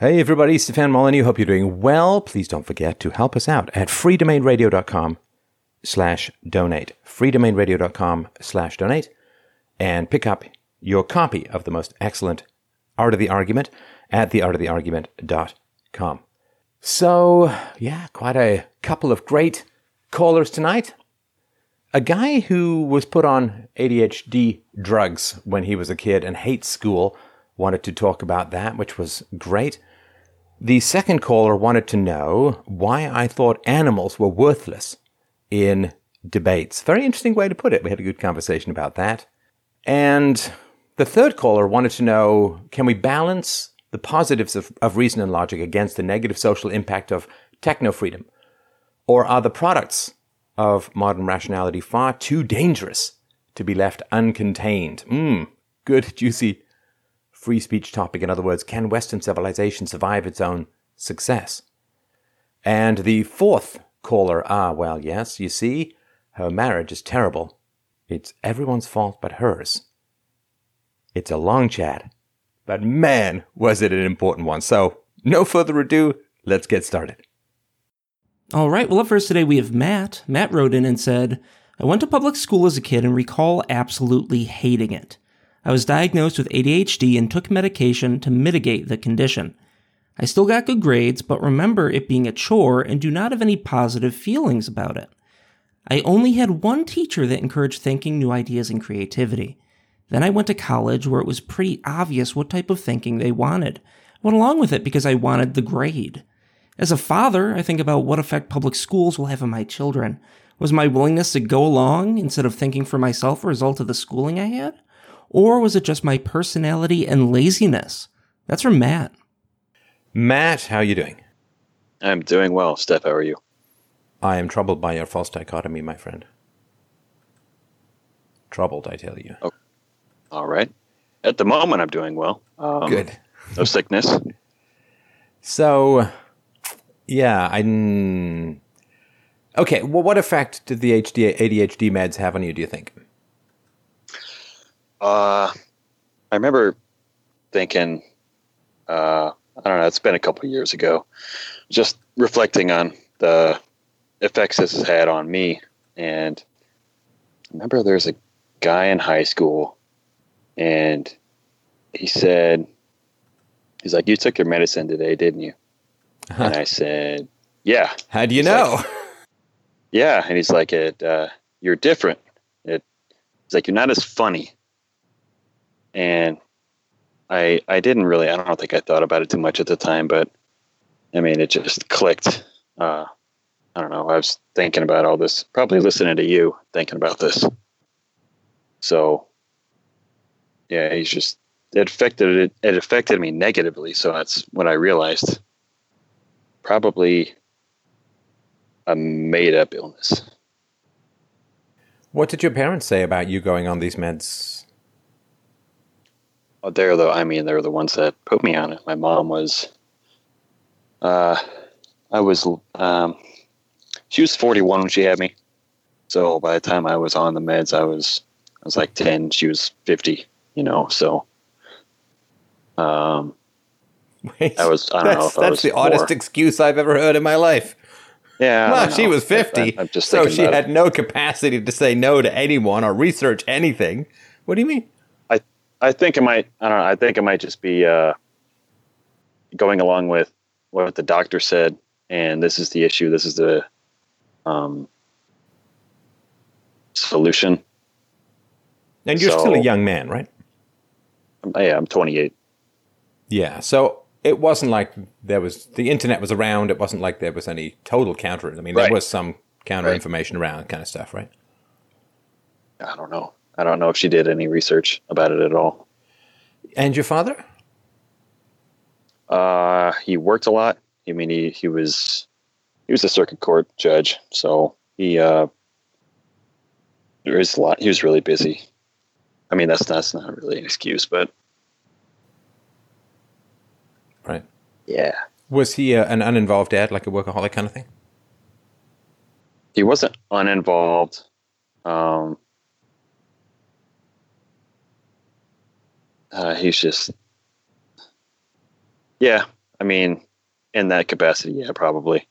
Hey everybody, Stefan Molyneux. Hope you're doing well. Please don't forget to help us out at freedomainradio.com slash donate. freedomainradio.com slash donate and pick up your copy of the most excellent Art of the Argument at theartoftheargument.com. So, yeah, quite a couple of great callers tonight. A guy who was put on ADHD drugs when he was a kid and hates school wanted to talk about that, which was great. The second caller wanted to know why I thought animals were worthless in debates. Very interesting way to put it. We had a good conversation about that. And the third caller wanted to know can we balance the positives of, of reason and logic against the negative social impact of techno freedom? Or are the products of modern rationality far too dangerous to be left uncontained? Mmm, good, juicy free speech topic. In other words, can Western civilization survive its own success? And the fourth caller, ah, well, yes, you see, her marriage is terrible. It's everyone's fault but hers. It's a long chat, but man, was it an important one. So, no further ado, let's get started. All right, well, up first today we have Matt. Matt wrote in and said, I went to public school as a kid and recall absolutely hating it. I was diagnosed with ADHD and took medication to mitigate the condition. I still got good grades, but remember it being a chore and do not have any positive feelings about it. I only had one teacher that encouraged thinking, new ideas, and creativity. Then I went to college where it was pretty obvious what type of thinking they wanted. I went along with it because I wanted the grade. As a father, I think about what effect public schools will have on my children. Was my willingness to go along instead of thinking for myself a result of the schooling I had? Or was it just my personality and laziness? That's from Matt. Matt, how are you doing? I'm doing well. Steph, how are you? I am troubled by your false dichotomy, my friend. Troubled, I tell you. Oh, all right. At the moment, I'm doing well. Um, Good. No sickness. so, yeah, I. Okay, well, what effect did the ADHD meds have on you, do you think? Uh, I remember thinking, uh, I don't know, it's been a couple years ago, just reflecting on the effects this has had on me. And I remember there's a guy in high school, and he said, he's like, You took your medicine today, didn't you? Uh-huh. And I said, Yeah. How do you he's know? Like, yeah. And he's like, it, uh, You're different. It, he's like, You're not as funny and I I didn't really I don't think I thought about it too much at the time, but I mean it just clicked. Uh, I don't know. I was thinking about all this, probably listening to you, thinking about this. So yeah, he's just it affected it. It affected me negatively. So that's what I realized. Probably a made up illness. What did your parents say about you going on these meds Oh, they're the. I mean, they're the ones that put me on it. My mom was. Uh, I was. Um, she was 41 when she had me. So by the time I was on the meds, I was. I was like 10. She was 50. You know, so. Um. Wait, I was. I don't know. If that's the four. oddest excuse I've ever heard in my life. Yeah. Well, she was 50, I, just so she had it. no capacity to say no to anyone or research anything. What do you mean? I think it might. I don't know. I think it might just be uh, going along with what the doctor said, and this is the issue. This is the um, solution. And you're so, still a young man, right? Yeah, I'm 28. Yeah. So it wasn't like there was the internet was around. It wasn't like there was any total counter. I mean, there was some counter right. information around, kind of stuff, right? I don't know. I don't know if she did any research about it at all. And your father? Uh, he worked a lot. I mean, he, he was he was a circuit court judge, so he uh, there is a lot. He was really busy. I mean, that's that's not really an excuse, but right. Yeah. Was he a, an uninvolved dad, like a workaholic kind of thing? He wasn't uninvolved. Um, uh, he's just, yeah, I mean, in that capacity, yeah, probably.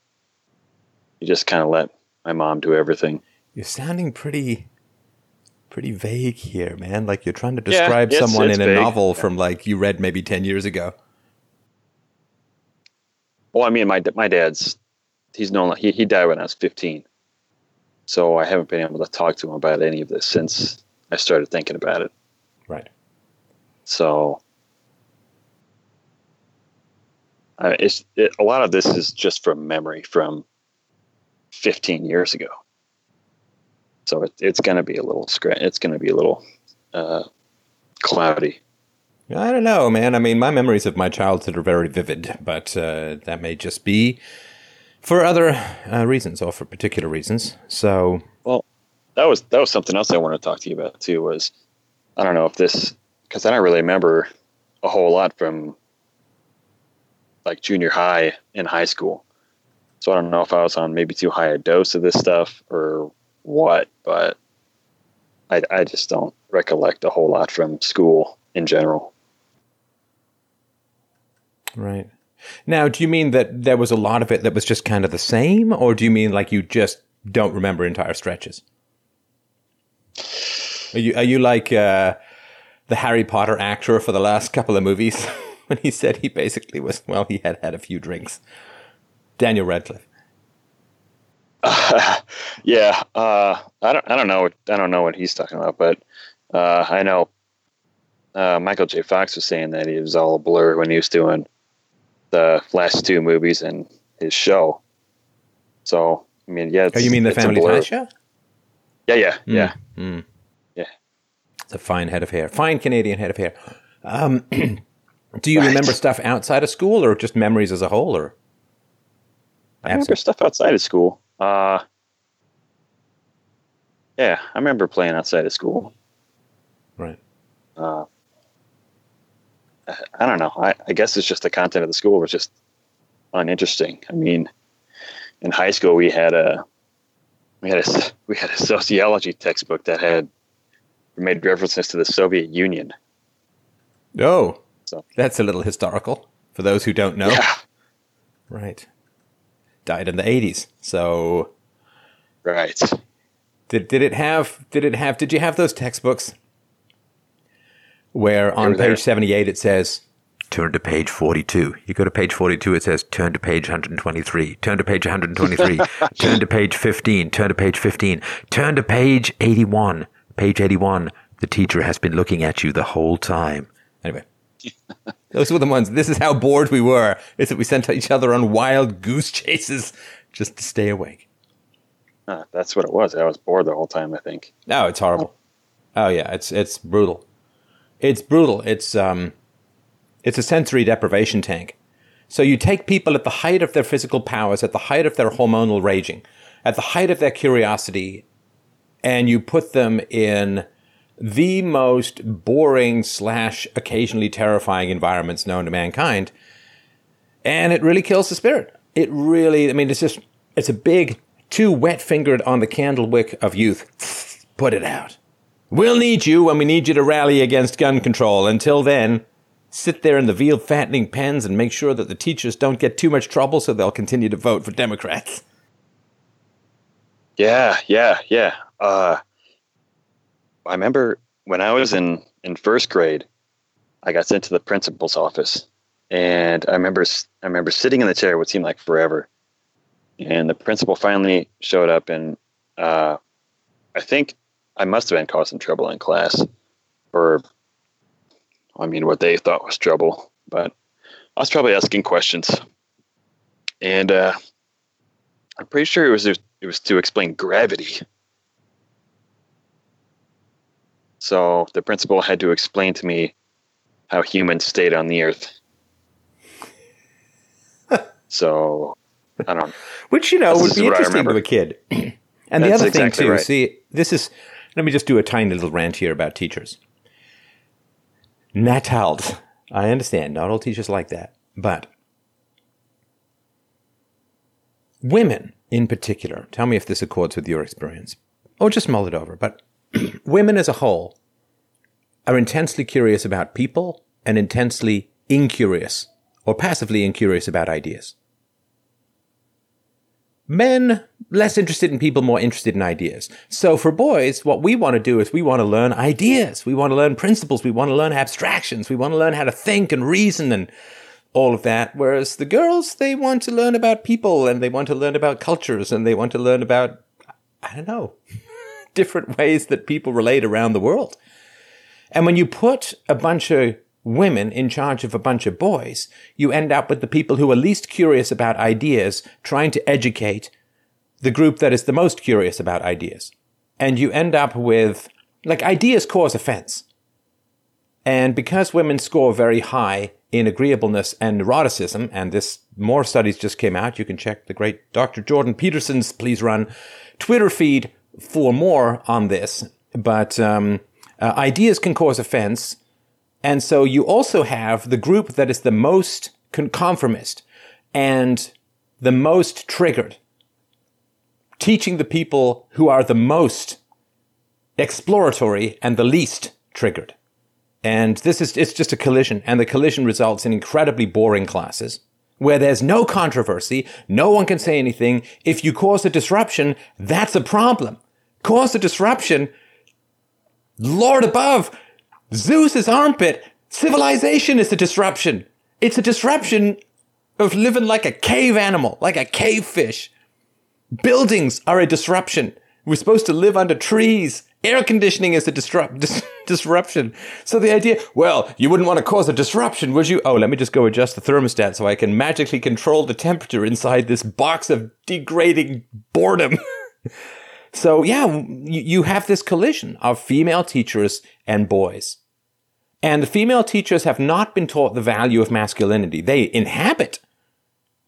You just kind of let my mom do everything. You're sounding pretty pretty vague here, man. Like you're trying to Yeah, describe it's- someone it's in a vague. novel from like you read maybe 10 years ago. Well, I mean, my my dad's he's no he he died when I was 15, so I haven't been able to talk to him about any of this since I started thinking about it. Right. So, uh, it's it, a lot of this is just from memory from 15 years ago. So it, it's going to be a little It's going to be a little uh, cloudy. I don't know, man. I mean, my memories of my childhood are very vivid, but uh, that may just be for other uh, reasons or for particular reasons. So, Well, that was that was something else I wanted to talk to you about too. Was I don't know if this because I don't really remember a whole lot from like junior high and high school. So I don't know if I was on maybe too high a dose of this stuff or what, but I I just don't recollect a whole lot from school in general. right. Now, do you mean that there was a lot of it that was just kind of the same, or do you mean like you just don't remember entire stretches? Are you are you like uh, the Harry Potter actor for the last couple of movies when he said he basically was well, he had had a few drinks. Daniel Radcliffe. yeah, uh, I don't I don't know what I don't know what he's talking about, but uh, I know uh, Michael J. Fox was saying that he was all a blur when he was doing the last two movies and his show. So I mean, yeah. Oh, you mean the Family. Ties show? Yeah, yeah, yeah. Mm. A fine head of hair. Fine Canadian head of hair. Um, do you Right. remember stuff outside of school or just memories as a whole or? I remember stuff outside of school. Uh, yeah, I remember playing outside of school. Right. uh, I- I don't know. I, I guess it's just the content of the school was just uninteresting. I mean, in high school we had a we had a we had a sociology textbook that had made references to the Soviet Union. Oh, So- that's a little historical for those who don't know. Yeah, Right. Died in the 80s. So right. did did it have did it have did you have those textbooks where on were there. page 78 it says turn to page 42. You go to page 42 it says turn to page 123. Turn to page 123. turn to page 15. Turn to page 15. Turn to page 81. Page 81. The teacher has been looking at you the whole time. Anyway. Those were the ones. This is how bored we were. Is that we sent each other on wild goose chases just to stay awake. Uh, that's what it was. I was bored the whole time. I think. No, it's horrible. Oh yeah, it's it's brutal. It's brutal. It's um, it's a sensory deprivation tank. So you take people at the height of their physical powers, at the height of their hormonal raging, at the height of their curiosity, and you put them in the most boring slash occasionally terrifying environments known to mankind, and it really kills the spirit. It really, I mean, it's just it's a big too wet fingered on the candle wick of youth. Put it out. We'll need you when we need you to rally against gun control. Until then, sit there in the veal fattening pens and make sure that the teachers don't get too much trouble so they'll continue to vote for Democrats. Yeah, yeah, yeah. Uh, I remember when I was in in first grade, I got sent to the principal's office, and I remember I remember sitting in the chair what seemed like forever, and the principal finally showed up, and uh, I think I must have been causing trouble in class, or I mean what they thought was trouble, but I was probably asking questions, and uh, I'm pretty sure it was it was to explain gravity. So the principal had to explain to me how humans stayed on the earth. so I don't Which, you know, This would be interesting to a kid. and the That's other thing, exactly too, right. see, this is, let me just do a tiny little rant here about teachers. Natald. I understand, not all teachers like that. But women in particular, tell me if this accords with your experience, or just mull it over, but women as a whole are intensely curious about people and intensely incurious or passively incurious about ideas. Men, less interested in people, more interested in ideas. So for boys, what we want to do is we want to learn ideas. We want to learn principles. We want to learn abstractions. We want to learn how to think and reason and all of that. Whereas the girls, they want to learn about people and they want to learn about cultures and they want to learn about, I don't know, different ways that people relate around the world. And when you put a bunch of women in charge of a bunch of boys, you end up with the people who are least curious about ideas trying to educate the group that is the most curious about ideas. And you end up with, like, ideas cause offense. And because women score very high in agreeableness and neuroticism, and this more studies just came out, you can check the great Dr. Jordan Peterson's Please Run Twitter feed for more on this. But um, uh, ideas can cause offense and so you also have the group that is the most conformist and the most triggered, teaching the people who are the most exploratory and the least triggered. And this is, it's just a collision. And the collision results in incredibly boring classes where there's no controversy. No one can say anything. If you cause a disruption, that's a problem. Cause a disruption. Lord above, Zeus's armpit. Civilization is a disruption. It's a disruption of living like a cave animal, like a cave fish. Buildings are a disruption. We're supposed to live under trees. Air conditioning is a disrupt, dis- disruption. So the idea, well, you wouldn't want to cause a disruption, would you? Oh, let me just go adjust the thermostat so I can magically control the temperature inside this box of degrading boredom. so yeah, you have this collision of female teachers and boys. And the female teachers have not been taught the value of masculinity. They inhabit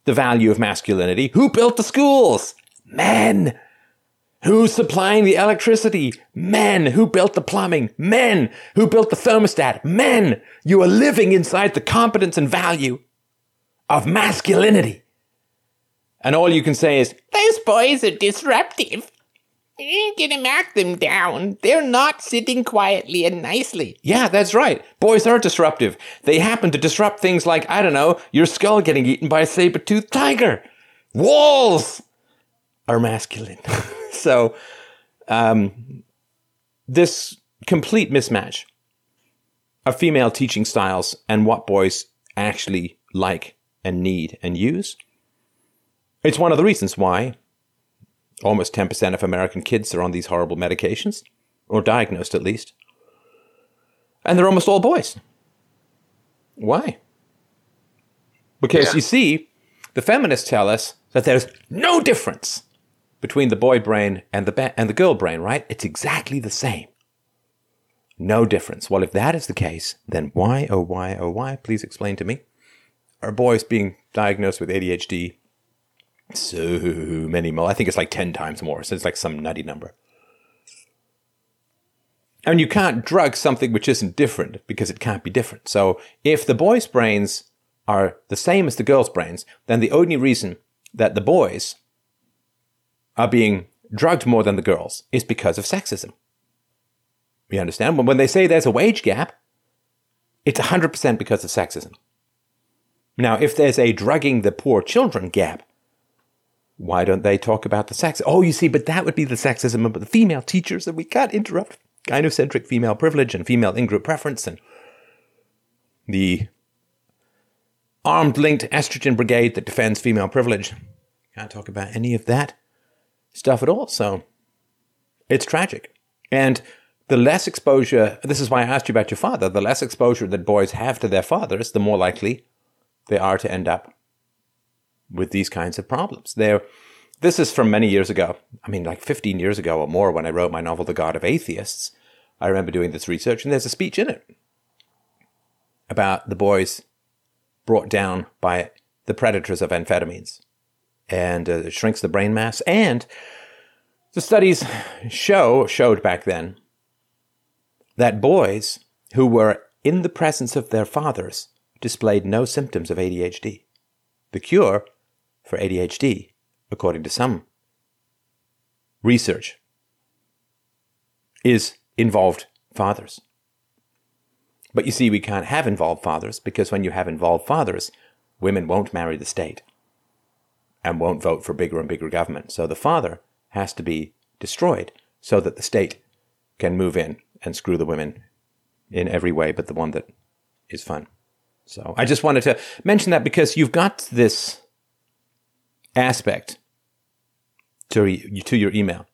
the value of masculinity. Who built the schools? Men. Who's supplying the electricity? Men. Who built the plumbing? Men. Who built the thermostat? Men. You are living inside the competence and value of masculinity. And all you can say is, those boys are disruptive. You ain't gonna knock them down. They're not sitting quietly and nicely. Yeah, that's right. Boys are disruptive. They happen to disrupt things like, I don't know, your skull getting eaten by a saber-toothed tiger. Walls are masculine. so, um, this complete mismatch of female teaching styles and what boys actually like and need and use. It's one of the reasons why Almost 10% of American kids are on these horrible medications, or diagnosed at least. And they're almost all boys. Why? Because yeah. you see, the feminists tell us that there's no difference between the boy brain and the ba- and the girl brain, right? It's exactly the same. No difference. Well, if that is the case, then why, oh why, oh why, please explain to me, are boys being diagnosed with ADHD so many more. I think it's like 10 times more. So it's like some nutty number. And you can't drug something which isn't different because it can't be different. So if the boys' brains are the same as the girls' brains, then the only reason that the boys are being drugged more than the girls is because of sexism. You understand? When they say there's a wage gap, it's 100% because of sexism. Now, if there's a drugging the poor children gap, why don't they talk about the sex? Oh, you see, but that would be the sexism of the female teachers, and we can't interrupt gynocentric female privilege and female in-group preference and the armed linked estrogen brigade that defends female privilege. Can't talk about any of that stuff at all. So it's tragic. And the less exposure, this is why I asked you about your father, the less exposure that boys have to their fathers, the more likely they are to end up with these kinds of problems. There, this is from many years ago. I mean, like 15 years ago or more when I wrote my novel, The God of Atheists. I remember doing this research, and there's a speech in it about the boys brought down by the predators of amphetamines and uh, shrinks the brain mass. And the studies show, showed back then, that boys who were in the presence of their fathers displayed no symptoms of ADHD. The cure for ADHD, according to some research, is involved fathers. But you see, we can't have involved fathers because when you have involved fathers, women won't marry the state and won't vote for bigger and bigger government. So the father has to be destroyed so that the state can move in and screw the women in every way but the one that is fun. So I just wanted to mention that because you've got this aspect to, to your email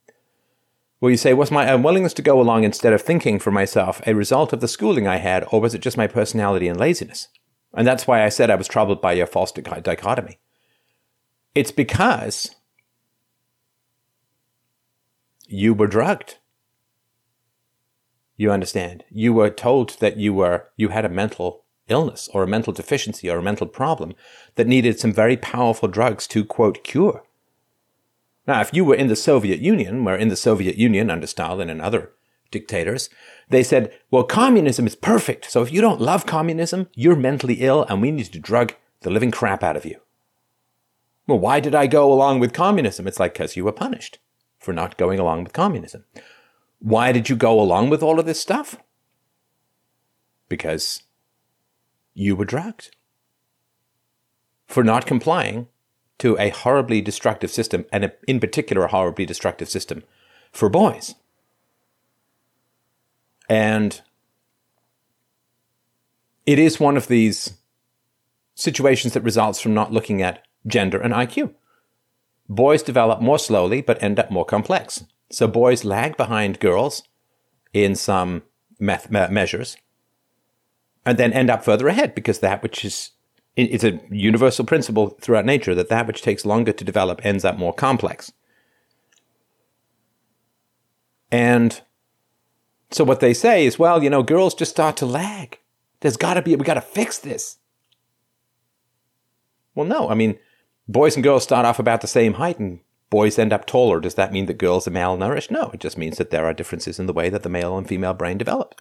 where you say, Was my uh, unwillingness to go along instead of thinking for myself a result of the schooling I had, or was it just my personality and laziness? And that's why I said I was troubled by your false dichotomy. It's because you were drugged. You understand? You were told that you were you had a mental illness or a mental deficiency or a mental problem that needed some very powerful drugs to quote cure. Now, if you were in the Soviet Union, where in the Soviet Union under Stalin and other dictators, they said, well, communism is perfect. So if you don't love communism, you're mentally ill and we need to drug the living crap out of you. Well, why did I go along with communism? It's like, because you were punished for not going along with communism. Why did you go along with all of this stuff? Because you were drugged for not complying to a horribly destructive system, and in particular, a horribly destructive system for boys. And it is one of these situations that results from not looking at gender and IQ. Boys develop more slowly but end up more complex. So boys lag behind girls in some me- measures and then end up further ahead because that which is it's a universal principle throughout nature that that which takes longer to develop ends up more complex. And so what they say is, well, you know, girls just start to lag. There's got to be, we got to fix this. Well, no, I mean, boys and girls start off about the same height and boys end up taller. Does that mean that girls are malnourished? No, it just means that there are differences in the way that the male and female brain develop.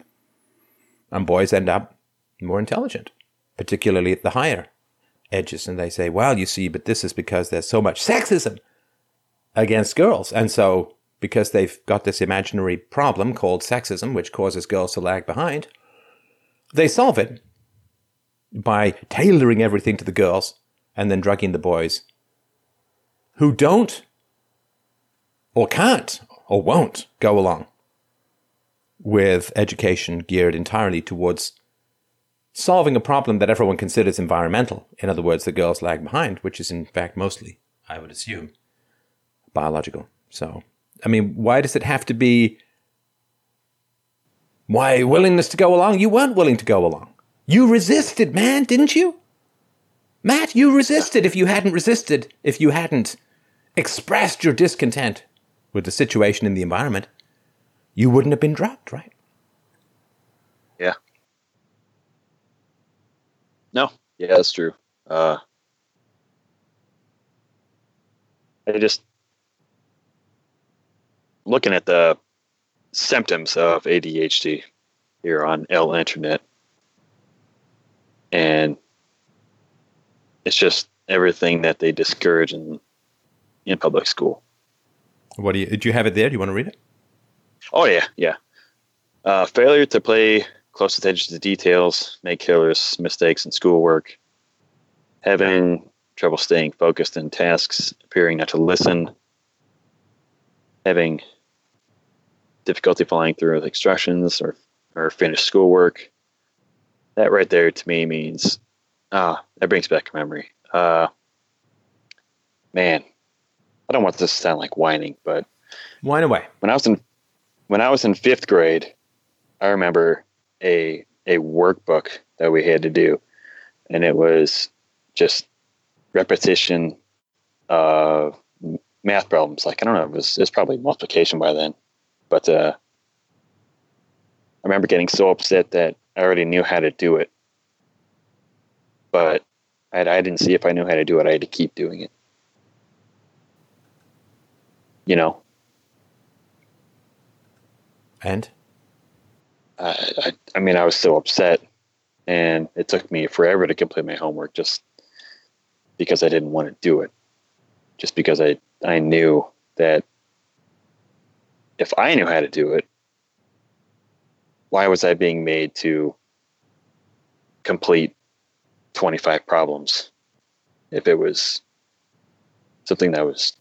And boys end up more intelligent particularly at the higher edges. And they say, well, you see, but this is because there's so much sexism against girls. And so, because they've got this imaginary problem called sexism, which causes girls to lag behind, they solve it by tailoring everything to the girls and then drugging the boys who don't or can't or won't go along with education geared entirely towards solving a problem that everyone considers environmental. In other words, the girls lag behind, which is in fact mostly, I would assume, biological. So, I mean, why does it have to be? Why willingness to go along? You weren't willing to go along. You resisted, man, didn't you? Matt, you resisted. If you hadn't resisted, if you hadn't expressed your discontent with the situation in the environment, you wouldn't have been drugged, right? Yeah. No, yeah, that's true. Uh, I just looking at the symptoms of ADHD here on L Internet, and it's just everything that they discourage in in public school. What do you? Do you have it there? Do you want to read it? Oh yeah, yeah. Uh, failure to play close attention to details, make careless mistakes in schoolwork, having trouble staying focused in tasks, appearing not to listen, having difficulty following through with instructions or, or finish schoolwork. That right there to me means, ah, that brings back a memory. Uh, man, I don't want this to sound like whining, but whine away. When I was in when I was in fifth grade, I remember a a workbook that we had to do, and it was just repetition of math problems. Like I don't know, it was it's probably multiplication by then, but uh, I remember getting so upset that I already knew how to do it, but I, I didn't see if I knew how to do it. I had to keep doing it. You know. And I, I mean, I was so upset, and it took me forever to complete my homework just because I didn't want to do it. Just because I I knew that if I knew how to do it, why was I being made to complete 25 problems if it was something that was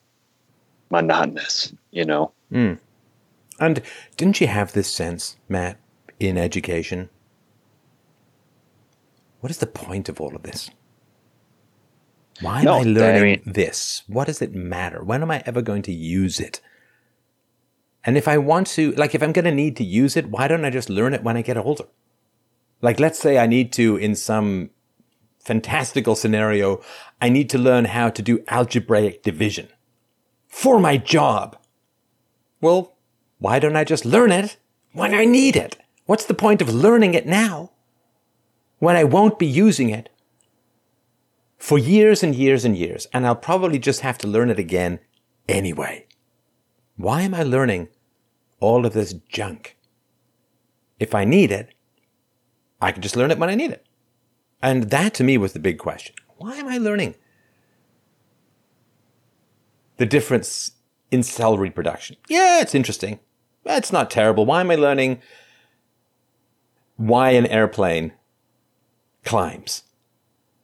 monotonous, you know. Mm. And didn't you have this sense, Matt, in education? What is the point of all of this? Why am No, I learning I mean- this? What does it matter? When am I ever going to use it? And if I want to, like, if I'm going to need to use it, why don't I just learn it when I get older? Like, let's say I need to, in some fantastical scenario, I need to learn how to do algebraic division for my job. Well, why don't I just learn it when I need it? What's the point of learning it now when I won't be using it for years and years and years, and I'll probably just have to learn it again anyway? Why am I learning all of this junk? If I need it, I can just learn it when I need it. And that to me was the big question. Why am I learning the difference in cell reproduction? Yeah, it's interesting. It's not terrible. Why am I learning why an airplane climbs?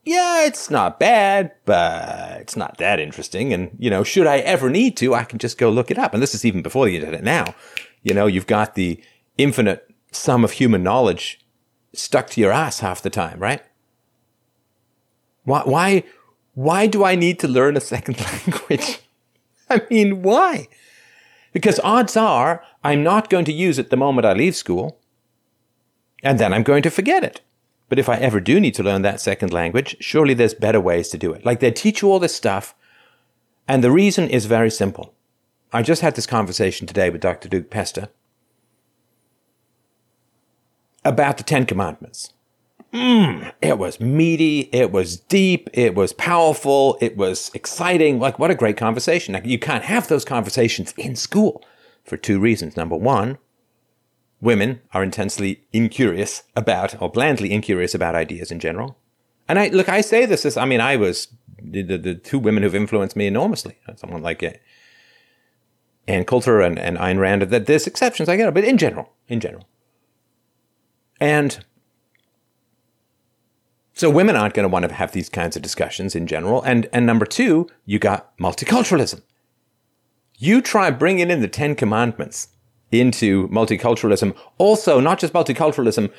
Yeah, it's not bad, but it's not that interesting. And, you know, should I ever need to, I can just go look it up. And this is even before the internet now. You know, you've got the infinite sum of human knowledge stuck to your ass half the time, right? Why, why, why do I need to learn a second language? I mean, why? Because odds are I'm not going to use it the moment I leave school, and then I'm going to forget it. But if I ever do need to learn that second language, surely there's better ways to do it. Like they teach you all this stuff, and the reason is very simple. I just had this conversation today with Dr. Duke Pesta about the Ten Commandments. Mm, it was meaty, it was deep, it was powerful, it was exciting. Like, what a great conversation. Like, you can't have those conversations in school for two reasons. Number one, women are intensely incurious about, or blandly incurious about ideas in general. And I look, I say this as, I mean, I was the, the, the two women who've influenced me enormously. Someone like uh, Ann Coulter and, and Ayn Rand. That there's exceptions, I get it, but in general, in general. And so women aren't going to want to have these kinds of discussions in general. And and number two, you got multiculturalism. You try bringing in the Ten Commandments into multiculturalism. Also, not just multiculturalism,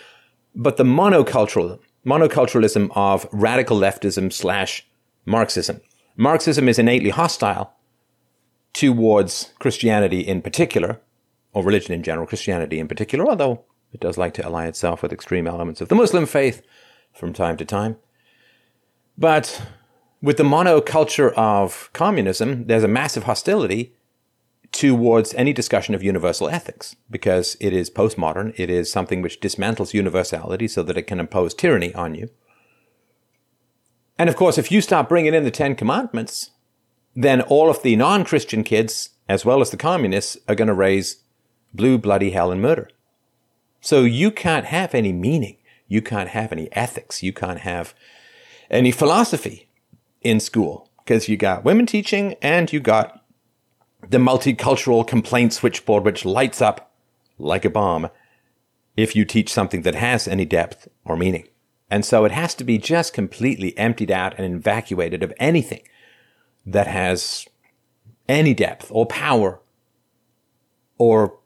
but the monocultural monoculturalism of radical leftism slash Marxism. Marxism is innately hostile towards Christianity in particular, or religion in general, Christianity in particular, although it does like to ally itself with extreme elements of the Muslim faith from time to time. But with the monoculture of communism, there's a massive hostility towards any discussion of universal ethics because it is postmodern. It is something which dismantles universality so that it can impose tyranny on you. And of course, if you start bringing in the Ten Commandments, then all of the non Christian kids, as well as the communists, are going to raise blue, bloody hell and murder. So you can't have any meaning. You can't have any ethics. You can't have any philosophy in school because you got women teaching and you got the multicultural complaint switchboard, which lights up like a bomb if you teach something that has any depth or meaning. And so it has to be just completely emptied out and evacuated of anything that has any depth or power or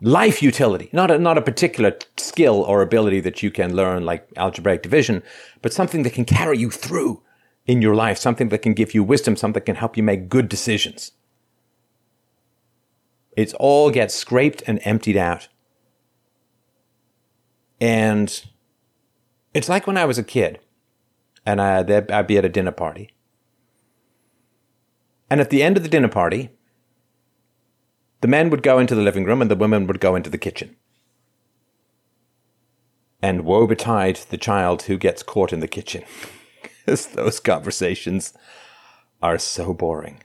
life utility, not a, not a particular skill or ability that you can learn like algebraic division, but something that can carry you through in your life, something that can give you wisdom, something that can help you make good decisions. It's all gets scraped and emptied out. And it's like when I was a kid and I, I'd be at a dinner party. And at the end of the dinner party, the men would go into the living room and the women would go into the kitchen. And woe betide the child who gets caught in the kitchen, because those conversations are so boring.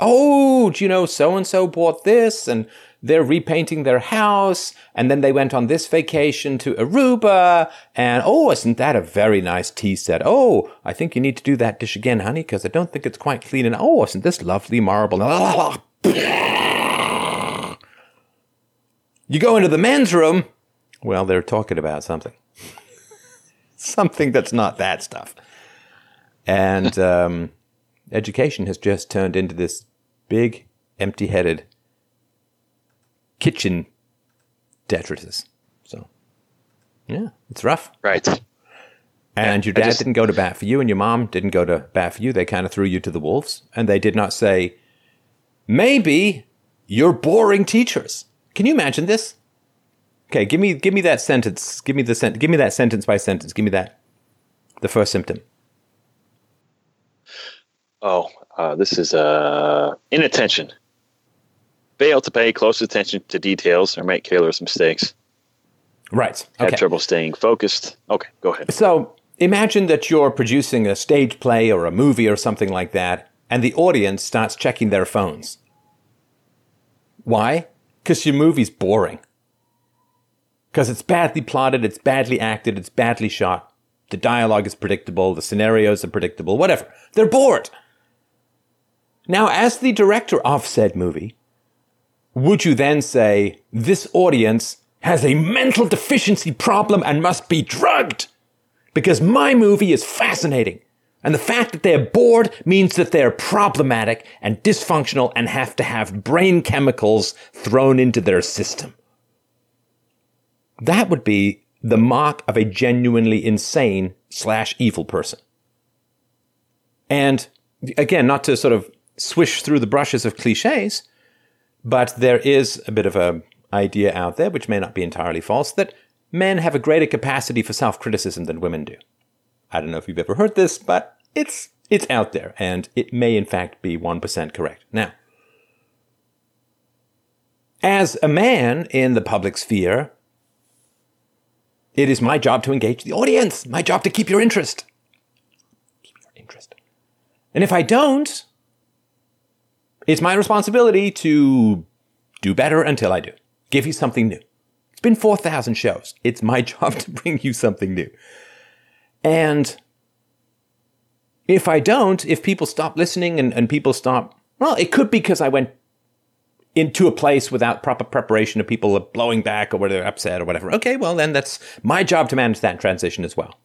Oh, do you know so and so bought this and they're repainting their house and then they went on this vacation to Aruba and oh, isn't that a very nice tea set? Oh, I think you need to do that dish again, honey, because I don't think it's quite clean. And oh, isn't this lovely marble? You go into the men's room. Well, they're talking about something. something that's not that stuff. And um, education has just turned into this big, empty headed kitchen detritus. So, yeah, it's rough. Right. And Yeah, your dad just- didn't go to bat for you, and your mom didn't go to bat for you. They kind of threw you to the wolves, and they did not say, maybe you're boring teachers. Can you imagine this? Okay, give me give me that sentence. Give me the sent. Give me that sentence by sentence. Give me that. The first symptom. Oh, uh, this is uh, inattention. Fail to pay close attention to details or make careless mistakes. Right. Okay. trouble staying focused. Okay, go ahead. So imagine that you're producing a stage play or a movie or something like that, and the audience starts checking their phones. Why? Because your movie's boring. Because it's badly plotted, it's badly acted, it's badly shot. The dialogue is predictable, the scenarios are predictable, whatever. They're bored. Now, as the director of said movie, would you then say, this audience has a mental deficiency problem and must be drugged? Because my movie is fascinating. And the fact that they're bored means that they're problematic and dysfunctional and have to have brain chemicals thrown into their system. That would be the mark of a genuinely insane slash evil person. And again, not to sort of swish through the brushes of cliches, but there is a bit of a idea out there, which may not be entirely false, that men have a greater capacity for self-criticism than women do. I don't know if you've ever heard this, but it's it's out there, and it may in fact be one percent correct. Now, as a man in the public sphere, it is my job to engage the audience. My job to keep your interest. Keep your interest. And if I don't, it's my responsibility to do better until I do. Give you something new. It's been 4,000 shows. It's my job to bring you something new. And if I don't, if people stop listening and, and people stop, well, it could be because I went into a place without proper preparation of people blowing back or whether they're upset or whatever. Okay, well, then that's my job to manage that transition as well.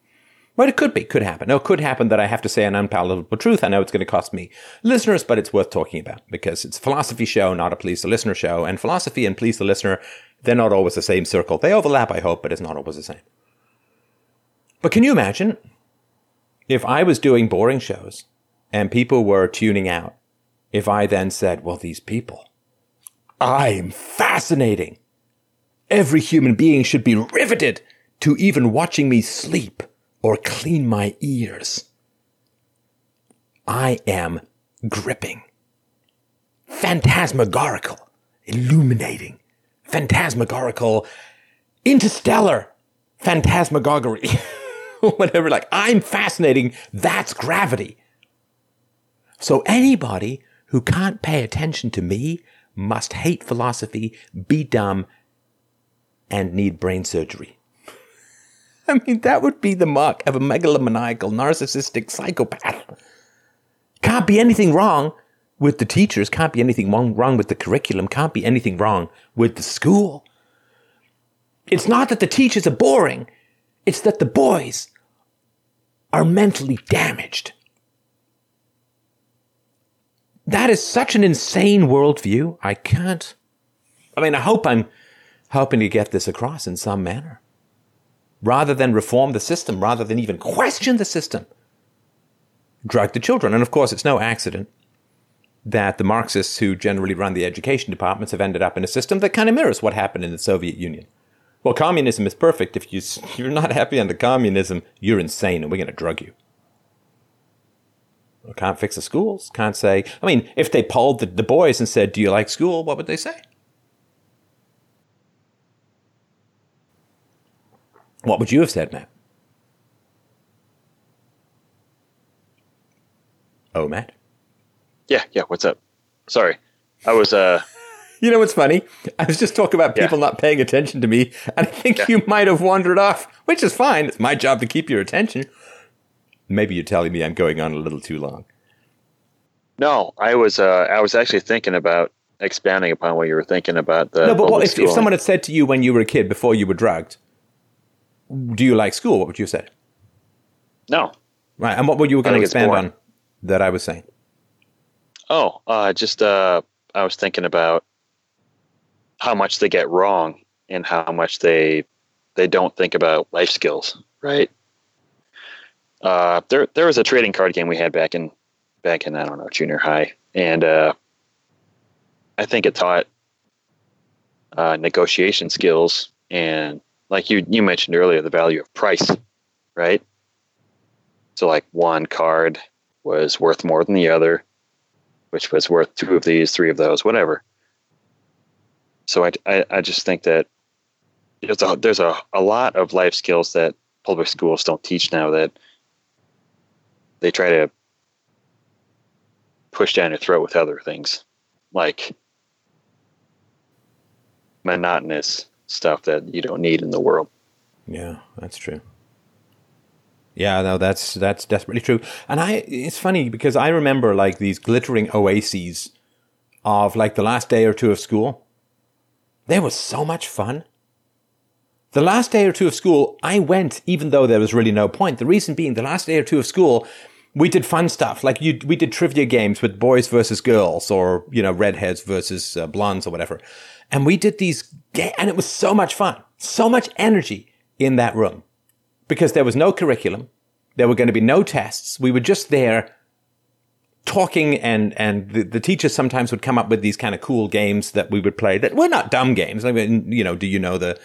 But it could be, could happen. No, it could happen that I have to say an unpalatable truth. I know it's going to cost me listeners, but it's worth talking about because it's a philosophy show, not a please the listener show. And philosophy and please the listener, they're not always the same circle. They overlap, I hope, but it's not always the same. But can you imagine if I was doing boring shows and people were tuning out? If I then said, well, these people, I'm fascinating. Every human being should be riveted to even watching me sleep or clean my ears. I am gripping, phantasmagorical, illuminating, phantasmagorical, interstellar, whatever. Like, I'm fascinating. That's gravity. So anybody who can't pay attention to me must hate philosophy, be dumb, and need brain surgery. I mean, that would be the mark of a megalomaniacal, narcissistic psychopath. Can't be anything wrong with the teachers, can't be anything wrong, wrong with the curriculum, can't be anything wrong with the school. It's not that the teachers are boring, it's that the boys are mentally damaged. That is such an insane worldview. I can't. I mean, I hope I'm helping to get this across in some manner. Rather than reform the system, rather than even question the system, drug the children. And of course, it's no accident that the Marxists who generally run the education departments have ended up in a system that kind of mirrors what happened in the Soviet Union. Well, communism is perfect. If you, you're not happy under communism, you're insane and we're going to drug you. Can't fix the schools. Can't say. I mean, if they polled the, the boys and said, Do you like school? What would they say? What would you have said, Matt? Oh, Matt. Yeah, yeah. What's up? Sorry, I was. uh You know what's funny? I was just talking about Yeah. people not paying attention to me, and I think Yeah. you might have wandered off, which is fine. It's my job to keep your attention. Maybe you're telling me I'm going on a little too long. No, I was. uh I was actually thinking about expanding upon what you were thinking about the. no, but what, if, if someone had said to you when you were a kid before you were drugged, "Do you like school?" What would you have said? No, Right. And what were you going to expand on that I was saying? Oh, uh, just uh, I was thinking about how much they get wrong and how much they they don't think about life skills, right? Uh, there there was a trading card game we had back in back in I don't know junior high, and uh, I think it taught uh, negotiation skills and like you you mentioned earlier the value of price, right? So like one card was worth more than the other which was worth two of these, three of those, whatever. So I, I, I just think that there's a, there's a, a lot of life skills that public schools don't teach now that they try to push down your throat with other things like monotonous stuff that you don't need in the world. Yeah, that's true. Yeah, no, that's that's desperately true. And I, it's funny because I remember like these glittering oases of like the last day or two of school. There was so much fun. The last day or two of school, I went even though there was really no point. The reason being, the last day or two of school, we did fun stuff like you. We did trivia games with boys versus girls, or you know, redheads versus uh, blondes, or whatever. And we did these, ga- and it was so much fun, so much energy in that room because there was no curriculum. There were going to be no tests. We were just there talking and, and the, the teachers sometimes would come up with these kind of cool games that we would play that were not dumb games. I mean, you know, do you know the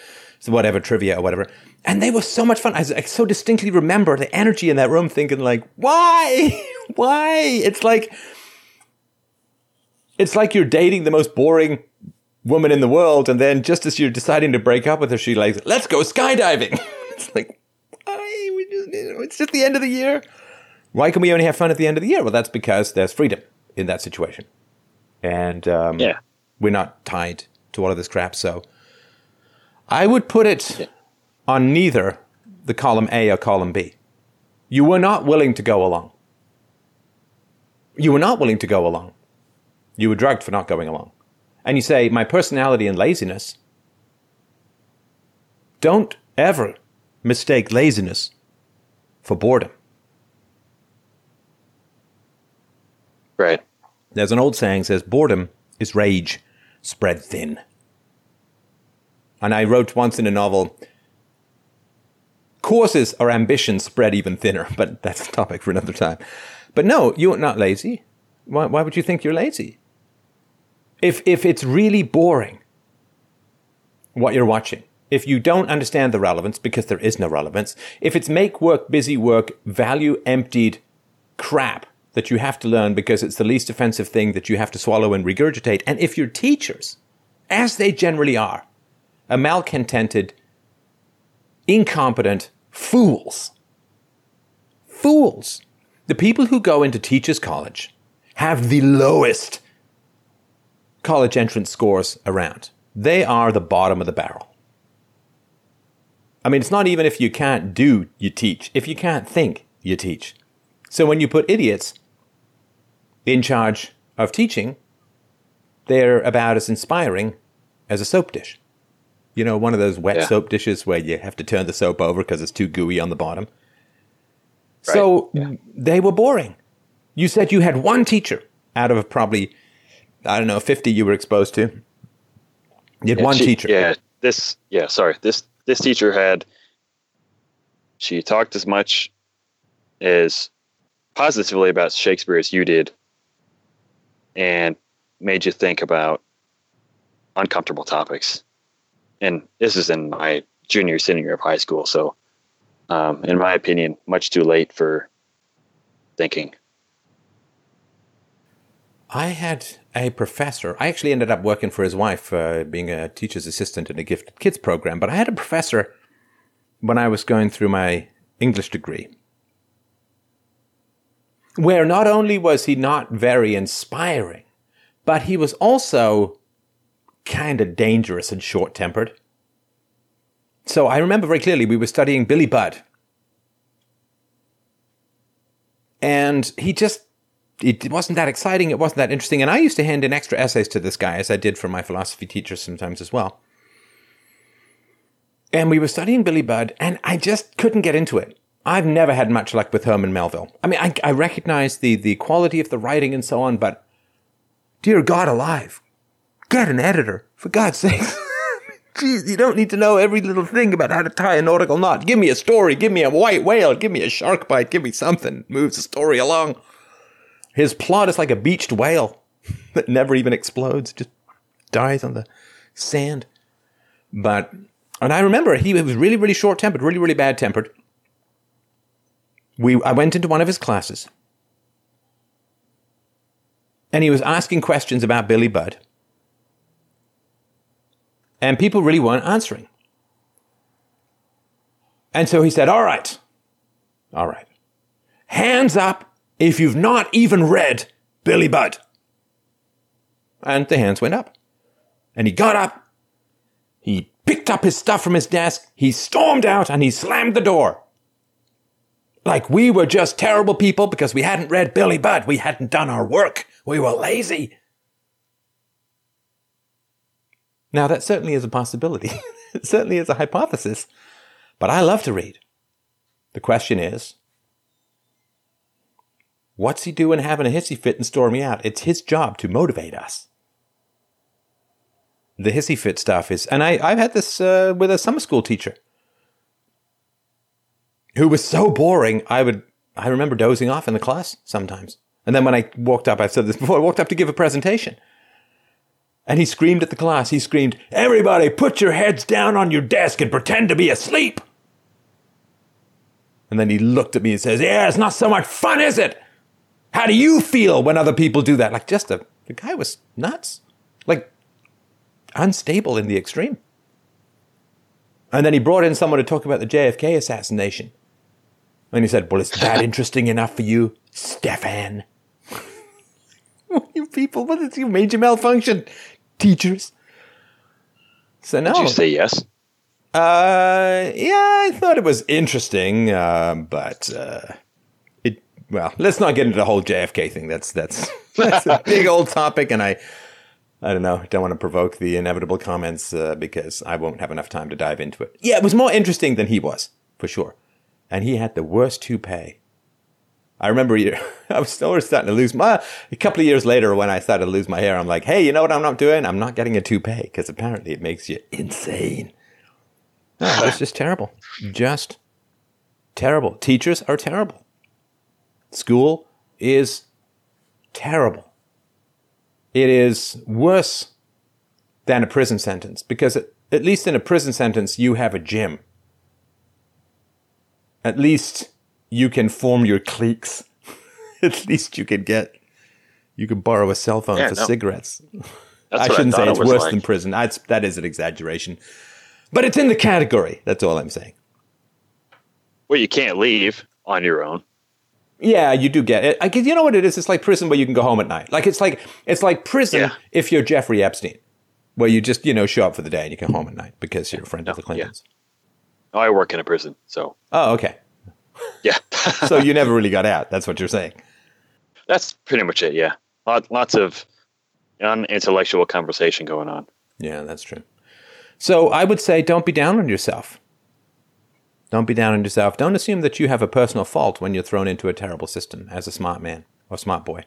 whatever trivia or whatever? And they were so much fun. I, I so distinctly remember the energy in that room thinking like, why? why? It's like, it's like you're dating the most boring woman in the world, and then just as you're deciding to break up with her, she like, let's go skydiving. it's like, why? We just, you know, it's just the end of the year. Why can we only have fun at the end of the year? Well, that's because there's freedom in that situation, and um, Yeah. we're not tied to all of this crap. So, I would put it on neither the column A or column B. You were not willing to go along. You were not willing to go along. You were drugged for not going along and you say, my personality and laziness, don't ever mistake laziness for boredom. Right. There's an old saying says, boredom is rage spread thin. And I wrote once in a novel, courses are ambition spread even thinner, but that's a topic for another time. But no, you're not lazy. Why, why would you think you're lazy? If, if it's really boring, what you're watching, if you don't understand the relevance because there is no relevance, if it's make work, busy work, value emptied crap that you have to learn because it's the least offensive thing that you have to swallow and regurgitate, and if your teachers, as they generally are, are malcontented, incompetent fools, fools, the people who go into teachers' college have the lowest college entrance scores around. They are the bottom of the barrel. I mean, it's not even if you can't do, you teach. If you can't think, you teach. So when you put idiots in charge of teaching, they're about as inspiring as a soap dish. You know, one of those wet Yeah. soap dishes where you have to turn the soap over because it's too gooey on the bottom. So they were boring. You said you had one teacher out of probably, I don't know, 50 you were exposed to. You had Yeah, one she- teacher. Yeah. This. Yeah. Sorry. This. This teacher had. She talked as much as positively about Shakespeare as you did, and made you think about uncomfortable topics. And this is in my junior, senior year of high school, so um, in my opinion, much too late for thinking. I had a professor. I actually ended up working for his wife, uh, being a teacher's assistant in a gifted kids program. But I had a professor when I was going through my English degree, where not only was he not very inspiring, but he was also kind of dangerous and short tempered. So I remember very clearly we were studying Billy Budd. And he just it wasn't that exciting. It wasn't that interesting. And I used to hand in extra essays to this guy, as I did for my philosophy teachers sometimes as well. And we were studying Billy Budd, and I just couldn't get into it. I've never had much luck with Herman Melville. I mean, I, I recognize the, the quality of the writing and so on, but dear God alive, get an editor, for God's sake. Jeez, you don't need to know every little thing about how to tie a nautical knot. Give me a story, give me a white whale, give me a shark bite, give me something. Moves the story along. His plot is like a beached whale that never even explodes, just dies on the sand. But, and I remember he was really, really short tempered, really, really bad tempered. We, I went into one of his classes and he was asking questions about Billy Budd. And people really weren't answering. And so he said, All right, all right, hands up if you've not even read Billy Budd. And the hands went up. And he got up, he picked up his stuff from his desk, he stormed out, and he slammed the door. Like we were just terrible people because we hadn't read Billy Budd. We hadn't done our work. We were lazy. Now, that certainly is a possibility. it certainly is a hypothesis. But I love to read. The question is what's he doing having a hissy fit and storming out? It's his job to motivate us. The hissy fit stuff is, and I, I've had this uh, with a summer school teacher who was so boring. I would, I remember dozing off in the class sometimes. And then when I walked up, I've said this before, I walked up to give a presentation. And he screamed at the class. He screamed, Everybody, put your heads down on your desk and pretend to be asleep. And then he looked at me and says, Yeah, it's not so much fun, is it? How do you feel when other people do that? Like, just a, the guy was nuts. Like, unstable in the extreme. And then he brought in someone to talk about the JFK assassination. And he said, Well, is that interesting enough for you, Stefan? you people, what is your major malfunction? Teachers. So no. Did you say yes? Uh, yeah, I thought it was interesting, uh, but uh, it. Well, let's not get into the whole JFK thing. That's that's that's a big old topic, and I, I don't know. Don't want to provoke the inevitable comments uh, because I won't have enough time to dive into it. Yeah, it was more interesting than he was for sure, and he had the worst toupee. I remember I was still starting to lose my. A couple of years later, when I started to lose my hair, I'm like, hey, you know what I'm not doing? I'm not getting a toupee because apparently it makes you insane. No, it's just terrible. Just terrible. Teachers are terrible. School is terrible. It is worse than a prison sentence because at least in a prison sentence, you have a gym. At least you can form your cliques. at least you can get, you can borrow a cell phone Yeah, for no. cigarettes. That's I shouldn't thought say it's was worse like. than prison. That's, that is an exaggeration. But it's in the category. That's all I'm saying. Well, you can't leave on your own. Yeah, you do get it. I guess you know what it is. It's like prison where you can go home at night. Like it's like it's like prison Yeah. if you're Jeffrey Epstein, where you just you know show up for the day and you come home at night because you're a friend of the. Clintons. Oh, I work in a prison, so Oh, okay. yeah, So you never really got out. That's what you're saying. that's pretty much it. Yeah, Lot, lots of unintellectual conversation going on. Yeah, that's true. So I would say don't be down on yourself. Don't be down on yourself. Don't assume that you have a personal fault when you're thrown into a terrible system as a smart man or smart boy.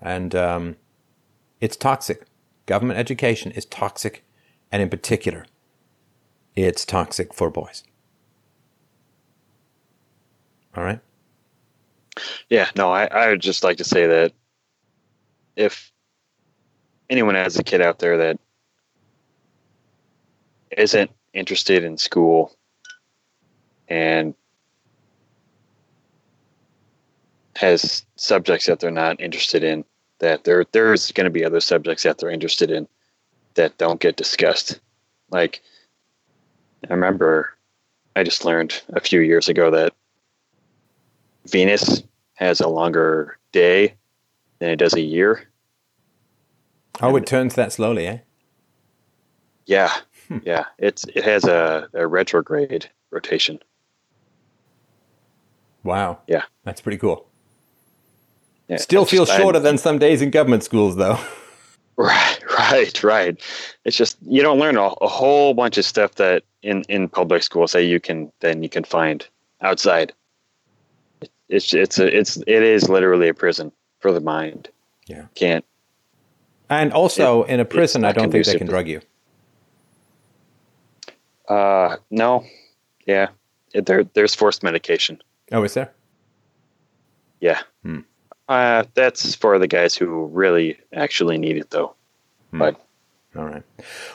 And um, it's toxic. Government education is toxic. And in particular, it's toxic for boys. All right? Yeah, no, I, I would just like to say that if anyone has a kid out there that isn't interested in school and has subjects that they're not interested in, that there there's going to be other subjects that they're interested in that don't get discussed. Like I remember I just learned a few years ago that Venus has a longer day than it does a year. Oh, it turns that slowly, eh? Yeah, yeah. It's it has a, a retrograde rotation. Wow. Yeah. That's pretty cool. Yeah, Still feels just- I- shorter than some days in government schools, though. Right, right, right. It's just you don't learn a, a whole bunch of stuff that in in public schools that you can then you can find outside it's it's a it's it is literally a prison for the mind. Yeah. Can't. And also in a prison, I don't think they can drug you. Uh, no. Yeah. It, there there's forced medication. Oh, is there? Yeah. Hmm. Uh, that's for the guys who really actually need it, though. Hmm. But All right.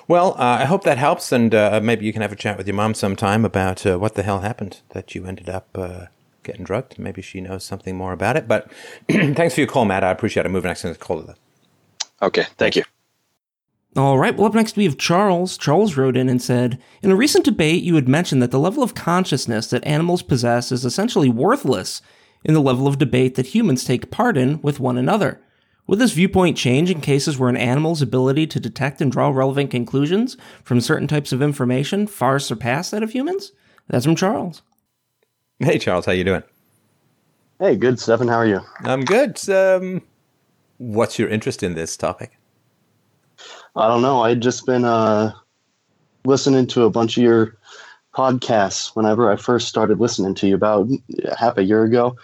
Well, uh, I hope that helps, and uh, maybe you can have a chat with your mom sometime about uh, what the hell happened that you ended up uh, getting drugged. Maybe she knows something more about it. But thanks for your call, Matt. I appreciate it. Moving next to the caller. okay, thank you. All right, well, up next we have Charles. Charles wrote in and said In a recent debate, you had mentioned that the level of consciousness that animals possess is essentially worthless in the level of debate that humans take part in with one another. Would this viewpoint change in cases where an animal's ability to detect and draw relevant conclusions from certain types of information far surpass that of humans? That's from Charles. Hey, Charles, how you doing? Hey, good, Stefan. How are you? I'm good. Um, what's your interest in this topic? I don't know. I'd just been uh, listening to a bunch of your podcasts whenever I first started listening to you about half a year ago,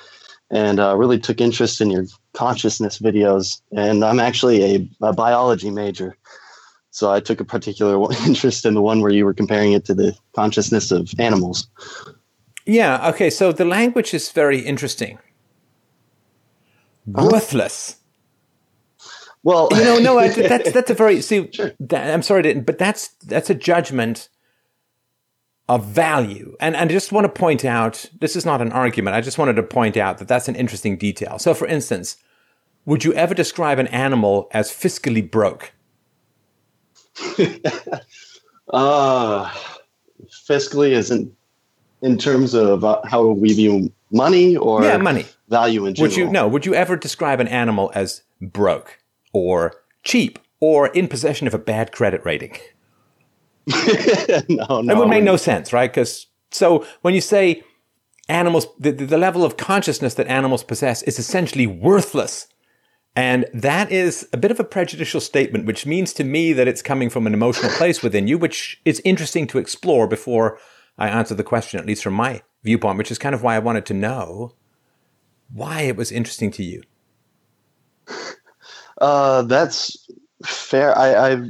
and uh, really took interest in your consciousness videos. And I'm actually a, a biology major, so I took a particular interest in the one where you were comparing it to the consciousness of animals. Yeah. Okay. So the language is very interesting. Worthless. Well, you know, no, I, that's that's a very see. That, I'm sorry, to, but that's that's a judgment of value, and and I just want to point out this is not an argument. I just wanted to point out that that's an interesting detail. So, for instance, would you ever describe an animal as fiscally broke? Uh, fiscally isn't in terms of uh, how we view money or yeah, money. value in general. Would you no? Would you ever describe an animal as broke or cheap or in possession of a bad credit rating? no, no. It would make no sense, right? Because so when you say animals, the, the level of consciousness that animals possess is essentially worthless. And that is a bit of a prejudicial statement, which means to me that it's coming from an emotional place within you, which is interesting to explore before I answer the question, at least from my viewpoint, which is kind of why I wanted to know why it was interesting to you. Uh, that's fair. I, I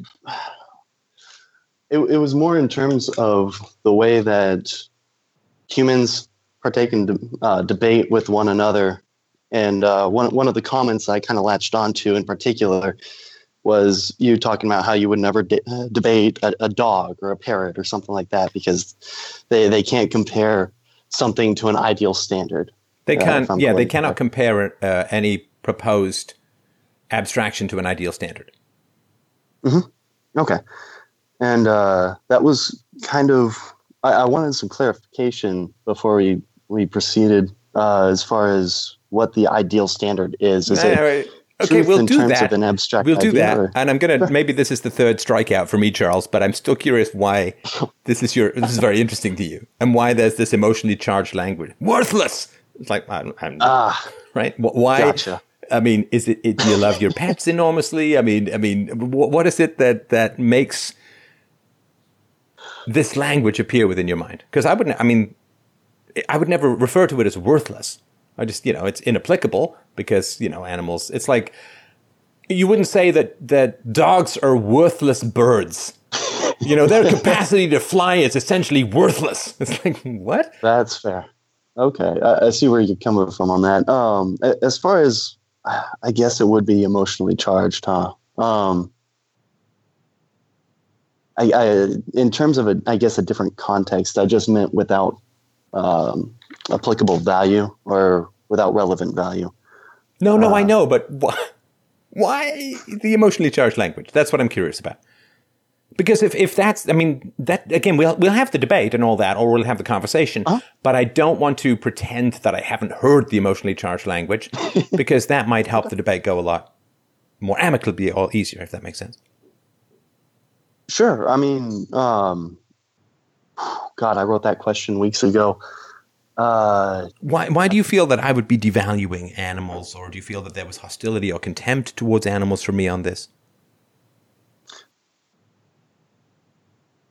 it, it was more in terms of the way that humans partake in de- uh, debate with one another. And uh, one, one of the comments I kind of latched onto in particular was you talking about how you would never de- uh, debate a, a dog or a parrot or something like that because they, they can't compare something to an ideal standard. They Uh, can't, I'm yeah, they cannot compare uh, any proposed abstraction to an ideal standard. Okay. And uh, that was kind of, I, I wanted some clarification before we, we proceeded uh, as far as what the ideal standard is. Is it Anyway, okay, we'll in do terms that. of an abstract We'll do that, or- and I'm gonna. Maybe this is the third strikeout for me, Charles. But I'm still curious why this is your. This is very interesting to you, and why there's this emotionally charged language. Worthless. It's like I'm, I'm Ah, right. Why? Gotcha. I mean, is it, it? Do you love your pets enormously? I mean, I mean, wh- what is it that that makes this language appear within your mind? Because I wouldn't. I mean, I would never refer to it as worthless. I just, you know, it's inapplicable because you know animals. It's like you wouldn't say that that dogs are worthless birds. You know, their capacity to fly is essentially worthless. It's like what? that's fair. Okay. I, I see where you're coming from on that. Um, as far as, I guess it would be emotionally charged, huh? Um, I, I, in terms of a, I guess a different context, I just meant without um, applicable value or without relevant value. No, no, I Uh. know, but why, why the emotionally charged language? That's what I'm curious about. Because if, if that's, I mean, that again, we'll we'll have the debate and all that, or we'll have the conversation. But I don't want to pretend that I haven't heard the emotionally charged language, because that might help the debate go a lot more amicably or easier, if that makes sense. Sure. I mean, um, God, I wrote that question weeks ago. Uh, Why why do you feel that I would be devaluing animals, or do you feel that there was hostility or contempt towards animals for me on this?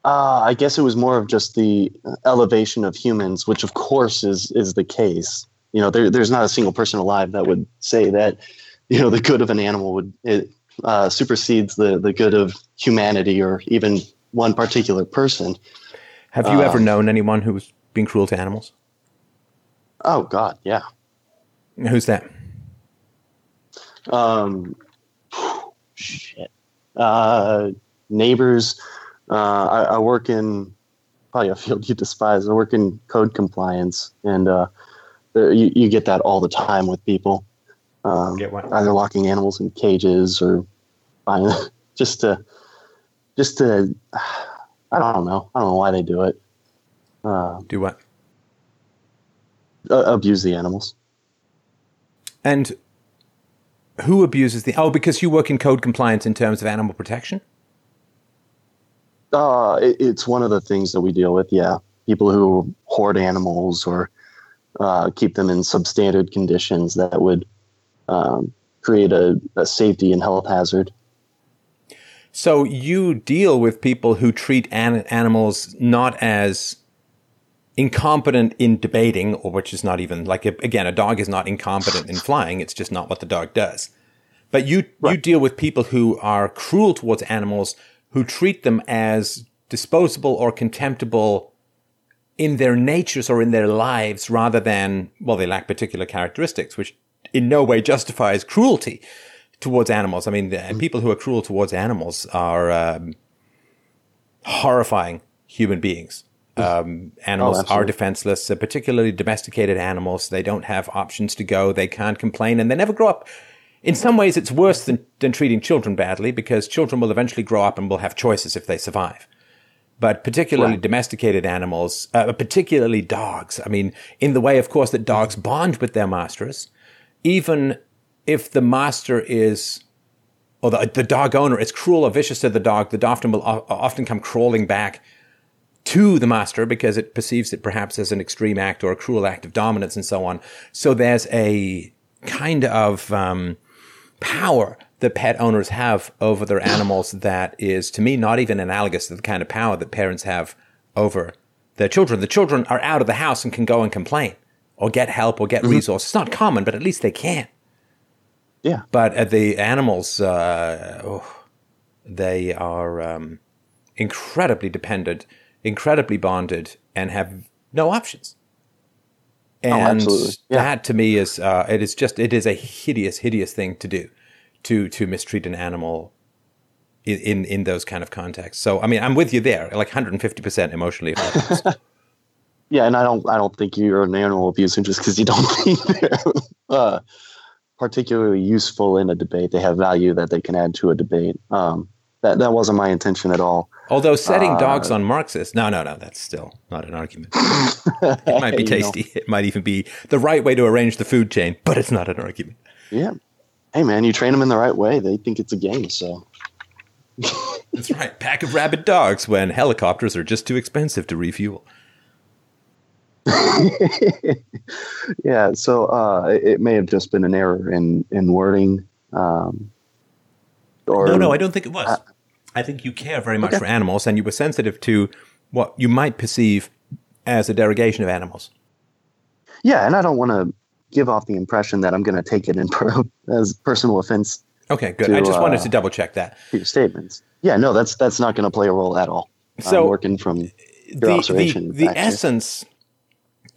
uh, I guess it was more of just the elevation of humans, which of course is is the case. You know, there, there's not a single person alive that would say that, you know, the good of an animal would it, uh, supersedes the the good of humanity or even one particular person. Have you ever known anyone who's been cruel to animals? Oh God, yeah. Who's that? Um, shit. Uh, neighbors. Uh, I, I work in probably a field you despise. I work in code compliance, and uh, you, you get that all the time with people. Um, Get what? Either locking animals in cages or buying, just to, just to, I don't know. I don't know why they do it. Uh, Do what? uh, abuse the animals. And who abuses the? Oh, because you work in code compliance in terms of animal protection. Uh, it, it's one of the things that we deal with. Yeah, people who hoard animals or uh, keep them in substandard conditions that would um, create a, a safety and health hazard. So you deal with people who treat an- animals not as incompetent in debating, or which is not even like again, a dog is not incompetent in flying. It's just not what the dog does. But you you deal with people who are cruel towards animals, who treat them as disposable or contemptible in their natures or in their lives, rather than well, they lack particular characteristics, which in no way justifies cruelty towards animals. I mean, the, people who are cruel towards animals are um, horrifying human beings. Um, animals are defenseless, uh, particularly domesticated animals. They don't have options to go. They can't complain, and they never grow up. In some ways, it's worse than, than treating children badly because children will eventually grow up and will have choices if they survive. But particularly domesticated animals, uh, particularly dogs. I mean, in the way, of course, that dogs bond with their masters, even if the master is or the, the dog owner is cruel or vicious to the dog, the dog often will often come crawling back to the master because it perceives it perhaps as an extreme act or a cruel act of dominance and so on. So there's a kind of um, power that pet owners have over their animals that is, to me, not even analogous to the kind of power that parents have over their children. The children are out of the house and can go and complain or get help or get resources. It's not common, but at least they can. Yeah. But uh, the animals, uh, oh, they are um, incredibly dependent, incredibly bonded, and have no options. And absolutely. Yeah. that to me is uh, it is just it is a hideous, hideous thing to do, to to mistreat an animal in in, in those kind of contexts. So I mean, I'm with you there, like 150 percent emotionally. Yeah, and I don't I don't think you're an animal abuser just because you don't think they're uh, particularly useful in a debate. They have value that they can add to a debate. Um, that that wasn't my intention at all. Although setting Uh, dogs on Marxists, no, no, no, that's still not an argument. It might be You know. tasty. It might even be the right way to arrange the food chain, but it's not an argument. Yeah. Hey man, you train them in the right way. They think it's a game. So That's right. Pack of rabid dogs when helicopters are just too expensive to refuel. yeah. So uh, it, it may have just been an error in in wording. Um, or No, no, I don't think it was. I think you care very much okay. for animals and you were sensitive to what you might perceive as a derogation of animals. yeah, and I don't want to give off the impression that I'm going to take it in per- as personal offense Okay, good. To, I just wanted uh, to double check that. your statements. Yeah, no, that's that's not going to play a role at all. So, I'm working from your the, observation. the, the essence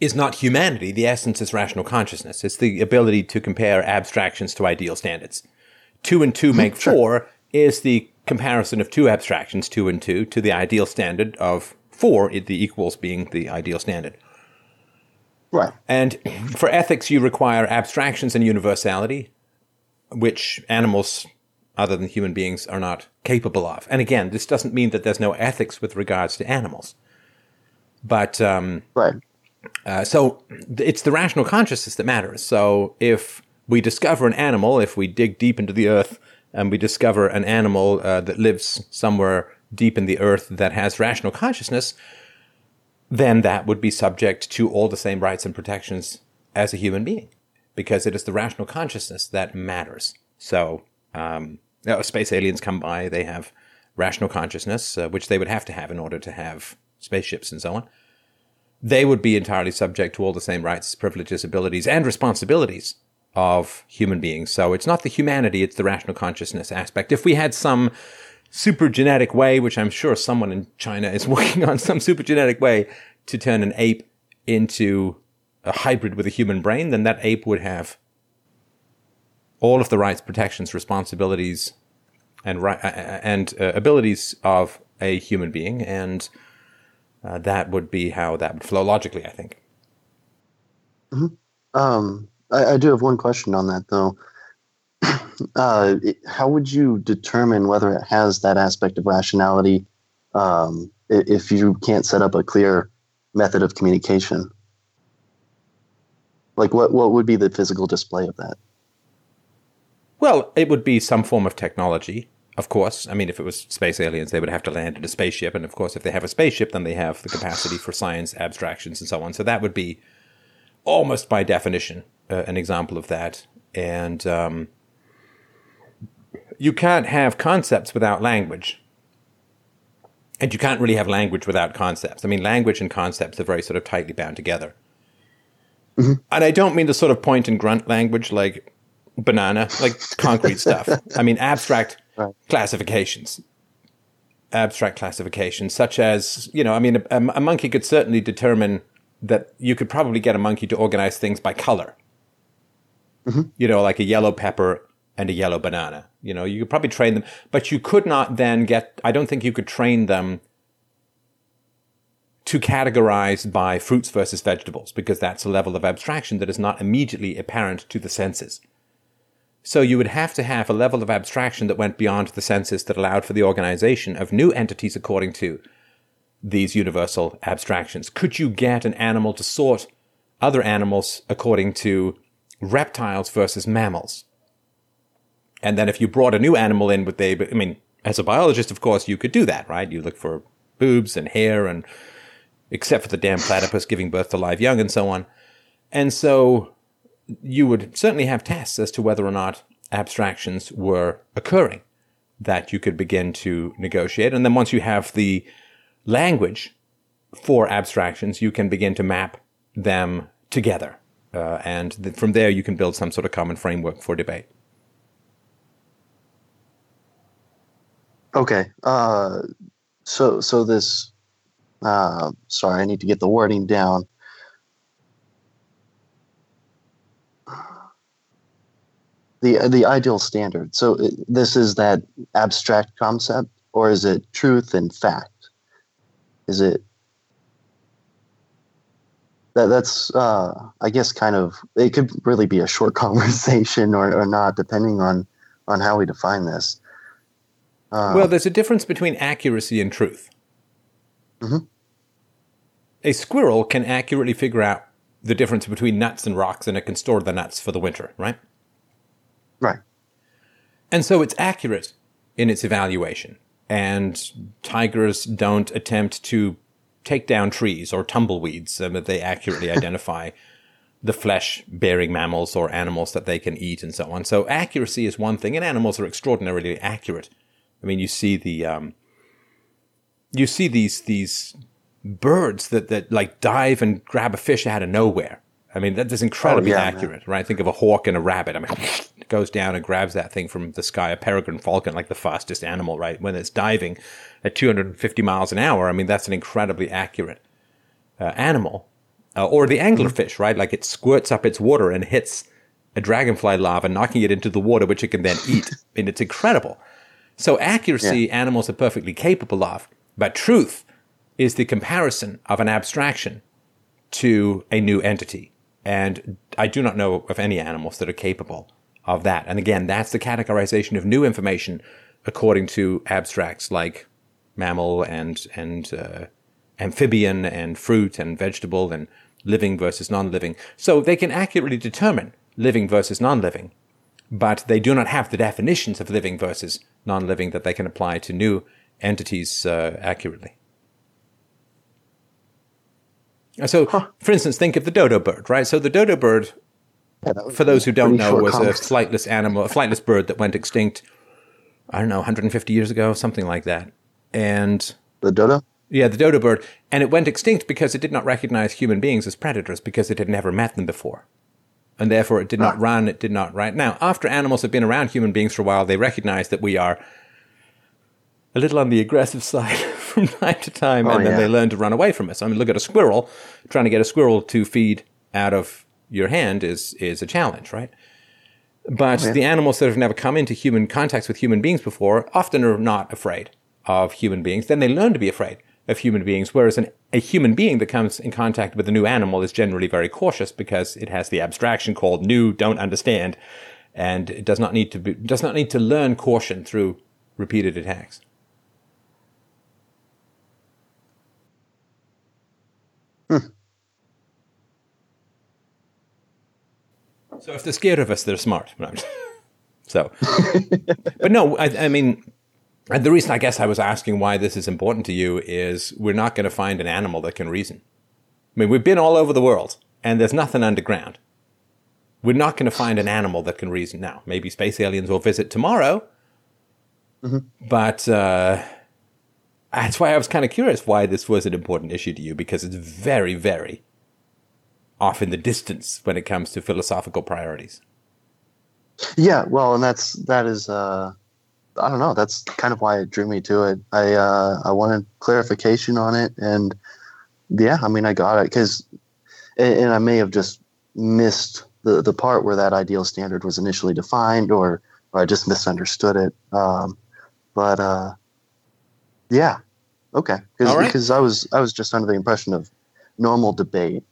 is not humanity. The essence is rational consciousness. It's the ability to compare abstractions to ideal standards. Two and two make four is the comparison of two abstractions, two and two, to the ideal standard of four, the equals being the ideal standard. right. And for ethics, you require abstractions and universality, which animals other than human beings are not capable of. And again, this doesn't mean that there's no ethics with regards to animals. But um, Right. Uh, so it's the rational consciousness that matters. So if we discover an animal, if we dig deep into the earth and we discover an animal uh, that lives somewhere deep in the earth that has rational consciousness, then that would be subject to all the same rights and protections as a human being, because it is the rational consciousness that matters. So, um, you know, space aliens come by; they have rational consciousness, uh, which they would have to have in order to have spaceships and so on. They would be entirely subject to all the same rights, privileges, abilities, and responsibilities of human beings. So it's not the humanity, it's the rational consciousness aspect. If we had some super genetic way, which I'm sure someone in China is working on, some super genetic way to turn an ape into a hybrid with a human brain, then that ape would have all of the rights, protections, responsibilities, and uh, and uh, abilities of a human being, and uh, that would be how that would flow logically. I think. Mm-hmm. Um, I, I, do have one question on that, though. Uh, how would you determine whether it has that aspect of rationality um, if you can't set up a clear method of communication? Like, what, what would be the physical display of that? Well, it would be some form of technology, of course. I mean, if it was space aliens, they would have to land in a spaceship. And of course, if they have a spaceship, then they have the capacity for science, abstractions, and so on. So that would be almost by definition uh, an example of that. And um, you can't have concepts without language. And you can't really have language without concepts. I mean, language and concepts are very sort of tightly bound together. Mm-hmm. And I don't mean the sort of point and grunt language like banana, like concrete stuff. I mean, abstract right. classifications. Abstract classifications, such as, you know, I mean, a, a monkey could certainly determine that you could probably get a monkey to organize things by color. Mm-hmm. You know, like a yellow pepper and a yellow banana. You know, you could probably train them, but you could not then get, I don't think you could train them to categorize by fruits versus vegetables because that's a level of abstraction that is not immediately apparent to the senses. So you would have to have a level of abstraction that went beyond the senses that allowed for the organization of new entities according to these universal abstractions. Could you get an animal to sort other animals according to reptiles versus mammals? And then if you brought a new animal in with I mean, as a biologist, of course, you could do that, right? You look for boobs and hair and except for the damn platypus giving birth to live young and so on. And so you would certainly have tests as to whether or not abstractions were occurring that you could begin to negotiate. And then once you have the language for abstractions, you can begin to map them together. Uh, and th- from there, you can build some sort of common framework for debate. Okay. Uh, so, so this, uh, sorry, I need to get the wording down. The the ideal standard. So it, this is that abstract concept, or is it truth and fact? Is it that that's uh, I guess kind of it could really be a short conversation or, or not, depending on on how we define this. Uh, well, there's a difference between accuracy and truth. Mm-hmm. A squirrel can accurately figure out the difference between nuts and rocks, and it can store the nuts for the winter, right? Right. And so it's accurate in its evaluation. And tigers don't attempt to take down trees or tumbleweeds. Um, they accurately identify the flesh bearing mammals or animals that they can eat and so on. So accuracy is one thing, and animals are extraordinarily accurate. I mean, you see the, um, you see these, these birds that, that like dive and grab a fish out of nowhere. I mean, that is incredibly oh, yeah, accurate, man. right? Think of a hawk and a rabbit. I mean, goes down and grabs that thing from the sky, a peregrine falcon, like the fastest animal, right? When it's diving at 250 miles an hour, I mean, that's an incredibly accurate uh, animal. Uh, or the anglerfish, right? Like it squirts up its water and hits a dragonfly larva, knocking it into the water, which it can then eat. and it's incredible. So accuracy, yeah. animals are perfectly capable of. But truth is the comparison of an abstraction to a new entity. And I do not know of any animals that are capable of that. And again, that's the categorization of new information according to abstracts like mammal and and uh, amphibian and fruit and vegetable and living versus non-living. So they can accurately determine living versus non-living, but they do not have the definitions of living versus non-living that they can apply to new entities uh, accurately. So, huh. for instance, think of the dodo bird, right? So the dodo bird, yeah, for those who don't know, was a flightless animal, a flightless bird that went extinct. I don't know, 150 years ago, something like that. And the dodo, Yeah, the dodo bird. And it went extinct because it did not recognize human beings as predators because it had never met them before. And therefore it did not run, it did not right Now, after animals have been around human beings for a while, they recognize that we are a little on the aggressive side from time to time, Oh, and then yeah. they learn to run away from us. I mean, look at a squirrel. Trying to get a squirrel to feed out of your hand is, is a challenge, right? But the animals that have never come into human contacts with human beings before often are not afraid of human beings. Then they learn to be afraid of human beings, whereas an, a human being that comes in contact with a new animal is generally very cautious because it has the abstraction called new, don't understand, and it does not need to be, does not need to learn caution through repeated attacks. So if they're scared of us, they're smart. So, but no, I, I mean, and the reason I guess I was asking why this is important to you is we're not going to find an animal that can reason. I mean, we've been all over the world, and there's nothing underground. We're not going to find an animal that can reason now. Maybe space aliens will visit tomorrow, but uh, that's why I was kind of curious why this was an important issue to you because it's very, very off in the distance when it comes to philosophical priorities. Yeah, well, and that's that is uh, I don't know. That's kind of why it drew me to it. I uh, I wanted clarification on it, and yeah, I mean, I got it because, and, and I may have just missed the the part where that ideal standard was initially defined, or or I just misunderstood it. Um, but uh, yeah, okay, because right. because I was I was just under the impression of normal debate.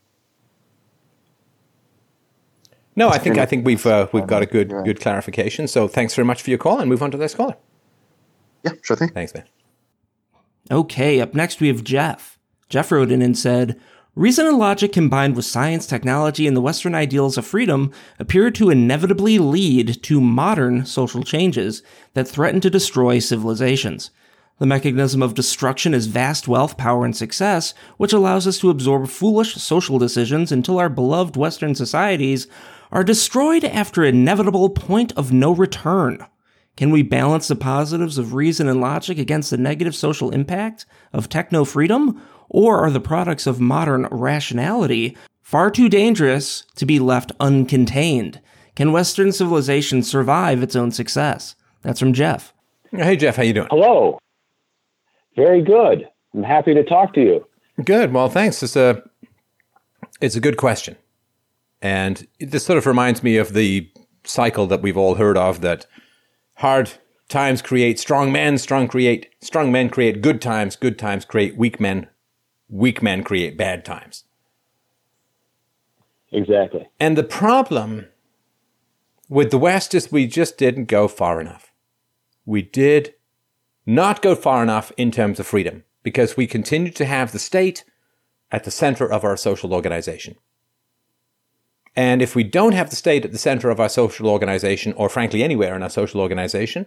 No, I think I think we've uh, we've got a good You're good clarification. So thanks very much for your call, and move on to the next caller. Yeah, sure thing. Thanks, man. Okay, up next we have Jeff. Jeff wrote in and said, Reason and logic combined with science, technology, and the Western ideals of freedom appear to inevitably lead to modern social changes that threaten to destroy civilizations. The mechanism of destruction is vast wealth, power, and success, which allows us to absorb foolish social decisions until our beloved Western societies are destroyed after inevitable point of no return. Can we balance the positives of reason and logic against the negative social impact of techno freedom? Or are the products of modern rationality far too dangerous to be left uncontained? Can Western civilization survive its own success? That's from Jeff. Hey, Jeff, how you doing? Hello. Very good. I'm happy to talk to you. Good. Well, thanks. It's a it's a good question, and this sort of reminds me of the cycle that we've all heard of that hard times create strong men, strong create strong men create good times, good times create weak men, weak men create bad times. Exactly. And the problem with the West is we just didn't go far enough. We did not go far enough in terms of freedom because we continued to have the state at the center of our social organization. And if we don't have the state at the center of our social organization, or frankly anywhere in our social organization,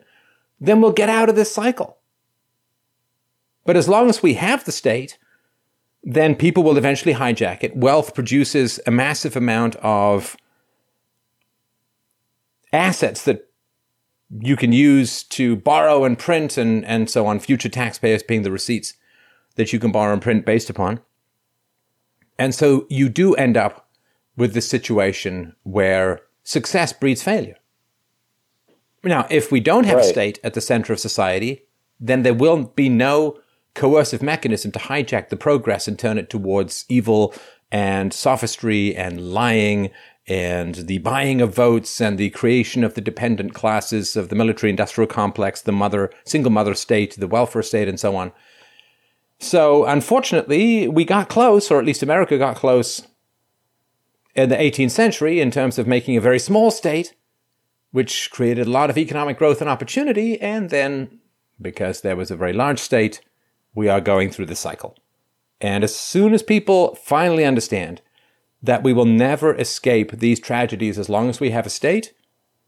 then we'll get out of this cycle. But as long as we have the state, then people will eventually hijack it. Wealth produces a massive amount of assets that you can use to borrow and print and, and so on, future taxpayers paying the receipts that you can borrow and print based upon. And so you do end up with the situation where success breeds failure. Now, if we don't have a state at the center of society, then there will be no coercive mechanism to hijack the progress and turn it towards evil and sophistry and lying and the buying of votes and the creation of the dependent classes of the military industrial complex, the mother, single mother state, the welfare state, and so on. So, unfortunately, we got close, or at least America got close in the 18th century in terms of making a very small state, which created a lot of economic growth and opportunity. And then, because there was a very large state, we are going through the cycle. And as soon as people finally understand that we will never escape these tragedies as long as we have a state,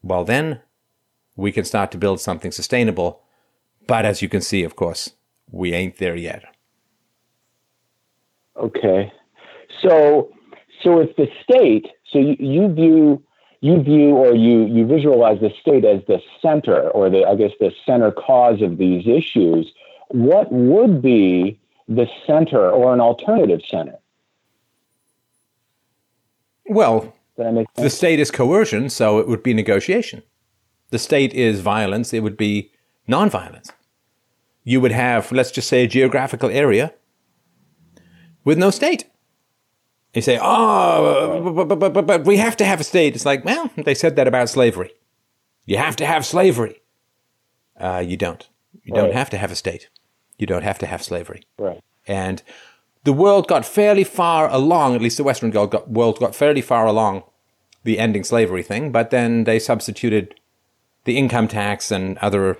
well, then we can start to build something sustainable. But as you can see, of course, we ain't there yet. Okay. So, so if the state, so you, you view you view or you you visualize the state as the center or the I guess the center cause of these issues. What would be the center or an alternative center. Well, Does that make the state is coercion, so it would be negotiation. The state is violence, it would be nonviolence. You would have, let's just say, a geographical area with no state. You say, oh, but, but, but, but we have to have a state. It's like, well, they said that about slavery. You have to have slavery. Uh, you don't. You don't have to have a state. You don't have to have slavery. Right. And the world got fairly far along, at least the Western world got, world got fairly far along the ending slavery thing, but then they substituted the income tax and other,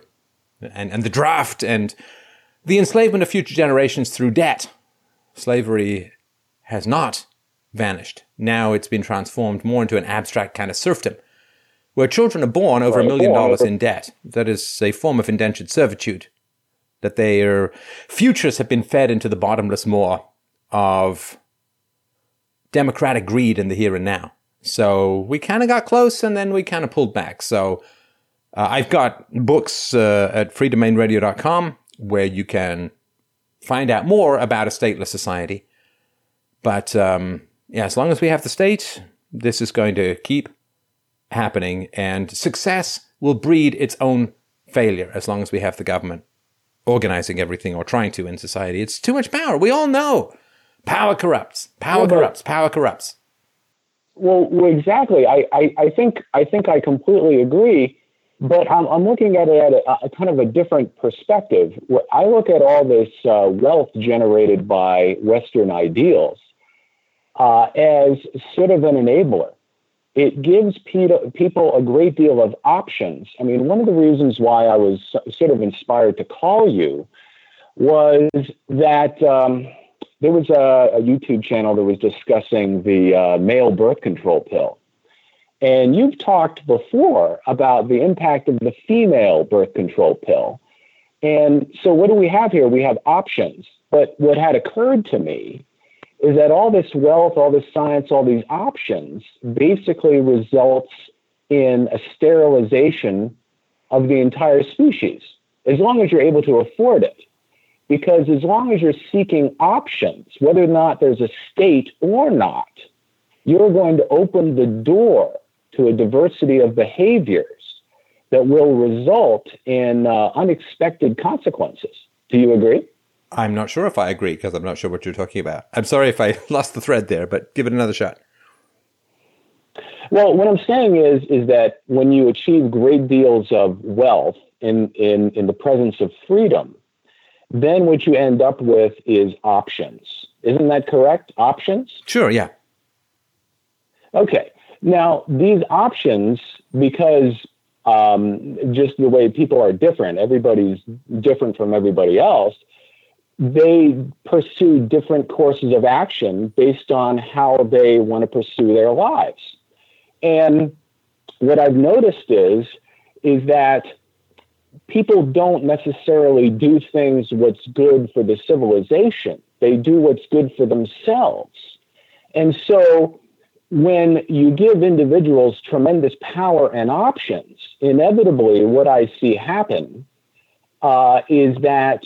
and, and the draft and the enslavement of future generations through debt. Slavery has not vanished. Now it's been transformed more into an abstract kind of serfdom, where children are born over a million dollars in debt. That is a form of indentured servitude that their futures have been fed into the bottomless maw of democratic greed in the here and now. So we kind of got close and then we kind of pulled back. So uh, I've got books uh, at freedomainradio.com where you can find out more about a stateless society. But um, yeah, as long as we have the state, this is going to keep happening, and success will breed its own failure as long as we have the government organizing everything or trying to in society. It's too much power. We all know power corrupts. Power but- corrupts. Power corrupts. Well, well exactly. I, I, I think I think I completely agree, but I'm, I'm looking at it at a, a kind of a different perspective. I look at all this uh, wealth generated by Western ideals uh, as sort of an enabler. It gives people a great deal of options. I mean, one of the reasons why I was sort of inspired to call you was that um, there was a, a YouTube channel that was discussing the uh, male birth control pill. And you've talked before about the impact of the female birth control pill. And so, what do we have here? We have options. But what had occurred to me is that all this wealth, all this science, all these options basically results in a sterilization of the entire species, as long as you're able to afford it because as long as you're seeking options, whether or not there's a state or not, you're going to open the door to a diversity of behaviors that will result in uh, unexpected consequences. Do you agree? I'm not sure if I agree because I'm not sure what you're talking about. I'm sorry if I lost the thread there, but give it another shot. Well, what I'm saying is is that when you achieve great deals of wealth in in in the presence of freedom, then what you end up with is options. Isn't that correct? Options? Sure, yeah. Okay. Now, these options, because um, just the way people are different, everybody's different from everybody else, they pursue different courses of action based on how they want to pursue their lives. And what I've noticed is, is that people don't necessarily do things what's good for the civilization. They do what's good for themselves. And so when you give individuals tremendous power and options, inevitably what I see happen uh, is that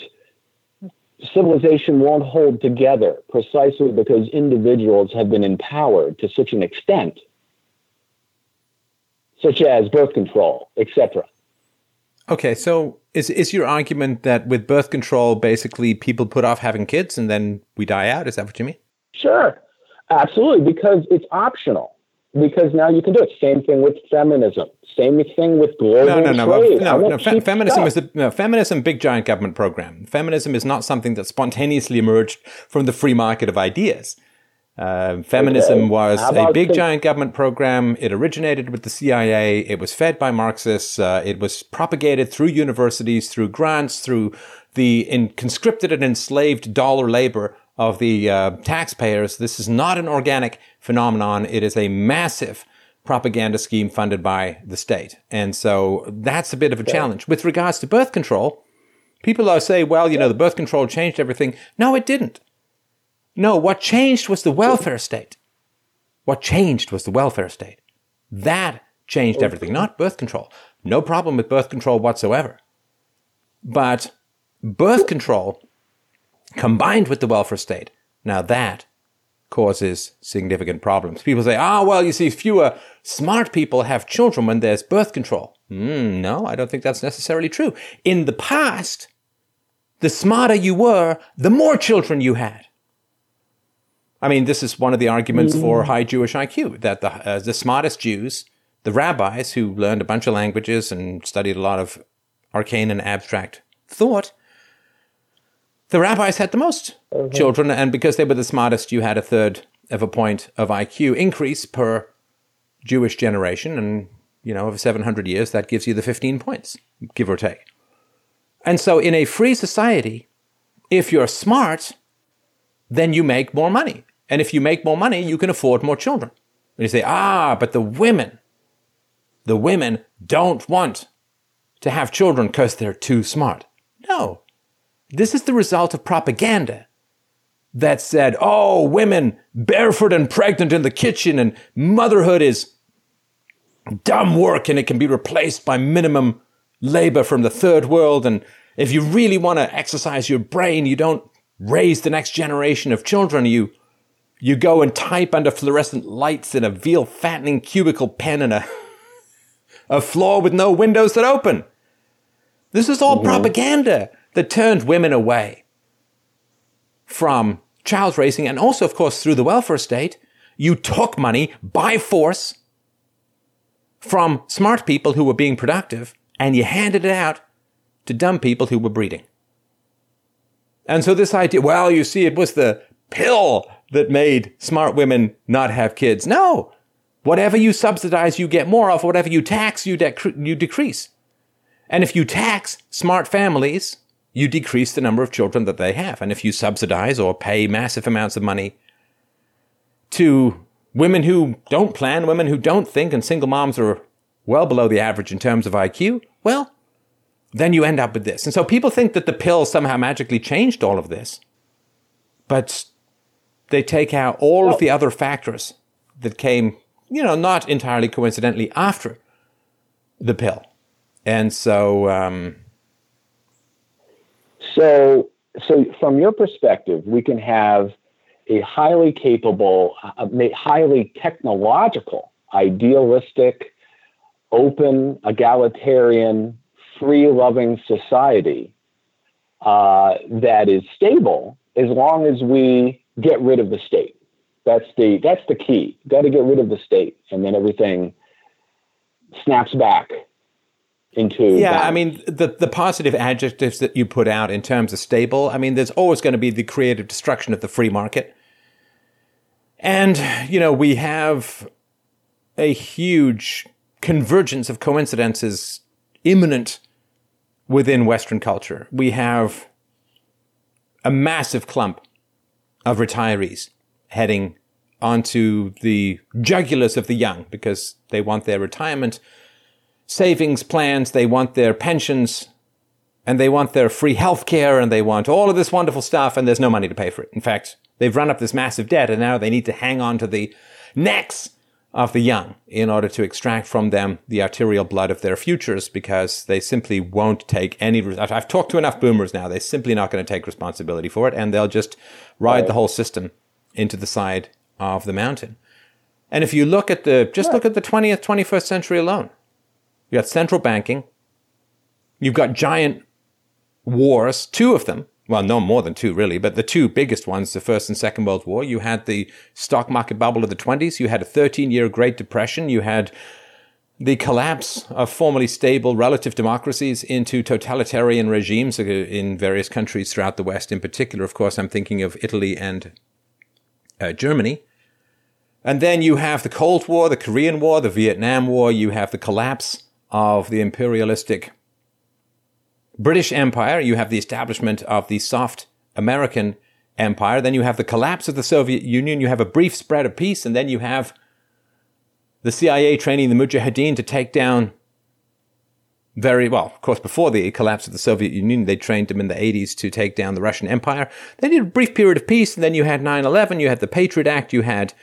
civilization won't hold together precisely because individuals have been empowered to such an extent, such as birth control, etc. Okay, so is is your argument that with birth control, basically people put off having kids and then we die out? Is that what you mean? Sure, absolutely, because it's optional. Because now you can do it. Same thing with feminism. Same thing with global No, no, no, trade. I no. no fe- feminism stuff. is the no, feminism, big giant government program. Feminism is not something that spontaneously emerged from the free market of ideas. Uh, feminism Okay. was a big the- giant government program. It originated with the CIA. It was fed by Marxists. Uh, it was propagated through universities, through grants, through the in- conscripted and enslaved dollar labor of the uh, taxpayers. This is not an organic phenomenon. It is a massive propaganda scheme funded by the state. And so that's a bit of a challenge. With regards to birth control, people are say, well, you know, the birth control changed everything. No, it didn't. No, what changed was the welfare state. What changed was the welfare state. That changed everything, not birth control. No problem with birth control whatsoever. But birth control combined with the welfare state. Now that causes significant problems. People say, ah, well, you see, fewer smart people have children when there's birth control. Mm, no, I don't think that's necessarily true. In the past, the smarter you were, the more children you had. I mean, this is one of the arguments mm. for high Jewish IQ that the, uh, the smartest Jews, the rabbis who learned a bunch of languages and studied a lot of arcane and abstract thought, the rabbis had the most okay. children, and because they were the smartest, you had a third of a point of IQ increase per Jewish generation, and you know, over 700 years, that gives you the 15 points, give or take. And so, in a free society, if you're smart, then you make more money. And if you make more money, you can afford more children. And you say, ah, but the women, the women don't want to have children because they're too smart. No. This is the result of propaganda that said, oh, women barefoot and pregnant in the kitchen and motherhood is dumb work and it can be replaced by minimum labor from the third world. And if you really want to exercise your brain, you don't raise the next generation of children. You, you go and type under fluorescent lights in a veal fattening cubicle pen in a, a floor with no windows that open. This is all mm-hmm. propaganda that turned women away from child raising. And also, of course, through the welfare state, you took money by force from smart people who were being productive and you handed it out to dumb people who were breeding. And so this idea, well, you see, it was the pill that made smart women not have kids. No. Whatever you subsidize, you get more of. Whatever you tax, you, dec- you decrease. And if you tax smart families, you decrease the number of children that they have. And if you subsidize or pay massive amounts of money to women who don't plan, women who don't think, and single moms are well below the average in terms of IQ, well, then you end up with this. And so people think that the pill somehow magically changed all of this. But they take out all of the other factors that came, you know, not entirely coincidentally after the pill. And so. Um, so, so from your perspective, we can have a highly capable, a highly technological, idealistic, open, egalitarian, free loving society uh, that is stable as long as we get rid of the state. That's the that's the key. Got to get rid of the state, and then everything snaps back into. Yeah, balance. I mean the the positive adjectives that you put out in terms of stable. I mean, there's always going to be the creative destruction of the free market, and you know we have a huge convergence of coincidences imminent within Western culture. We have a massive clump of retirees heading onto the jugulars of the young because they want their retirement savings plans, they want their pensions, and they want their free health care, and they want all of this wonderful stuff, and there's no money to pay for it. In fact, they've run up this massive debt, and now they need to hang on to the necks of the young in order to extract from them the arterial blood of their futures because they simply won't take any. I've talked to enough boomers now. They're simply not going to take responsibility for it and they'll just ride right. the whole system into the side of the mountain. And if you look at the, just look at the 20th, 21st century alone. You got central banking. You've got giant wars, two of them well, no more than two really, but the two biggest ones, the First and Second World War, you had the stock market bubble of the 20s, you had a 13 year Great Depression, you had the collapse of formerly stable relative democracies into totalitarian regimes in various countries throughout the West. In particular, of course, I'm thinking of Italy and uh, Germany. And then you have the Cold War, the Korean War, the Vietnam War, you have the collapse of the imperialistic British Empire, you have the establishment of the soft American empire, then you have the collapse of the Soviet Union, you have a brief spread of peace, and then you have the CIA training the Mujahideen to take down very well, of course, before the collapse of the Soviet Union, they trained them in the 80s to take down the Russian Empire. Then you had a brief period of peace, and then you had 9 11, you had the Patriot Act, you had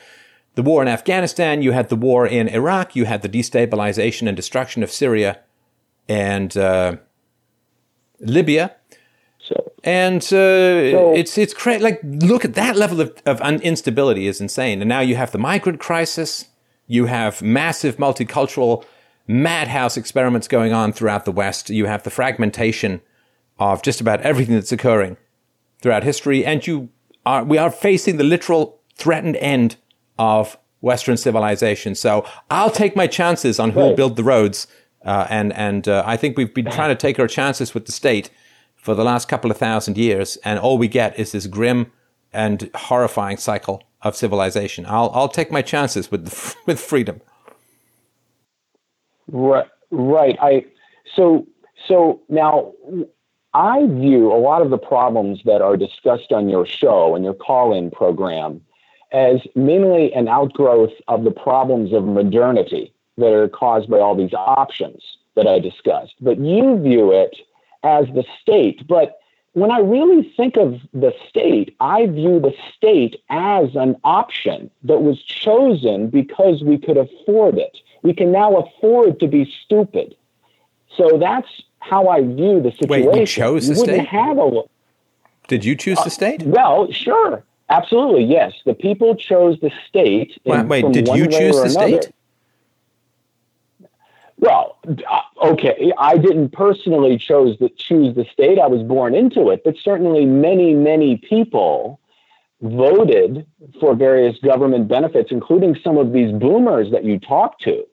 the war in Afghanistan, you had the war in Iraq, you had the destabilization and destruction of Syria, and uh, Libya. So, And uh, so, it's it's cra- like look at that level of, of instability is insane. And now you have the migrant crisis. You have massive multicultural madhouse experiments going on throughout the West. You have the fragmentation of just about everything that's occurring throughout history, and you are we are facing the literal threatened end of Western civilization. So I'll take my chances on who right. will build the roads, uh, and and uh, I think we've been trying to take our chances with the state for the last couple of thousand years, and all we get is this grim and horrifying cycle of civilization. I'll I'll take my chances with with freedom. Right, right. I so so now I view a lot of the problems that are discussed on your show and your call-in program as mainly an outgrowth of the problems of modernity that are caused by all these options that I discussed. But you view it as the state. But when I really think of the state, I view the state as an option that was chosen because we could afford it. We can now afford to be stupid. So that's how I view the situation. Wait, you chose the state? Have a, Did you choose uh, the state? Well, sure. Absolutely, yes. The people chose the state. Wait, wait did you choose the state? Well, uh, okay, I didn't personally chose the, choose the state. I was born into it, but certainly many, many people voted for various government benefits, including some of these boomers that you talk to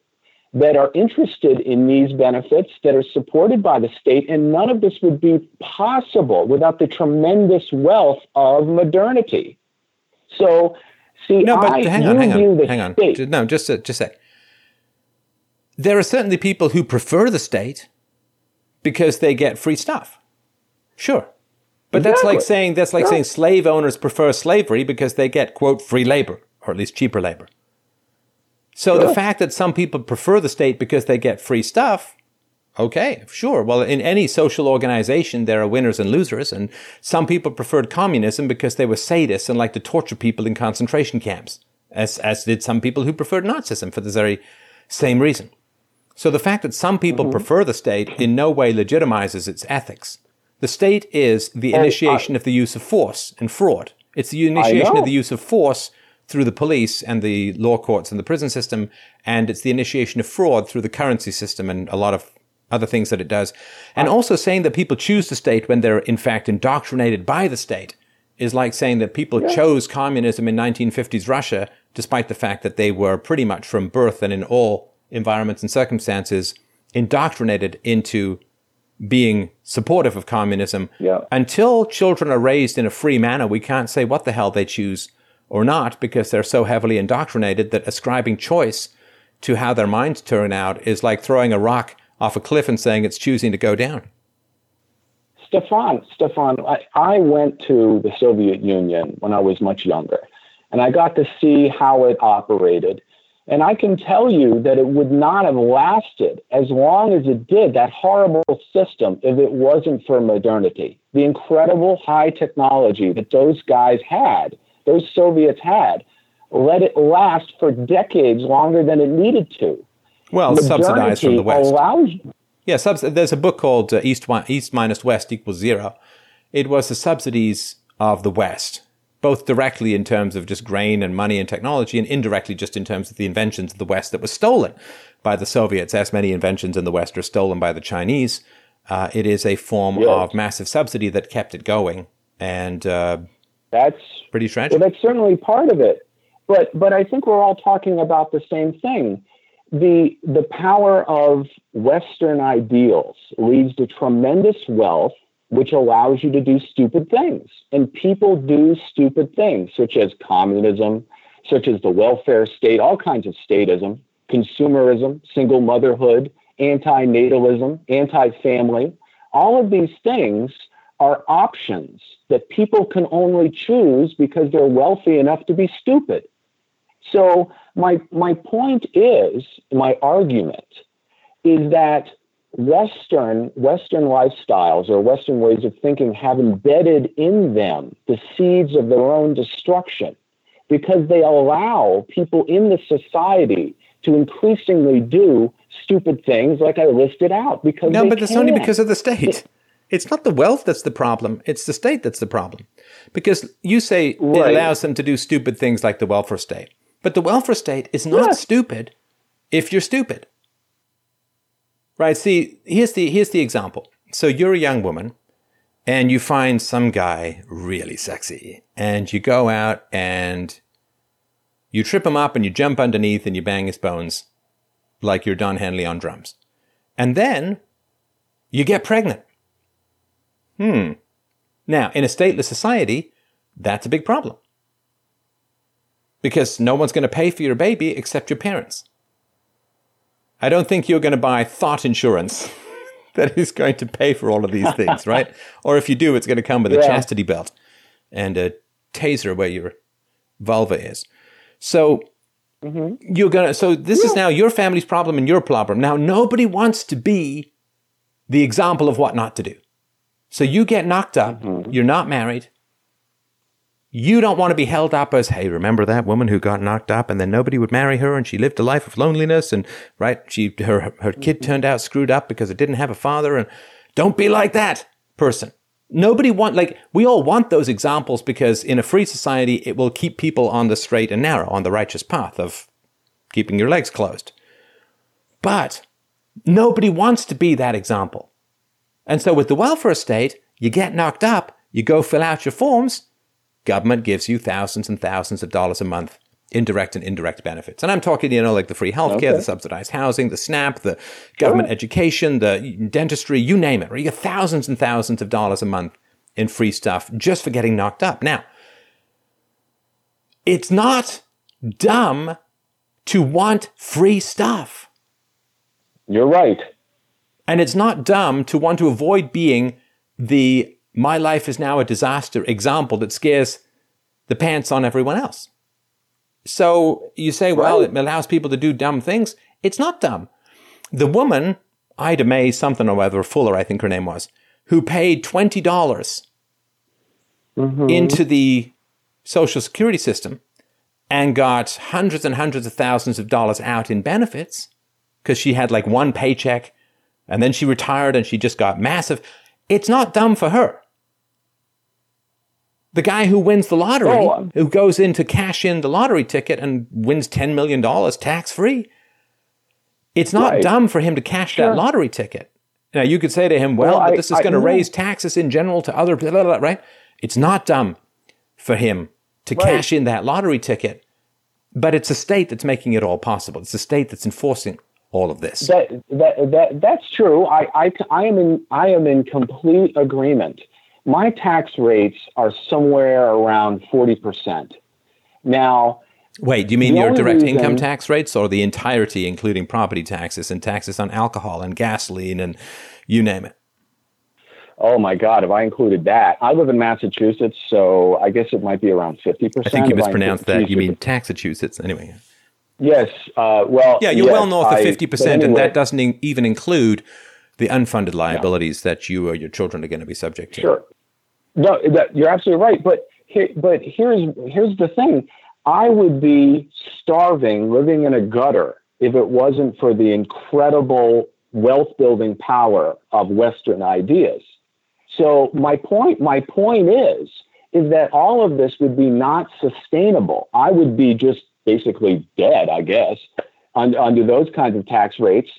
that are interested in these benefits that are supported by the state. And none of this would be possible without the tremendous wealth of modernity. So, see, no, but I hang on, hang on, hang on. State. No, just a, just a sec. There are certainly people who prefer the state because they get free stuff. Sure. But exactly. that's like saying that's like saying slave owners prefer slavery because they get quote free labor or at least cheaper labor. So the fact that some people prefer the state because they get free stuff, okay, sure. Well, in any social organization, there are winners and losers. And some people preferred communism because they were sadists and liked to torture people in concentration camps, as, as did some people who preferred Nazism for the very same reason. So the fact that some people mm-hmm. prefer the state in no way legitimizes its ethics. The state is the initiation I, of the use of force and fraud. It's the initiation of the use of force through the police and the law courts and the prison system, and it's the initiation of fraud through the currency system and a lot of other things that it does. And also saying that people choose the state when they're in fact indoctrinated by the state is like saying that people yeah. chose communism in 1950s Russia despite the fact that they were pretty much from birth and in all environments and circumstances indoctrinated into being supportive of communism. Yeah. Until children are raised in a free manner, we can't say what the hell they choose or not because they're so heavily indoctrinated that ascribing choice to how their minds turn out is like throwing a rock off a cliff and saying it's choosing to go down. Stefan, Stefan, I, I went to the Soviet Union when I was much younger, and I got to see how it operated. And I can tell you that it would not have lasted as long as it did, that horrible system, if it wasn't for modernity. The incredible high technology that those guys had those Soviets had, let it last for decades longer than it needed to. Well, subsidized from the West. Allows, yeah, subs- there's a book called uh, East, East minus West equals zero. It was the subsidies of the West, both directly in terms of just grain and money and technology, and indirectly just in terms of the inventions of the West that were stolen by the Soviets, as many inventions in the West are stolen by the Chinese. Uh, it is a form of massive subsidy that kept it going. And uh, that's pretty tragic. Well, that's certainly part of it. But but I think we're all talking about the same thing. The the power of Western ideals leads to tremendous wealth, which allows you to do stupid things. And people do stupid things, such as communism, such as the welfare state, all kinds of statism, consumerism, single motherhood, anti-natalism, anti-family. All of these things are options that people can only choose because they're wealthy enough to be stupid. So my my point is, my argument is that Western Western lifestyles or Western ways of thinking have embedded in them the seeds of their own destruction because they allow people in the society to increasingly do stupid things like I listed out because no, but it's only because of the state. It's not the wealth that's the problem, it's the state that's the problem. Because you say it allows them to do stupid things like the welfare state. But the welfare state is not Yeah. stupid if you're stupid. Right? See, here's the here's the example. So you're a young woman and you find some guy really sexy and you go out and you trip him up and you jump underneath and you bang his bones like you're Don Henley on drums. And then you get pregnant. Hmm. Now, in a stateless society, that's a big problem. Because no one's going to pay for your baby except your parents. I don't think you're going to buy thought insurance that is going to pay for all of these things, right? Or if you do, it's going to come with a chastity belt and a taser where your vulva is. So mm-hmm. you're gonna. So this is now your family's problem and your problem. Now nobody wants to be the example of what not to do. So you get knocked up. Mm-hmm. You're not married. You don't want to be held up as, hey, remember that woman who got knocked up and then nobody would marry her and she lived a life of loneliness and right, she her her kid mm-hmm. turned out screwed up because it didn't have a father and don't be like that person. Nobody want like we all want those examples because in a free society it will keep people on the straight and narrow, on the righteous path of keeping your legs closed. But nobody wants to be that example. And so with the welfare state, you get knocked up, you go fill out your forms, government gives you thousands and thousands of dollars a month in direct and indirect benefits. And I'm talking, you know, like the free healthcare, Okay. the subsidized housing, the SNAP, the government education, the dentistry, you name it. Right? You get thousands and thousands of dollars a month in free stuff just for getting knocked up. Now, it's not dumb to want free stuff. You're right. And it's not dumb to want to avoid being the my life is now a disaster example that scares the pants on everyone else. So you say, well, Right. it allows people to do dumb things. It's not dumb. The woman, Ida Mae something or other, Fuller, I think her name was, who paid $20 mm-hmm. into the Social Security system and got hundreds and hundreds of thousands of dollars out in benefits because she had like one paycheck and then she retired and she just got massive. It's not dumb for her. The guy who wins the lottery, Oh, um, who goes in to cash in the lottery ticket and wins $10 million tax free, it's not Right. dumb for him to cash that lottery ticket. Now, you could say to him, well, Well, but I- this is going to raise taxes in general to other, blah, blah, blah, right? It's not dumb for him to Right. cash in that lottery ticket, but it's a state that's making it all possible. It's a state that's enforcing all of this. That, that, that, that's true. I, I, I, am in, I am in complete agreement. My tax rates are somewhere around 40%. Now, Wait, do you mean your direct income tax rates or the entirety, including property taxes and taxes on alcohol and gasoline and you name it? oh my God, if I included that, I live in Massachusetts, so I guess it might be around 50%. I think you mispronounced that. You mean. Taxachusetts. Anyway. Yes. Uh, well, Yeah, you're yes, well north of 50%, but and that doesn't in- even include the unfunded liabilities that you or your children are going to be subject to. Sure. No, that, you're absolutely right. But here, but here's here's the thing. I would be starving, living in a gutter, if it wasn't for the incredible wealth building power of Western ideas. So my point, my point is, is that all of this would be not sustainable. I would be just basically dead, I guess, un, under those kinds of tax rates,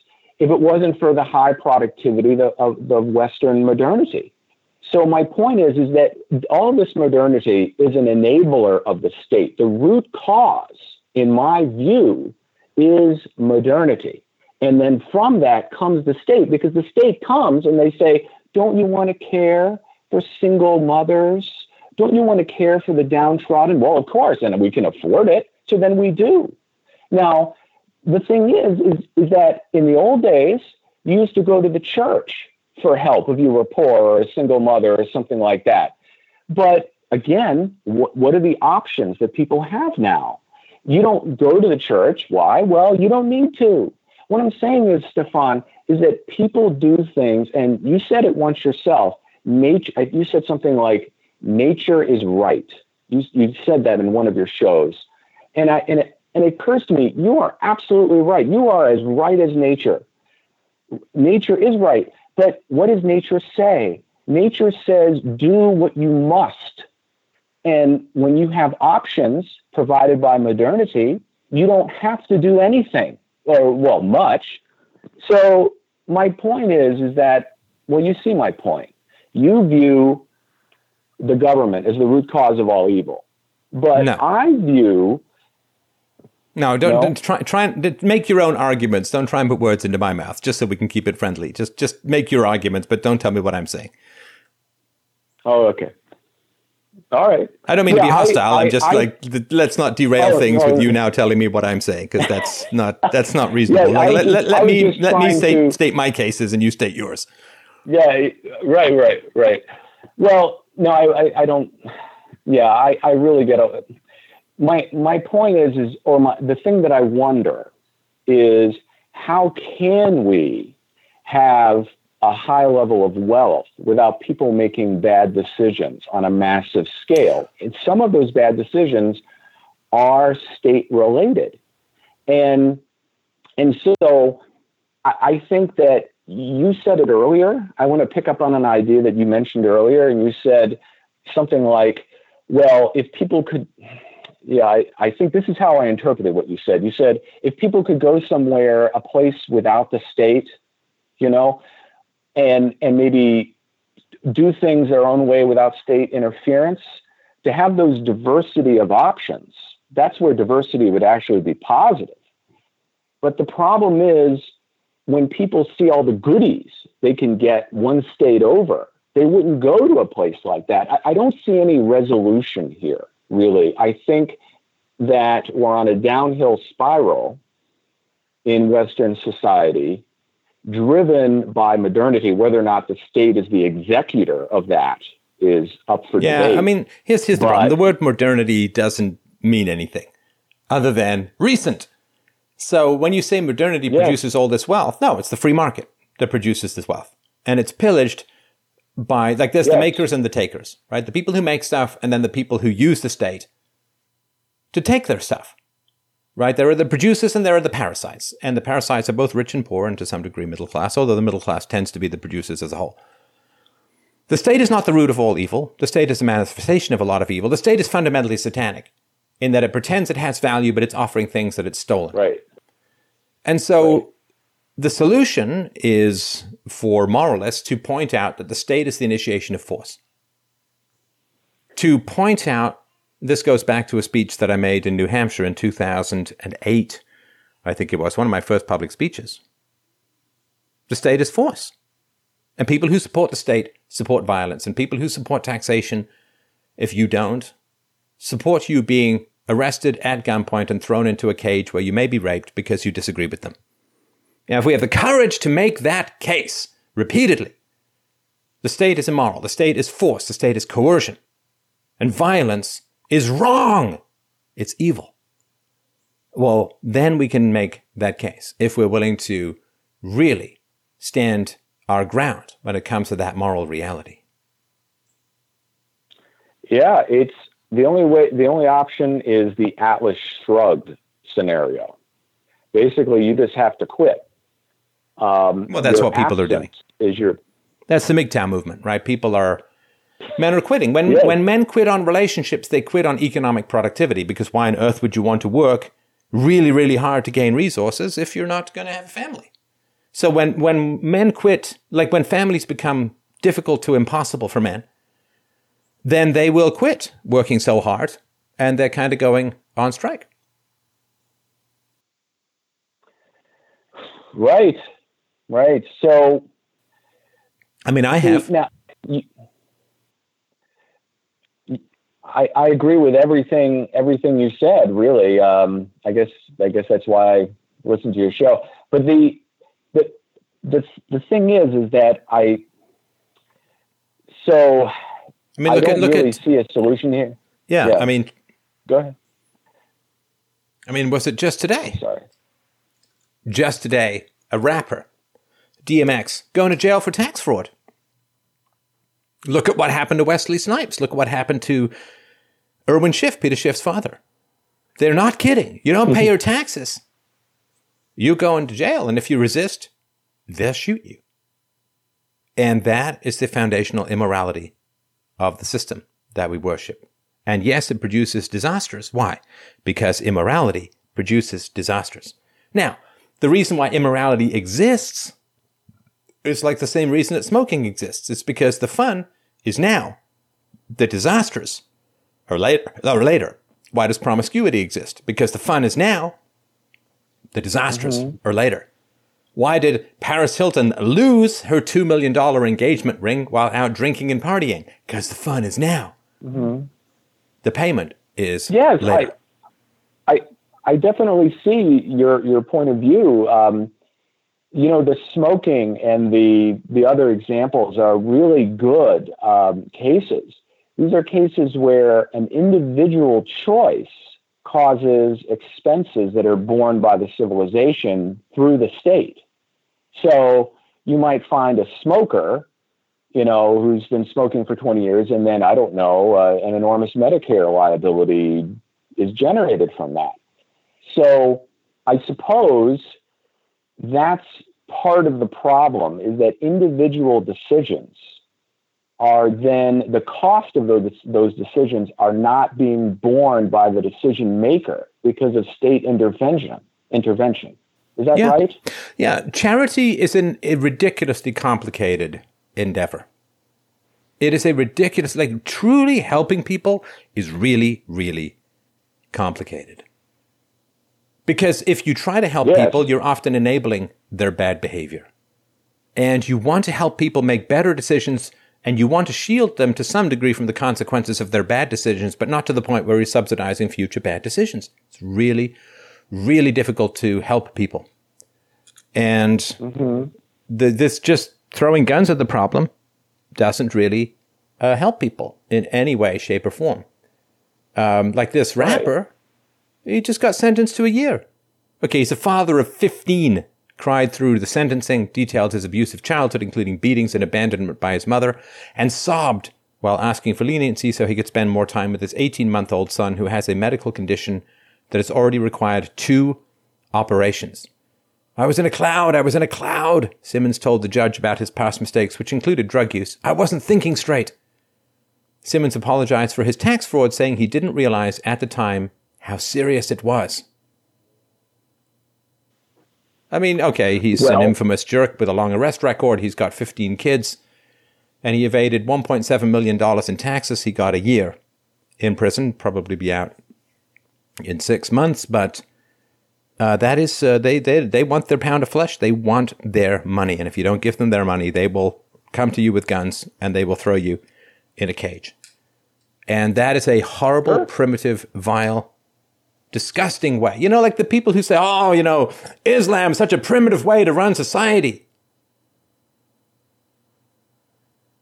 if it wasn't for the high productivity of, of the Western modernity. So my point is, is that all this modernity is an enabler of the state. The root cause, in my view, is modernity. And then from that comes the state, because the state comes and they say, don't you want to care for single mothers? Don't you want to care for the downtrodden? Well, of course, and we can afford it. So then we do. Now, the thing is, is, is that in the old days, you used to go to the church for help if you were poor or a single mother or something like that. But again, wh- what are the options that people have now? You don't go to the church. Why? Well, you don't need to. What I'm saying is, Stefan, is that people do things, and you said it once yourself. Nature. You said something like, "Nature is right." You, you said that in one of your shows, and I and it, and it occurs to me, you are absolutely right. You are as right as nature. Nature is right. But what does nature say? nature says do what you must. And when you have options provided by modernity, you don't have to do anything or, well, much. So my point is, is that, well, you see my point. You view the government as the root cause of all evil. But No. I view No, don't, No? don't try try and make your own arguments. Don't try and put words into my mouth, just so we can keep it friendly. Just just make your arguments, but don't tell me what I'm saying. Oh, okay. All right. I don't mean to be hostile. I, am just I- like let's not derail Oh, things no. with you now telling me what I'm saying because that's not that's not reasonable. Yeah, like, let, just- let, let me let me state to- state my cases and you state yours. Yeah, right, right, right. Well, no, I, I, I don't. Yeah, I, I really get it. My my point is is or my the thing that I wonder is how can we have a high level of wealth without people making bad decisions on a massive scale? And some of those bad decisions are state related, and and so I, I think that you said it earlier. I want to pick up on an idea that you mentioned earlier, and you said something like, well, if people could, yeah, I, I think this is how I interpreted what you said. You said, if people could go somewhere, a place without the state, you know, and, and maybe do things their own way without state interference, to have those diversity of options, that's where diversity would actually be positive. But the problem is when people see all the goodies they can get one state over, they wouldn't go to a place like that. I, I don't see any resolution here, really. I think that we're on a downhill spiral in Western society, driven by modernity. Whether or not the state is the executor of that is up for Yeah, debate. I mean, here's here's the But- problem. The word modernity doesn't mean anything other than recent. So when you say modernity Yeah. produces all this wealth, no, it's the free market that produces this wealth, and it's pillaged by like there's the makers and the takers, right? The people who make stuff, and then the people who use the state to take their stuff. Right? There are the producers and there are the parasites. And the parasites are both rich and poor and to some degree middle class, although the middle class tends to be the producers as a whole. The state is not the root of all evil. The state is a manifestation of a lot of evil. The state is fundamentally satanic in that it pretends it has value, but it's offering things that it's stolen. right. And so the solution is for moralists to point out that the state is the initiation of force. To point out, this goes back to a speech that I made in New Hampshire in 2008. I think it was one of my first public speeches. The state is force. And people who support the state support violence. And people who support taxation, if you don't, support you being arrested at gunpoint and thrown into a cage where you may be raped because you disagree with them. Now, if we have the courage to make that case repeatedly, the state is immoral, the state is force, the state is coercion, and violence is wrong. It's evil. Well, then we can make that case if we're willing to really stand our ground when it comes to that moral reality. Yeah, it's the only way. The only option is the Atlas Shrugged scenario. Basically, you just have to quit. Um, Well, that's what people are doing. Is your That's the MGTOW movement, right? People are men are quitting. When Yeah. when men quit on relationships, they quit on economic productivity because why on earth would you want to work really, really hard to gain resources if you're not going to have a family? So when when men quit, like when families become difficult to impossible for men, then they will quit working so hard and they're kind of going on strike. right, right. So I mean, I have now, you, I, I agree with everything everything you said. Really, um, I guess I guess that's why I listen to your show. But the the the the thing is, is that I so I mean, I look don't at look really at see a solution here. yeah, yeah. I mean, Go ahead. I mean, was it just today? Sorry. just today, a rapper, DMX, going to jail for tax fraud. Look at what happened to Wesley Snipes. Look at what happened to Irwin Schiff, Peter Schiff's father. They're not kidding. You don't pay mm-hmm. your taxes. You go into jail, and if you resist, they'll shoot you. And that is the foundational immorality of the system that we worship. And yes, it produces disasters. Why? Because immorality produces disasters. Now, the reason why immorality exists is like the same reason that smoking exists. It's because the fun is now. The disastrous are later. Are later. Why does promiscuity exist? Because the fun is now. The disastrous mm-hmm. are later. Why did Paris Hilton lose her $2 million engagement ring while out drinking and partying? Because the fun is now. Mm-hmm. The payment is yes, later. I, I, I definitely see your, your point of view. Um, you know, the smoking and the, the other examples are really good um, cases. These are cases where an individual choice causes expenses that are borne by the civilization through the state. So you might find a smoker, you know, who's been smoking for 20 years, and then I don't know, uh, an enormous Medicare liability is generated from that. So I suppose that's part of the problem is that individual decisions are then the cost of those, those decisions are not being borne by the decision maker because of state intervention intervention. Is that yeah. right? Yeah. Charity is an, a ridiculously complicated endeavor. It is a ridiculous like truly helping people is really really complicated because if you try to help yes. people you're often enabling their bad behavior and you want to help people make better decisions and you want to shield them to some degree from the consequences of their bad decisions, but not to the point where you're subsidizing future bad decisions. It's really, really difficult to help people. And mm-hmm. the, this just throwing guns at the problem doesn't really uh, help people in any way, shape, or form. Um, like this rapper. He just got sentenced to a year. Okay, he's a father of 15 cried through the sentencing, detailed his abusive childhood, including beatings and abandonment by his mother, and sobbed while asking for leniency so he could spend more time with his 18 month old son who has a medical condition that has already required two operations. I was in a cloud, I was in a cloud, Simmons told the judge about his past mistakes, which included drug use. I wasn't thinking straight. Simmons apologized for his tax fraud, saying he didn't realize at the time how serious it was. I mean, okay, he's well, an infamous jerk with a long arrest record. He's got 15 kids, and he evaded 1.7 million dollars in taxes. He got a year in prison, probably be out in six months. But uh, that is, uh, they they they want their pound of flesh. They want their money, and if you don't give them their money, they will come to you with guns and they will throw you in a cage. And that is a horrible, primitive, vile disgusting way. You know, like the people who say, oh, you know, Islam is such a primitive way to run society.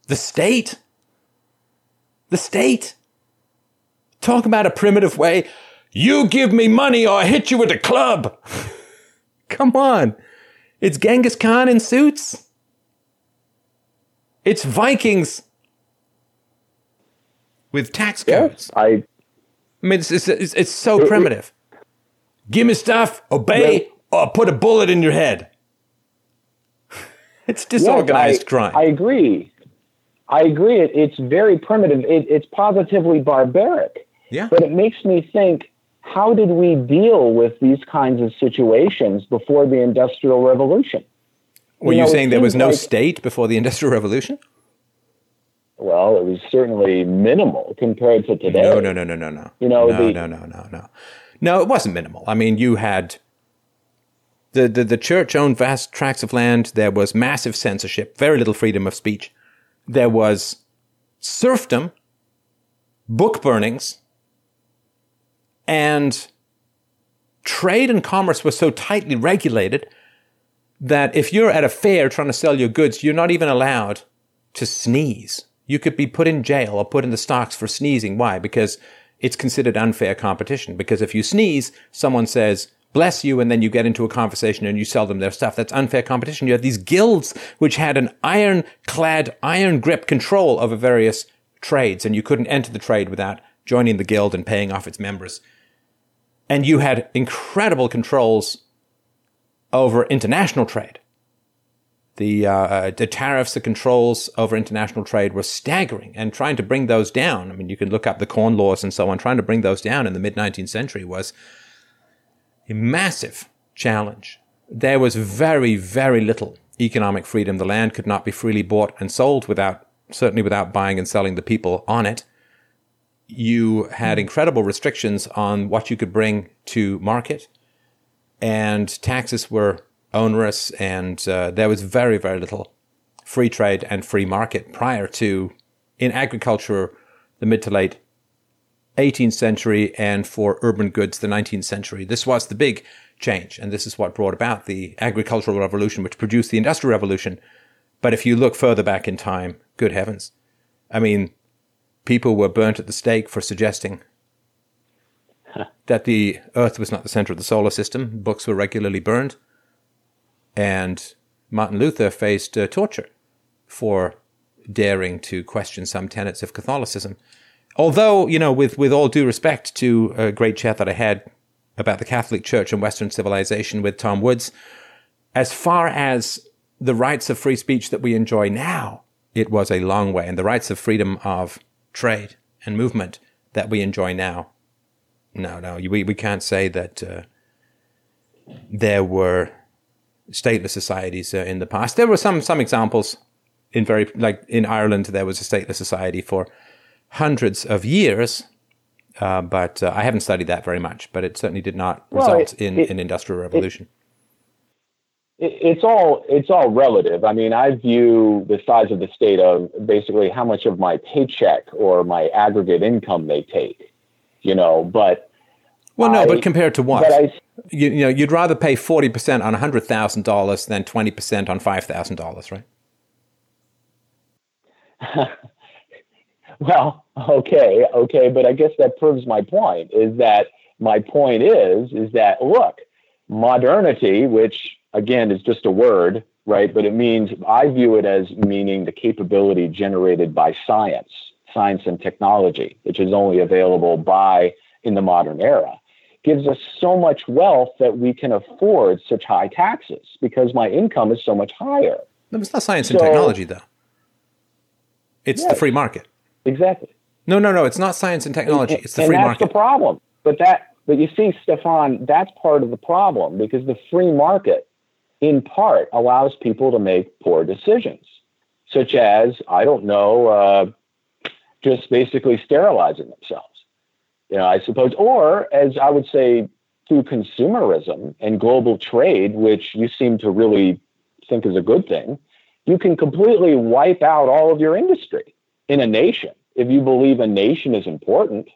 The state. The state. Talk about a primitive way. You give me money or I hit you with a club. Come on. It's Genghis Khan in suits. It's Vikings with tax codes. Yeah, I I mean, it's, it's, it's, it's so primitive. Give me stuff, obey, or put a bullet in your head. it's disorganized yes, I, crime. I agree. I agree. It, it's very primitive. It, it's positively barbaric. Yeah. But it makes me think how did we deal with these kinds of situations before the Industrial Revolution? Were you, you know, saying there was no like, state before the Industrial Revolution? Well, it was certainly minimal compared to today. No, no, no, no, no, no. You know, no, the, no, no, no, no. No, it wasn't minimal. I mean, you had the, the, the church owned vast tracts of land. There was massive censorship, very little freedom of speech. There was serfdom, book burnings, and trade and commerce was so tightly regulated that if you're at a fair trying to sell your goods, you're not even allowed to sneeze. You could be put in jail or put in the stocks for sneezing. Why? Because it's considered unfair competition. Because if you sneeze, someone says, bless you, and then you get into a conversation and you sell them their stuff. That's unfair competition. You have these guilds which had an ironclad, iron grip control over various trades, and you couldn't enter the trade without joining the guild and paying off its members. And you had incredible controls over international trade. The, uh, the tariffs, the controls over international trade were staggering, and trying to bring those down. I mean, you can look up the Corn Laws and so on. Trying to bring those down in the mid 19th century was a massive challenge. There was very, very little economic freedom. The land could not be freely bought and sold without, certainly without buying and selling the people on it. You had incredible restrictions on what you could bring to market, and taxes were onerous, and uh, there was very, very little free trade and free market prior to, in agriculture, the mid to late 18th century, and for urban goods, the 19th century. This was the big change, and this is what brought about the agricultural revolution, which produced the industrial revolution. But if you look further back in time, good heavens. I mean, people were burnt at the stake for suggesting that the Earth was not the center of the solar system. Books were regularly burned and Martin Luther faced uh, torture for daring to question some tenets of Catholicism. Although, you know, with, with all due respect to a great chat that I had about the Catholic Church and Western civilization with Tom Woods, as far as the rights of free speech that we enjoy now, it was a long way. And the rights of freedom of trade and movement that we enjoy now, no, no, we, we can't say that uh, there were stateless societies uh, in the past. There were some some examples in very like in Ireland. There was a stateless society for hundreds of years, uh, but uh, I haven't studied that very much. But it certainly did not Well, result it- in it- an industrial revolution. it, it's all it's all relative. I mean, I view the size of the state of basically how much of my paycheck or my aggregate income they take. You know, but well, no, I- but compared to what? but I you, you know, you'd rather pay forty percent on hundred thousand dollars than twenty percent on five thousand dollars, right? Well, okay, okay, but I guess that proves my point. Is that my point is is that look, modernity, which again is just a word, right? But it means I view it as meaning the capability generated by science, science and technology, which is only available by in the modern era, gives us so much wealth that we can afford such high taxes because my income is so much higher. No, it's not science and technology, though. It's the free market. Exactly. No, no, no. It's not science and technology. It's the free that's market. the problem. But that, but you see, Stefan, that's part of the problem because the free market, in part, allows people to make poor decisions, such as I don't know, uh, just basically sterilizing themselves. You know, I suppose, or as I would say, through consumerism and global trade, which you seem to really think is a good thing, you can completely wipe out all of your industry in a nation if you believe a nation is important.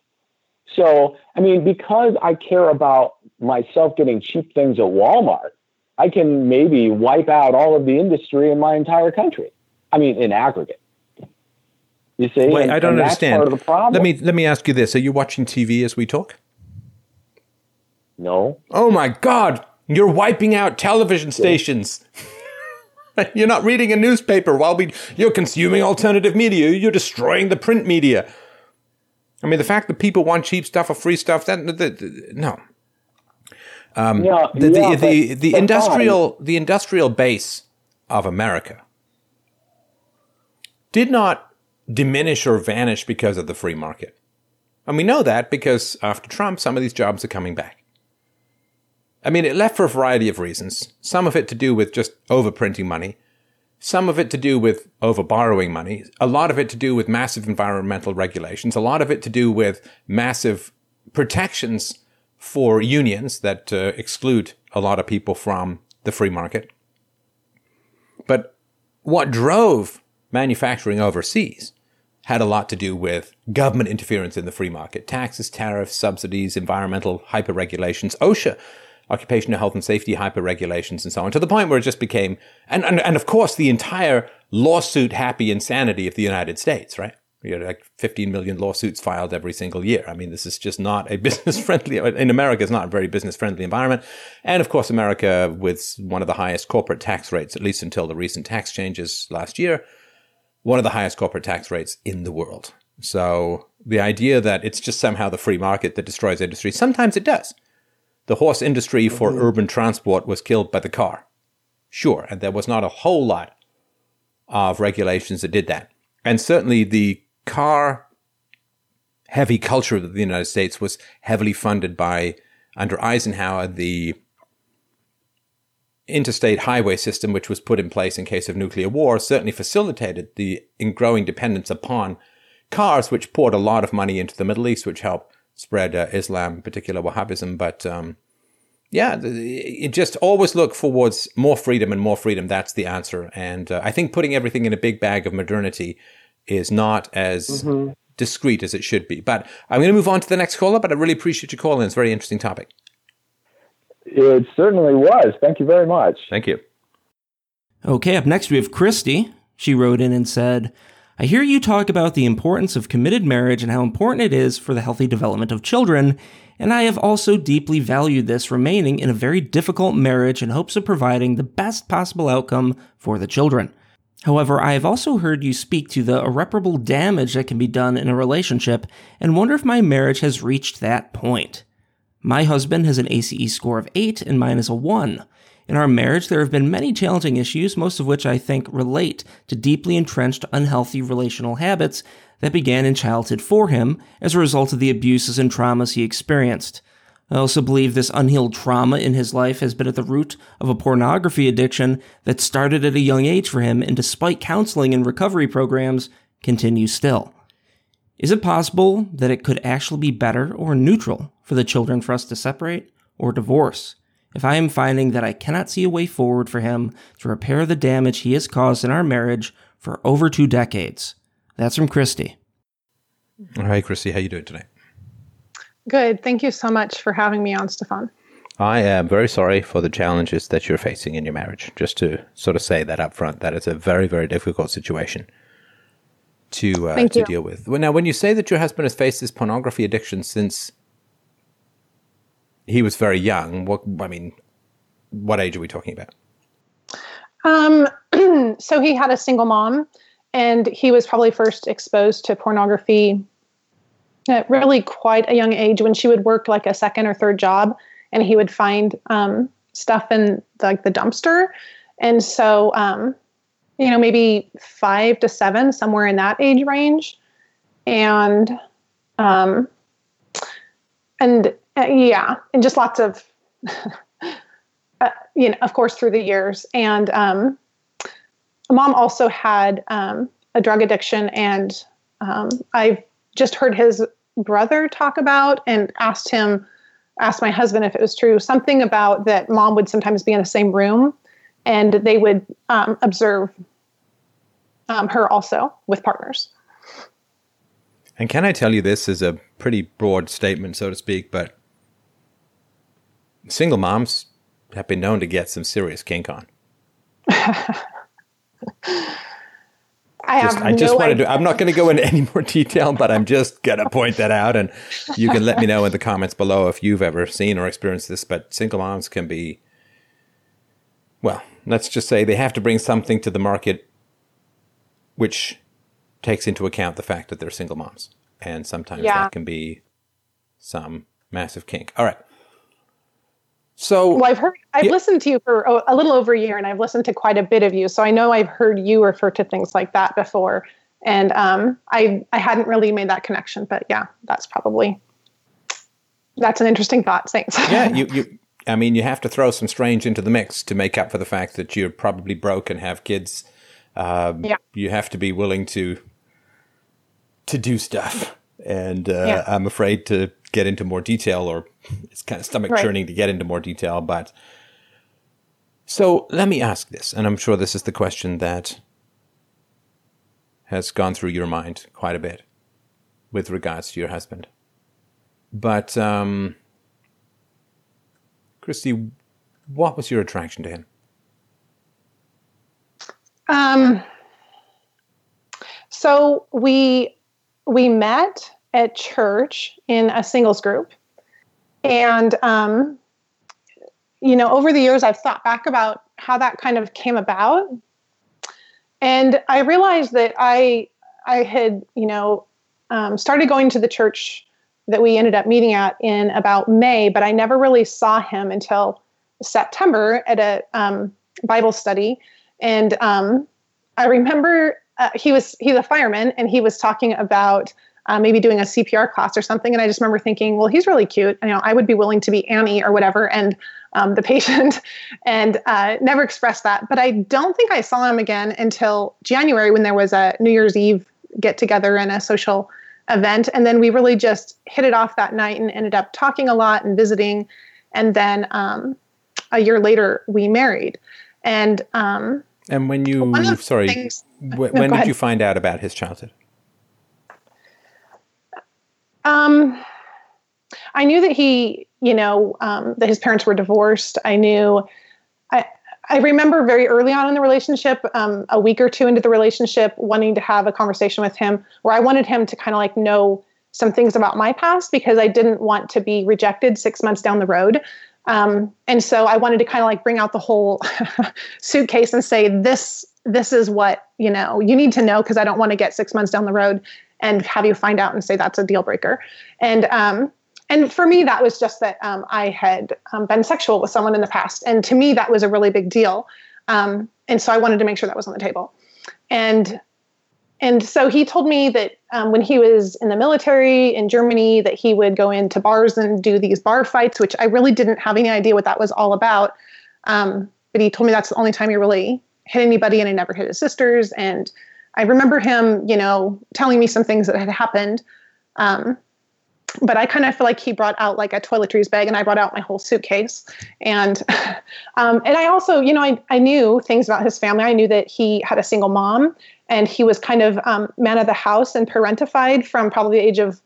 So, I mean, because I care about myself getting cheap things at Walmart, I can maybe wipe out all of the industry in my entire country. I mean, in aggregate. You see? Wait, And- I don't understand. Part of the problem. Let me let me ask you this: Are you watching TV as we talk? No. Oh my God! You're wiping out television stations. you're not reading a newspaper while we. You're consuming alternative media. You're destroying the print media. I mean, the fact that people want cheap stuff or free stuff. That, that, that- no. Um, yeah, the yeah, the, but- the, the but industrial the industrial base of America did not diminish or vanish because of the free market. And we know that because after Trump, some of these jobs are coming back. I mean, it left for a variety of reasons. Some of it to do with just overprinting money, some of it to do with overborrowing money, a lot of it to do with massive environmental regulations, a lot of it to do with massive protections for unions that uh, exclude a lot of people from the free market. But what drove manufacturing overseas had a lot to do with government interference in the free market taxes, tariffs, subsidies, environmental hyper-regulations, OSHA, occupational health and safety hyper-regulations, and so on, to the point where it just became, and, and, and of course, the entire lawsuit happy insanity of the United States, right? You know, like 15 million lawsuits filed every single year. I mean, this is just not a business friendly, in America, it's not a very business friendly environment. And of course, America with one of the highest corporate tax rates, at least until the recent tax changes last year, one of the highest corporate tax rates in the world. So the idea that it's just somehow the free market that destroys industry, sometimes it does. The horse industry for mm-hmm. urban transport was killed by the car. Sure. And there was not a whole lot of regulations that did that. And certainly the car heavy culture of the United States was heavily funded by, under Eisenhower, the interstate highway system, which was put in place in case of nuclear war, certainly facilitated the growing dependence upon cars, which poured a lot of money into the Middle East, which helped spread uh, Islam, in particular Wahhabism. But um, yeah, it just always look towards more freedom and more freedom. That's the answer. And uh, I think putting everything in a big bag of modernity is not as mm-hmm. discreet as it should be. But I'm going to move on to the next caller. But I really appreciate you calling. It's a very interesting topic. It certainly was. Thank you very much. Thank you. Okay, up next we have Christy. She wrote in and said, I hear you talk about the importance of committed marriage and how important it is for the healthy development of children, and I have also deeply valued this remaining in a very difficult marriage in hopes of providing the best possible outcome for the children. However, I have also heard you speak to the irreparable damage that can be done in a relationship and wonder if my marriage has reached that point. My husband has an ACE score of 8 and mine is a 1. In our marriage, there have been many challenging issues, most of which I think relate to deeply entrenched unhealthy relational habits that began in childhood for him as a result of the abuses and traumas he experienced. I also believe this unhealed trauma in his life has been at the root of a pornography addiction that started at a young age for him and despite counseling and recovery programs, continues still. Is it possible that it could actually be better or neutral for the children for us to separate or divorce? If I am finding that I cannot see a way forward for him to repair the damage he has caused in our marriage for over two decades. That's from Christy. Hi, Christy. How you doing today? Good. Thank you so much for having me on, Stefan. I am very sorry for the challenges that you're facing in your marriage. Just to sort of say that up front, that it's a very, very difficult situation to uh, to deal with. Well, now, when you say that your husband has faced this pornography addiction since he was very young, what I mean, what age are we talking about? Um, so he had a single mom, and he was probably first exposed to pornography at really quite a young age when she would work like a second or third job, and he would find um, stuff in like the dumpster, and so um, you know, maybe five to seven, somewhere in that age range. And, um, and uh, yeah, and just lots of, uh, you know, of course, through the years. And um, mom also had um, a drug addiction, and um, I've just heard his brother talk about and asked him, asked my husband if it was true, something about that mom would sometimes be in the same room and they would um, observe um, her also with partners. And can I tell you this is a pretty broad statement, so to speak, but single moms have been known to get some serious kink on. I just, I just no wanted idea. to. I'm not going to go into any more detail, but I'm just going to point that out, and you can let me know in the comments below if you've ever seen or experienced this. But single moms can be, well, let's just say they have to bring something to the market which takes into account the fact that they're single moms. And sometimes yeah. that can be some massive kink. All right. So, well, I've heard, I've yeah. listened to you for a little over a year, and I've listened to quite a bit of you. So I know I've heard you refer to things like that before, and um, I I hadn't really made that connection. But yeah, that's probably that's an interesting thought. Thanks. yeah, you you. I mean, you have to throw some strange into the mix to make up for the fact that you're probably broke and have kids um, yeah. You have to be willing to to do stuff, and uh, yeah. I'm afraid to get into more detail, or it's kind of stomach right. churning to get into more detail. But so let me ask this, and I'm sure this is the question that has gone through your mind quite a bit with regards to your husband. But um, Christy, what was your attraction to him? Um, so we we met at church in a singles group, and um, you know, over the years, I've thought back about how that kind of came about, and I realized that I I had you know um, started going to the church that we ended up meeting at in about May, but I never really saw him until September at a um, Bible study, and um, I remember uh, he was he's a fireman, and he was talking about uh, maybe doing a CPR class or something. And I just remember thinking, well, he's really cute. You know, I would be willing to be Annie or whatever, and um, the patient, and uh, never expressed that. But I don't think I saw him again until January when there was a New Year's Eve get together and a social event. And then we really just hit it off that night and ended up talking a lot and visiting. And then um, a year later, we married. And um, and when you sorry, things, when, no, did ahead. you find out about his childhood? Um, I knew that he, you know, um, that his parents were divorced. I knew. I I remember very early on in the relationship, um, a week or two into the relationship, wanting to have a conversation with him where I wanted him to kind of like know some things about my past because I didn't want to be rejected six months down the road. Um, and so I wanted to kind of like bring out the whole suitcase and say, this, this is what, you know, you need to know because I don't want to get six months down the road and have you find out and say that's a deal breaker. And, um, and for me, that was just that um, I had um, been sexual with someone in the past. And to me, that was a really big deal. Um, and so I wanted to make sure that was on the table. And and so he told me that um, when he was in the military in Germany, that he would go into bars and do these bar fights, which I really didn't have any idea what that was all about. Um, but he told me that's the only time he really hit anybody, and he never hit his sisters. And I remember him, you know, telling me some things that had happened. Um, but I kind of feel like he brought out like a toiletries bag, and I brought out my whole suitcase. And um, and I also, you know, I, I knew things about his family. I knew that he had a single mom and he was kind of um, man of the house and parentified from probably the age of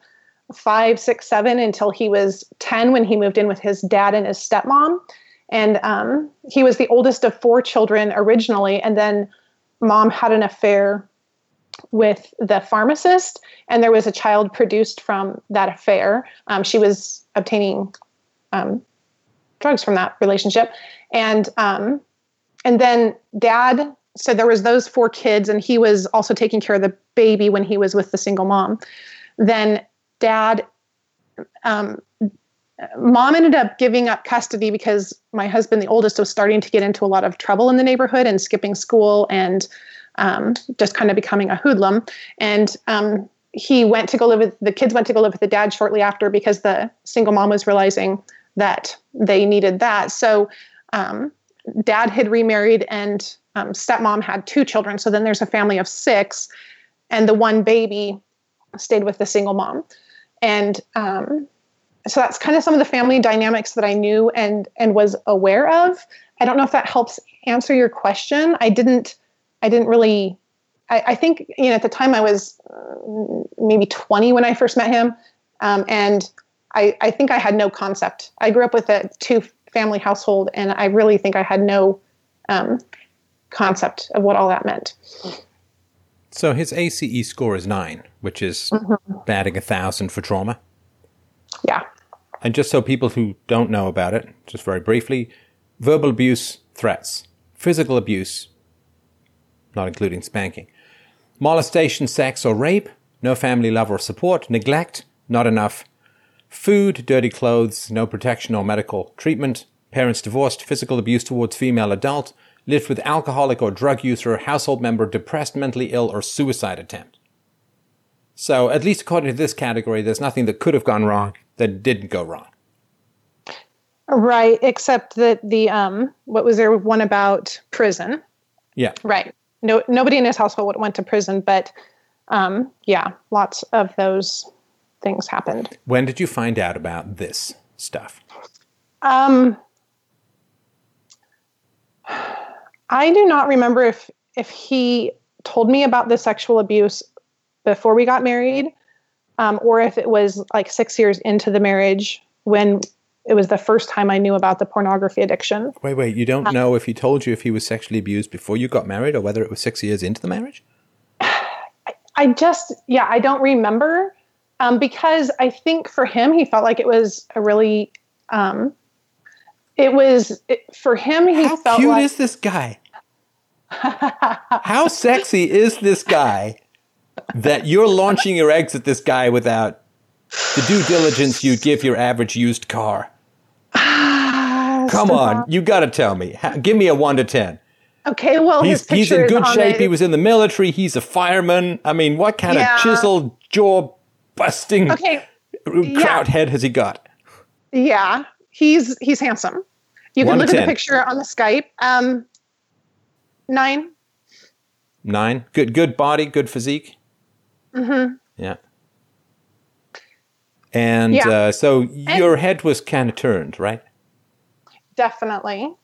five, six, seven until he was 10 when he moved in with his dad and his stepmom. And um, he was the oldest of four children originally. And then mom had an affair with the pharmacist, and there was a child produced from that affair. Um, she was obtaining um, drugs from that relationship. And um, and then dad so there was those four kids and he was also taking care of the baby when he was with the single mom then dad um, mom ended up giving up custody because my husband the oldest was starting to get into a lot of trouble in the neighborhood and skipping school and um, just kind of becoming a hoodlum and um, he went to go live with the kids went to go live with the dad shortly after because the single mom was realizing that they needed that so um, dad had remarried and um, stepmom had two children. So then there's a family of six, and the one baby stayed with the single mom. And um, so that's kind of some of the family dynamics that I knew and and was aware of. I don't know if that helps answer your question. I didn't. I didn't really. I, I think you know at the time I was uh, maybe 20 when I first met him, um, and I, I think I had no concept. I grew up with a two family household, and I really think I had no um, concept of what all that meant. So his ACE score is nine, which is mm-hmm. batting a thousand for trauma. Yeah. And just so people who don't know about it, just very briefly, verbal abuse, threats, physical abuse, not including spanking, molestation, sex, or rape, no family love or support, neglect, not enough, food, dirty clothes, no protection or medical treatment, parents divorced, physical abuse towards female adult, lived with alcoholic or drug user, household member, depressed, mentally ill, or suicide attempt. So, at least according to this category, there's nothing that could have gone wrong that didn't go wrong. Right, except that the um, what was there one about prison? Yeah. Right. No, nobody in his household went to prison, but um, yeah, lots of those things happened. When did you find out about this stuff? Um, I do not remember if if he told me about the sexual abuse before we got married, um, or if it was like six years into the marriage when it was the first time I knew about the pornography addiction. Wait, wait, you don't uh, know if he told you if he was sexually abused before you got married, or whether it was six years into the marriage? I, I just, yeah, I don't remember um, because I think for him, he felt like it was a really um, it was it, for him. He felt. How felt cute like, is this guy? How sexy is this guy that you're launching your eggs at this guy without the due diligence you'd give your average used car? Yes. Come on, uh-huh. you got to tell me. Give me a one to ten. Okay, well, his He's he's in good on shape. the- He was in the military. He's a fireman. I mean, what kind Yeah. of chiseled jaw busting Okay, kraut head has he got? yeah, he's he's handsome. You can look at the picture on the Skype. Um, nine. Nine. Good good body, good physique. Mm-hmm. Yeah. And Yeah. uh, so your head was kind of turned, right? Definitely.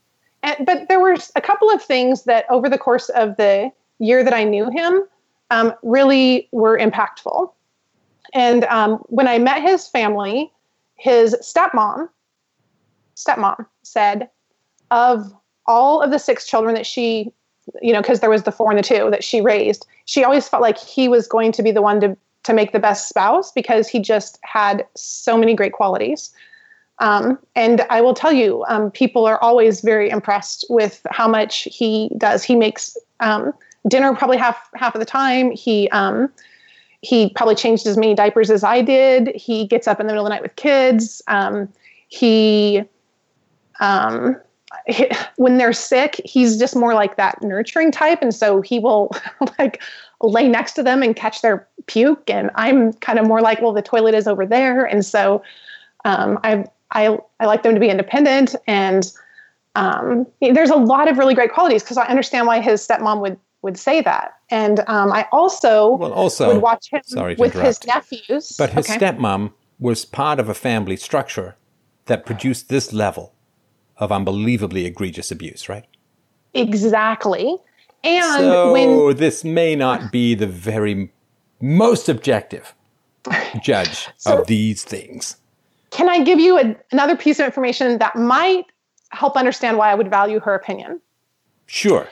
And, but there were a couple of things that over the course of the year that I knew him um, really were impactful. And um, when I met his family, his stepmom, stepmom said, of all of the six children that she, you know, because there was the four and the two that she raised, she always felt like he was going to be the one to to make the best spouse because he just had so many great qualities. Um, and I will tell you, um, people are always very impressed with how much he does. He makes um, dinner probably half half of the time. He um, he probably changed as many diapers as I did. He gets up in the middle of the night with kids. Um, he, um, he, when they're sick, he's just more like that nurturing type, and so he will like lay next to them and catch their puke. And I'm kind of more like, well, the toilet is over there, and so um, I I I like them to be independent, and um, there's a lot of really great qualities because I understand why his stepmom would would say that, and um, I also Well, also, would watch him with his nephews. But his Okay. stepmom was part of a family structure that produced this level of unbelievably egregious abuse, right? exactly, and so when this may not be the very most objective judge So- of these things. Can I give you a, another piece of information that might help understand why I would value her opinion? Sure.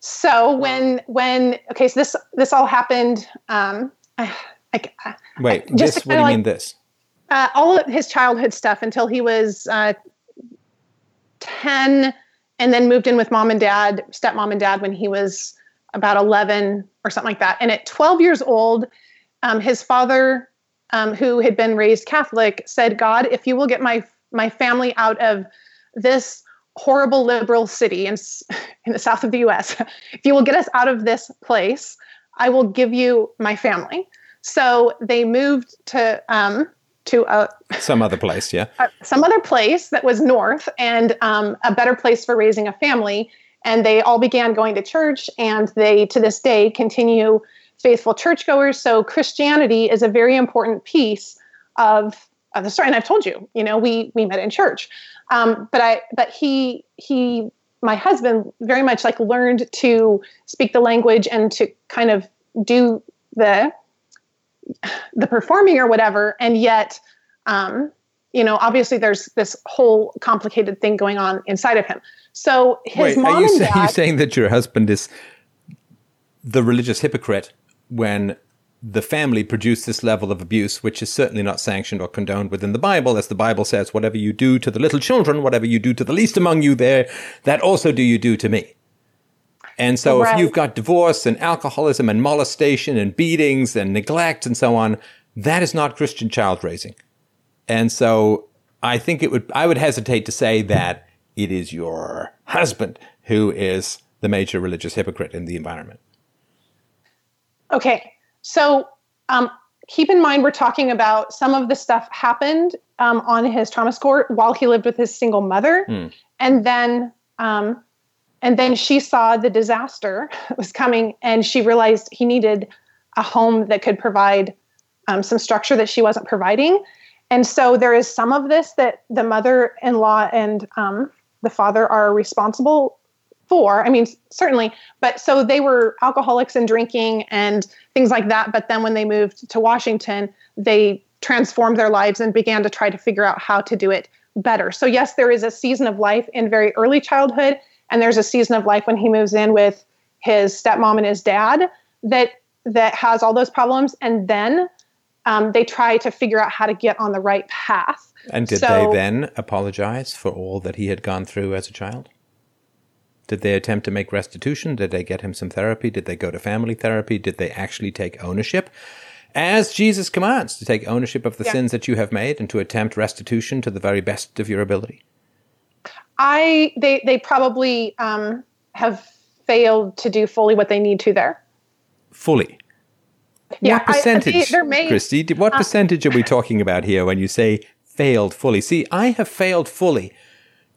So when when okay, so this this all happened. Um, I, I, Wait, Just this, what do you kinda mean this? uh, all of his childhood stuff until he was uh, 10 and then moved in with mom and dad, stepmom and dad, when he was about 11 or something like that. And at 12 years old, um, his father, um, who had been raised Catholic, said, God, if you will get my, my family out of this horrible liberal city in, in the south of the US, if you will get us out of this place, I will give you my family. So they moved to um, to a, Some other place, yeah. uh, some other place that was north and um, a better place for raising a family. And they all began going to church, and they to this day continue faithful churchgoers. So Christianity is a very important piece of, of the story. And I've told you, you know, we we met in church, um, but I but he he my husband very much like learned to speak the language and to kind of do the the performing or whatever and yet um, you know obviously there's this whole complicated thing going on inside of him so his Wait, mom are you, and say, dad you saying that your husband is the religious hypocrite when the family produced this level of abuse, which is certainly not sanctioned or condoned within the Bible, as the Bible says, whatever you do to the little children, whatever you do to the least among you there, that also do you do to me. And so if you've got divorce and alcoholism and molestation and beatings and neglect and so on, that is not Christian child raising. And so I think it would, I would hesitate to say that it is your husband who is the major religious hypocrite in the environment. Okay, so um, keep in mind we're talking about some of the stuff happened um, on his trauma score while he lived with his single mother, Hmm. and then um, and then she saw the disaster was coming, and she realized he needed a home that could provide um, some structure that she wasn't providing, and so there is some of this that the mother-in-law and um, the father are responsible for. I mean, certainly, but so they were alcoholics and drinking and things like that. But then when they moved to Washington, they transformed their lives and began to try to figure out how to do it better. So, yes, there is a season of life in very early childhood, and there's a season of life when he moves in with his stepmom and his dad that that has all those problems, and then um, they try to figure out how to get on the right path. And did So- they then apologize for all that he had gone through as a child? Did they attempt to make restitution? Did they get him some therapy? Did they go to family therapy? Did they actually take ownership? As Jesus commands, to take ownership of the Yeah. sins that you have made and to attempt restitution to the very best of your ability. I they they probably um, have failed to do fully what they need to there. Fully. Yeah, what percentage, I, made, Christy? What uh, percentage are we talking about here when you say failed fully? See, I have failed fully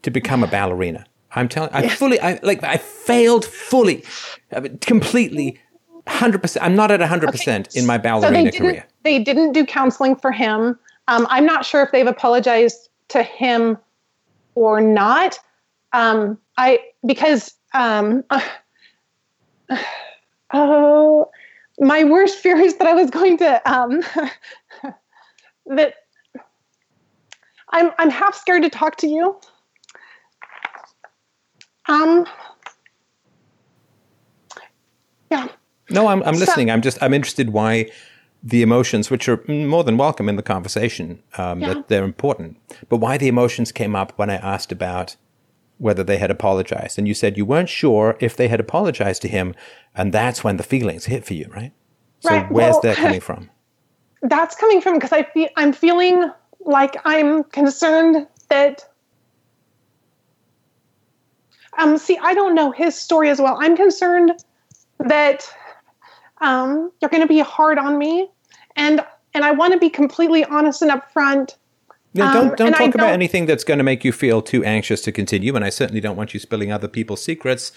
to become a ballerina. I'm telling, I fully, I like, I failed fully, I mean, completely, hundred percent. I'm not at hundred okay. percent in my ballerina so career. They didn't do counseling for him. Um, I'm not sure if they've apologized to him or not. Um, I because um, uh, oh, my worst fear is that I was going to um, that I'm I'm half scared to talk to you. Um. Yeah. No, I'm I'm listening. So, I'm just I'm interested why the emotions, which are more than welcome in the conversation, um, yeah. that they're important, but why the emotions came up when I asked about whether they had apologized. And you said you weren't sure if they had apologized to him. And that's when the feelings hit for you, right? So right. where's well, that coming from? That's coming from because I feel I'm feeling like I'm concerned that um see I don't know his story as well. I'm concerned that um you're gonna be hard on me and and I want to be completely honest and upfront yeah, don't um, don't talk about anything that's going to make you feel too anxious to continue, and I certainly don't want you spilling other people's secrets.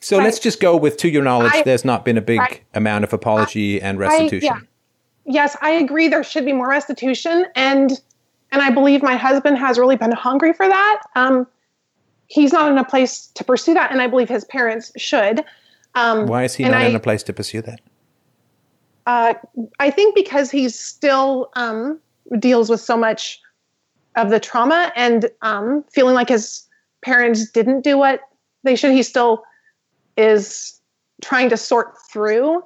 So right. let's just go with, to your knowledge, I, there's not been a big I, amount of apology and restitution. yeah. Yes, I agree. There should be more restitution, and and I believe my husband has really been hungry for that. Um, he's not in a place to pursue that, and I believe his parents should. Um, Why is he not in a place to pursue that? Uh, I think because he still um, deals with so much of the trauma and um, feeling like his parents didn't do what they should. He still is trying to sort through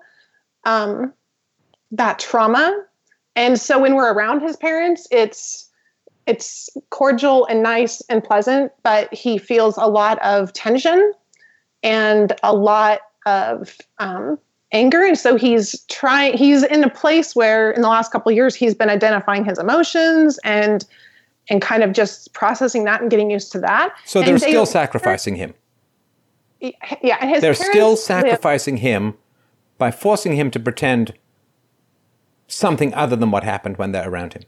um, that trauma. And so when we're around his parents, it's it's cordial and nice and pleasant, but he feels a lot of tension and a lot of um, anger. And so he's trying he's in a place where in the last couple of years he's been identifying his emotions and and kind of just processing that and getting used to that. So they're still sacrificing him. Yeah and they're still sacrificing live. him by forcing him to pretend something other than what happened when they're around him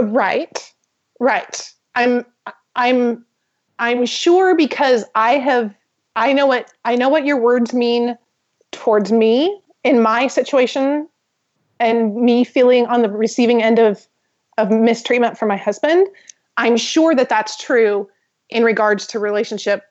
right right i'm i'm I'm sure because I have I know what I know what your words mean towards me in my situation and me feeling on the receiving end of of mistreatment from my husband. I'm sure that that's true in regards to relationship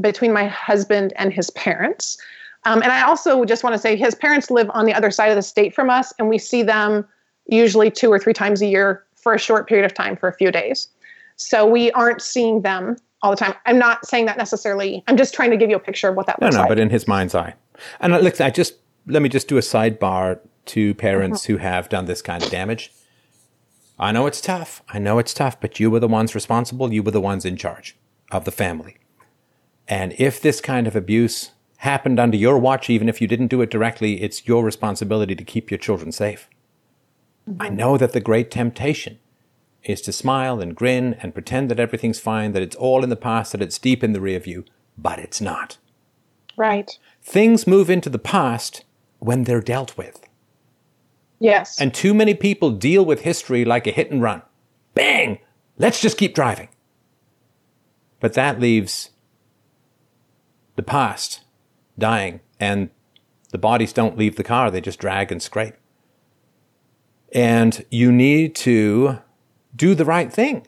between my husband and his parents. Um, and I also just want to say his parents live on the other side of the state from us, and we see them usually two or three times a year for a short period of time for a few days. So we aren't seeing them all the time. I'm not saying that necessarily. I'm just trying to give you a picture of what that no, looks no, like. No, but in his mind's eye. And look, I just let me just do a sidebar to parents mm-hmm. who have done this kind of damage. I know it's tough. I know it's tough, but you were the ones responsible. You were the ones in charge of the family. And if this kind of abuse happened under your watch, even if you didn't do it directly, it's your responsibility to keep your children safe. I know that the great temptation is to smile and grin and pretend that everything's fine, that it's all in the past, that it's deep in the rear view, but it's not. Right. Things move into the past when they're dealt with. Yes. And too many people deal with history like a hit and run. Bang! Let's just keep driving. But that leaves the past dying, and the bodies don't leave the car, they just drag and scrape. And you need to do the right thing.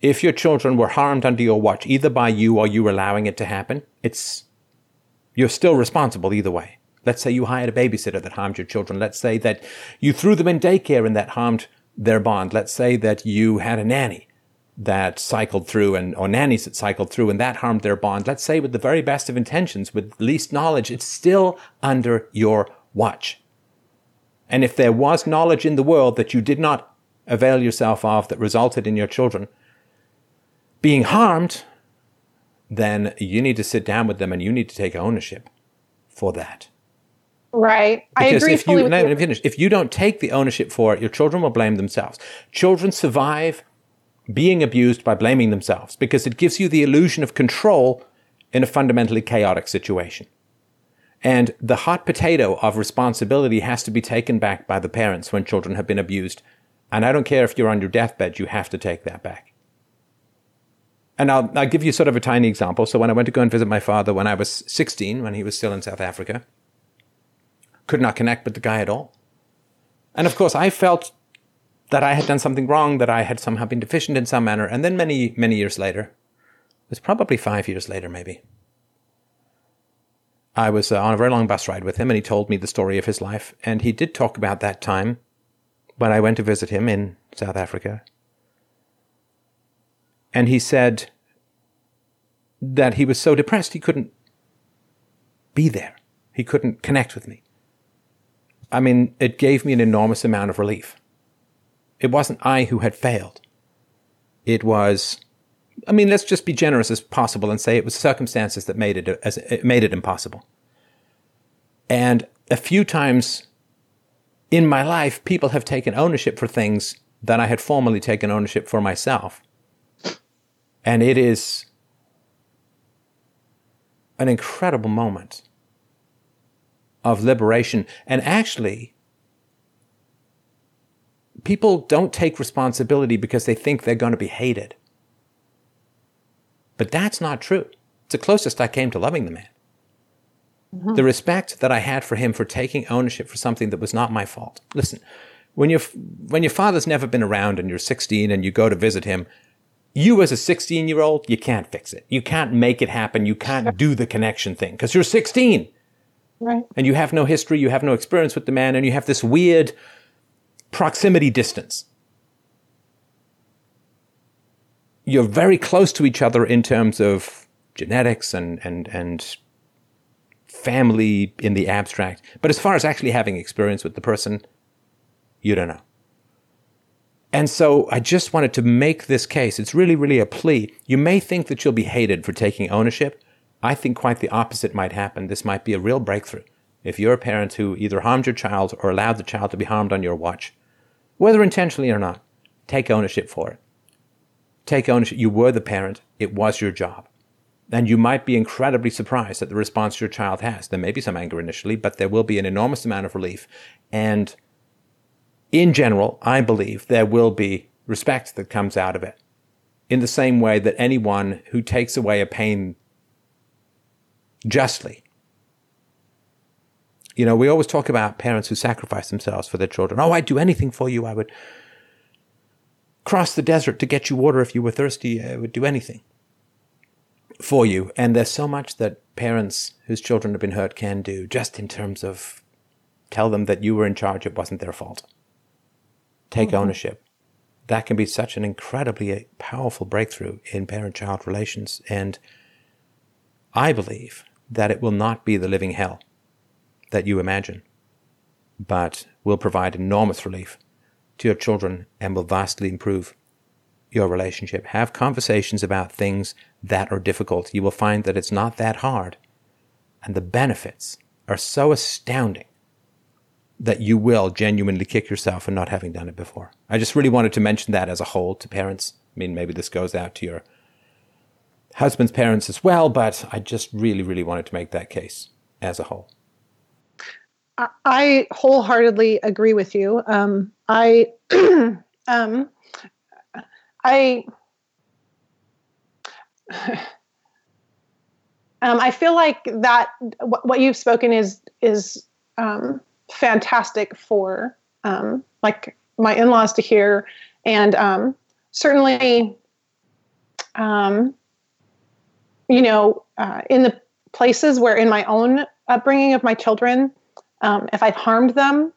If your children were harmed under your watch, either by you or you allowing it to happen, it's you're still responsible either way. Let's say you hired a babysitter that harmed your children. Let's say that you threw them in daycare and that harmed their bond. Let's say that you had a nanny that cycled through and or nannies that cycled through and that harmed their bond. Let's say with the very best of intentions, with least knowledge, it's still under your watch. And if there was knowledge in the world that you did not avail yourself of that resulted in your children being harmed, then you need to sit down with them and you need to take ownership for that. Right. I agree if fully you, no, you. me finish. If you don't take the ownership for it, your children will blame themselves. Children survive being abused by blaming themselves because it gives you the illusion of control in a fundamentally chaotic situation. And the hot potato of responsibility has to be taken back by the parents when children have been abused. And I don't care if you're on your deathbed, you have to take that back. And I'll, I'll give you sort of a tiny example. So when I went to go and visit my father when I was 16, when he was still in South Africa, could not connect with the guy at all. And of course, I felt that I had done something wrong, that I had somehow been deficient in some manner. And then many, many years later, it was probably five years later, maybe, I was uh, on a very long bus ride with him and he told me the story of his life. And he did talk about that time when I went to visit him in South Africa. And he said that he was so depressed he couldn't be there. He couldn't connect with me. I mean, it gave me an enormous amount of relief. It wasn't I who had failed. It was, I mean, let's just be generous as possible and say it was circumstances that made it, uh, as, it made it impossible. And a few times in my life, people have taken ownership for things that I had formerly taken ownership for myself. And it is an incredible moment of liberation. And actually, people don't take responsibility because they think they're going to be hated. But that's not true. It's the closest I came to loving the man. Mm-hmm. The respect that I had for him for taking ownership for something that was not my fault. Listen, when, you when your father's never been around and you're 16 and you go to visit him, you as a 16 year old, you can't fix it. You can't make it happen. You can't do the connection thing because you're 16. Right. And you have no history, you have no experience with the man, and you have this weird proximity distance. You're very close to each other in terms of genetics and, and, and family in the abstract. But as far as actually having experience with the person, you don't know. And so I just wanted to make this case. It's really, really a plea. You may think that you'll be hated for taking ownership. I think quite the opposite might happen. This might be a real breakthrough. If you're a parent who either harmed your child or allowed the child to be harmed on your watch, whether intentionally or not, take ownership for it. Take ownership. You were the parent. It was your job. And you might be incredibly surprised at the response your child has. There may be some anger initially, but there will be an enormous amount of relief. And in general, I believe there will be respect that comes out of it. In the same way that anyone who takes away a pain justly, you know, we always talk about parents who sacrifice themselves for their children. Oh, I'd do anything for you. I would cross the desert to get you water if you were thirsty. I would do anything for you. And there's so much that parents whose children have been hurt can do just in terms of tell them that you were in charge, it wasn't their fault take mm-hmm. ownership. That can be such an incredibly powerful breakthrough in parent child relations. And I believe that it will not be the living hell that you imagine, but will provide enormous relief to your children and will vastly improve your relationship. Have conversations about things that are difficult. You will find that it's not that hard. And the benefits are so astounding that you will genuinely kick yourself for not having done it before. I just really wanted to mention that as a whole to parents. I mean, maybe this goes out to your husband's parents as well, but I just really, really wanted to make that case as a whole. I wholeheartedly agree with you. Um, I, um, I, um, I feel like that what you've spoken is is um, fantastic for um, like my in-laws to hear. And um, certainly um, you know uh, in the places where in my own upbringing of my children um, if i've harmed them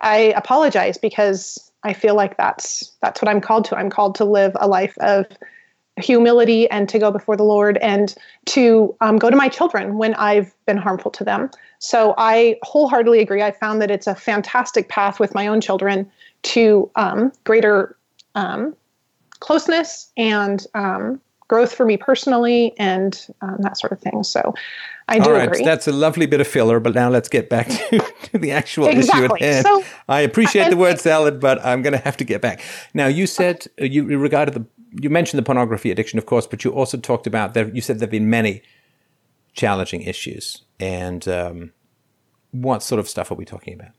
i apologize because i feel like that's that's what i'm called to i'm called to live a life of humility and to go before the Lord and to um, go to my children when I've been harmful to them. So I wholeheartedly agree. I found that it's a fantastic path with my own children to um, greater um, closeness and um, growth for me personally and um, that sort of thing. So I do All right, agree. that's a lovely bit of filler, but now let's get back to, to the actual issue Exactly. at hand. So- I appreciate the word salad, but I'm going to have to get back. Now, you said uh, you regarded the you mentioned the pornography addiction, of course, but you also talked about that. You said there've been many challenging issues, and um, what sort of stuff are we talking about?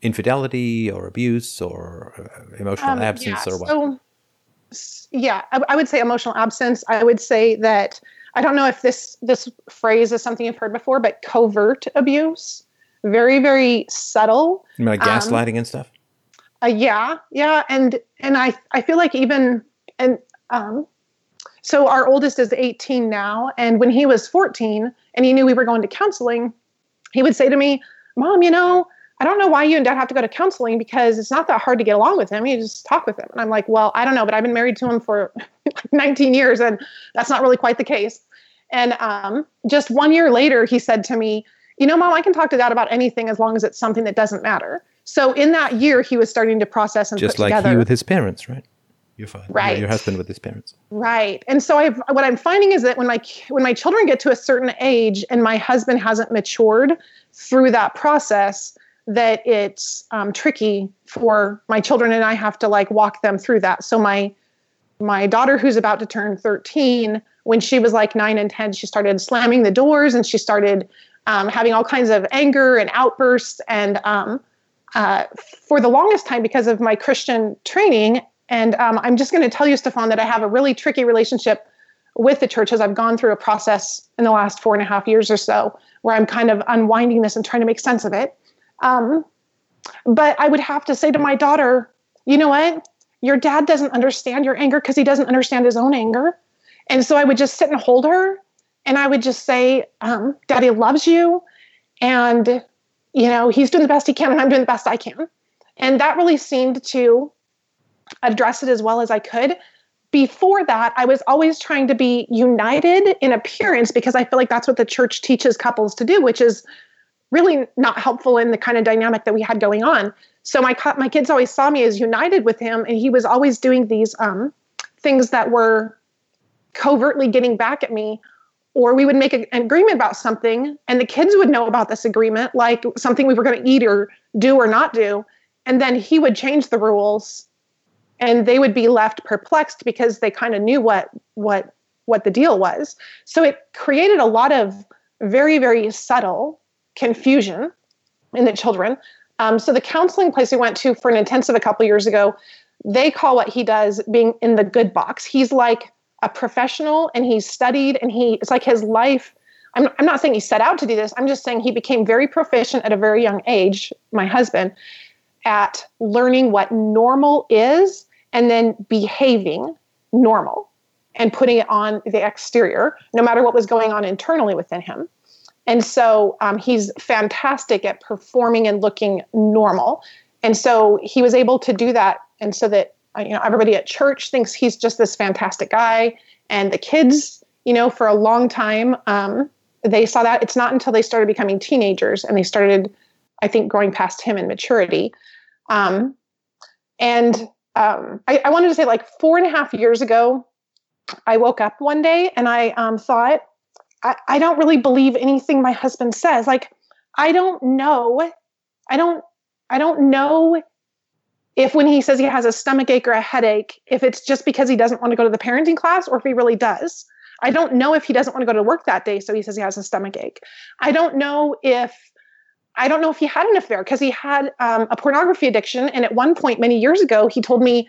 Infidelity or abuse or uh, emotional Um, absence yeah, or what? So, yeah, I, I would say emotional absence. I would say that I don't know if this this phrase is something you've heard before, but covert abuse, very very subtle. You mean like um, gaslighting and stuff. Uh, yeah, yeah, and and I I feel like even and um, so our oldest is 18 now, and when he was 14 and he knew we were going to counseling, he would say to me, "Mom, you know." I don't know why you and dad have to go to counseling because it's not that hard to get along with him. You just talk with him. And I'm like, well, I don't know, but I've been married to him for 19 years and that's not really quite the case. And um, just one year later, he said to me, you know, mom, I can talk to dad about anything as long as it's something that doesn't matter. So in that year, he was starting to process and Just like together. he with his parents, right? You're fine. Right. Your husband with his parents. Right. And so I've what I'm finding is that when my when my children get to a certain age and my husband hasn't matured through that process, that it's um, tricky for my children and I have to like walk them through that. So my my daughter who's about to turn 13 when she was like 9 and 10 she started slamming the doors and she started um, having all kinds of anger and outbursts and um, uh, for the longest time because of my christian training and um, i'm just going to tell you stefan that i have a really tricky relationship with the church as i've gone through a process in the last four and a half years or so where i'm kind of unwinding this and trying to make sense of it um, but i would have to say to my daughter you know what? Your dad doesn't understand your anger because he doesn't understand his own anger. And so i would just sit and hold her and i would just say um, daddy loves you and you know he's doing the best he can and i'm doing the best i can. And that really seemed to address it as well as i could. Before that i was always trying to be united in appearance because i feel like that's what the church teaches couples to do which is really not helpful in the kind of dynamic that we had going on. So my my kids always saw me as united with him and he was always doing these um, things that were covertly getting back at me or we would make a- an agreement about something and the kids would know about this agreement like something we were going to eat or do or not do and then he would change the rules and they would be left perplexed because they kind of knew what what what the deal was. So it created a lot of very very subtle confusion in the children. Um, so the counseling place we went to for an intensive a couple years ago they call what he does being in the good box. He's like a professional and he's studied and he it's like his life I'm, I'm not saying he set out to do this. I'm just saying he became very proficient at a very young age my husband at learning what normal is and then behaving normal and putting it on the exterior no matter what was going on internally within him and so um, he's fantastic at performing and looking normal. And so he was able to do that and so that uh, you know everybody at church thinks he's just this fantastic guy. And the kids you know for a long time um, they saw that. It's not until they started becoming teenagers and they started i think growing past him in maturity. Um, and um, I, I wanted to say like four and a half years ago i woke up one day and i um, thought I, I don't really believe anything my husband says like i don't know i don't i don't know if when he says he has a stomach ache or a headache, if it's just because he doesn't want to go to the parenting class or if he really does. I don't know if he doesn't want to go to work that day, so he says he has a stomach ache. I don't know if I don't know if he had an affair because he had um, a pornography addiction, and at one point many years ago, he told me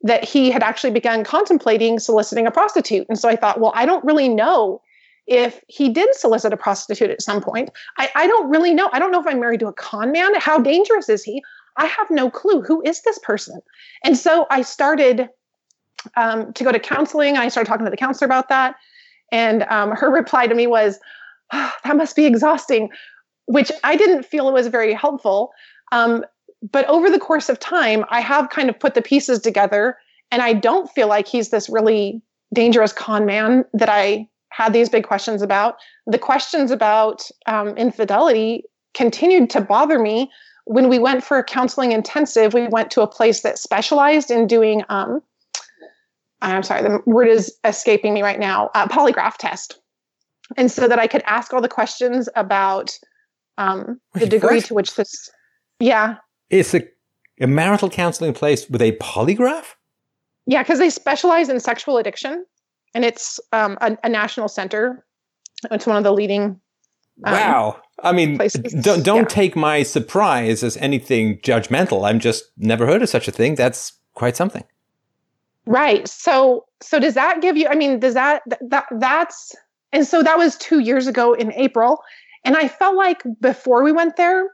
that he had actually begun contemplating soliciting a prostitute. And so I thought, well, I don't really know if he did solicit a prostitute at some point. I, I don't really know. I don't know if I'm married to a con man. How dangerous is he? I have no clue. Who is this person? And so I started um, to go to counseling. I started talking to the counselor about that. And um, her reply to me was, oh, that must be exhausting, which I didn't feel was very helpful. Um, but over the course of time, I have kind of put the pieces together. And I don't feel like he's this really dangerous con man that I had these big questions about. The questions about um, infidelity continued to bother me when we went for a counseling intensive, we went to a place that specialized in doing, um, I'm sorry, the word is escaping me right now, uh, polygraph test. and so that I could ask all the questions about um, the Wait, degree what? to which this. Yeah, It's a, a marital counseling place with a polygraph? yeah, because they specialize in sexual addiction, and it's um, a, a national center. It's one of the leading. um, wow. I mean, places, don't don't yeah. take my surprise as anything judgmental. I'm just never heard of such a thing. That's quite something. Right. So so does that give you I mean does that that that's and so that was 2 years ago in April and I felt like before we went there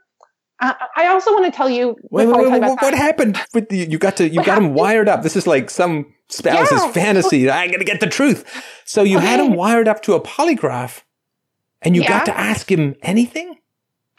uh, I also want to tell you Wait, I wait, wait, what, that- happened with the, you got to you What got him happened? wired up. This is like some spouse's Yeah. fantasy. I gotta get the truth. So you had him wired up to a polygraph, and you got to ask him anything.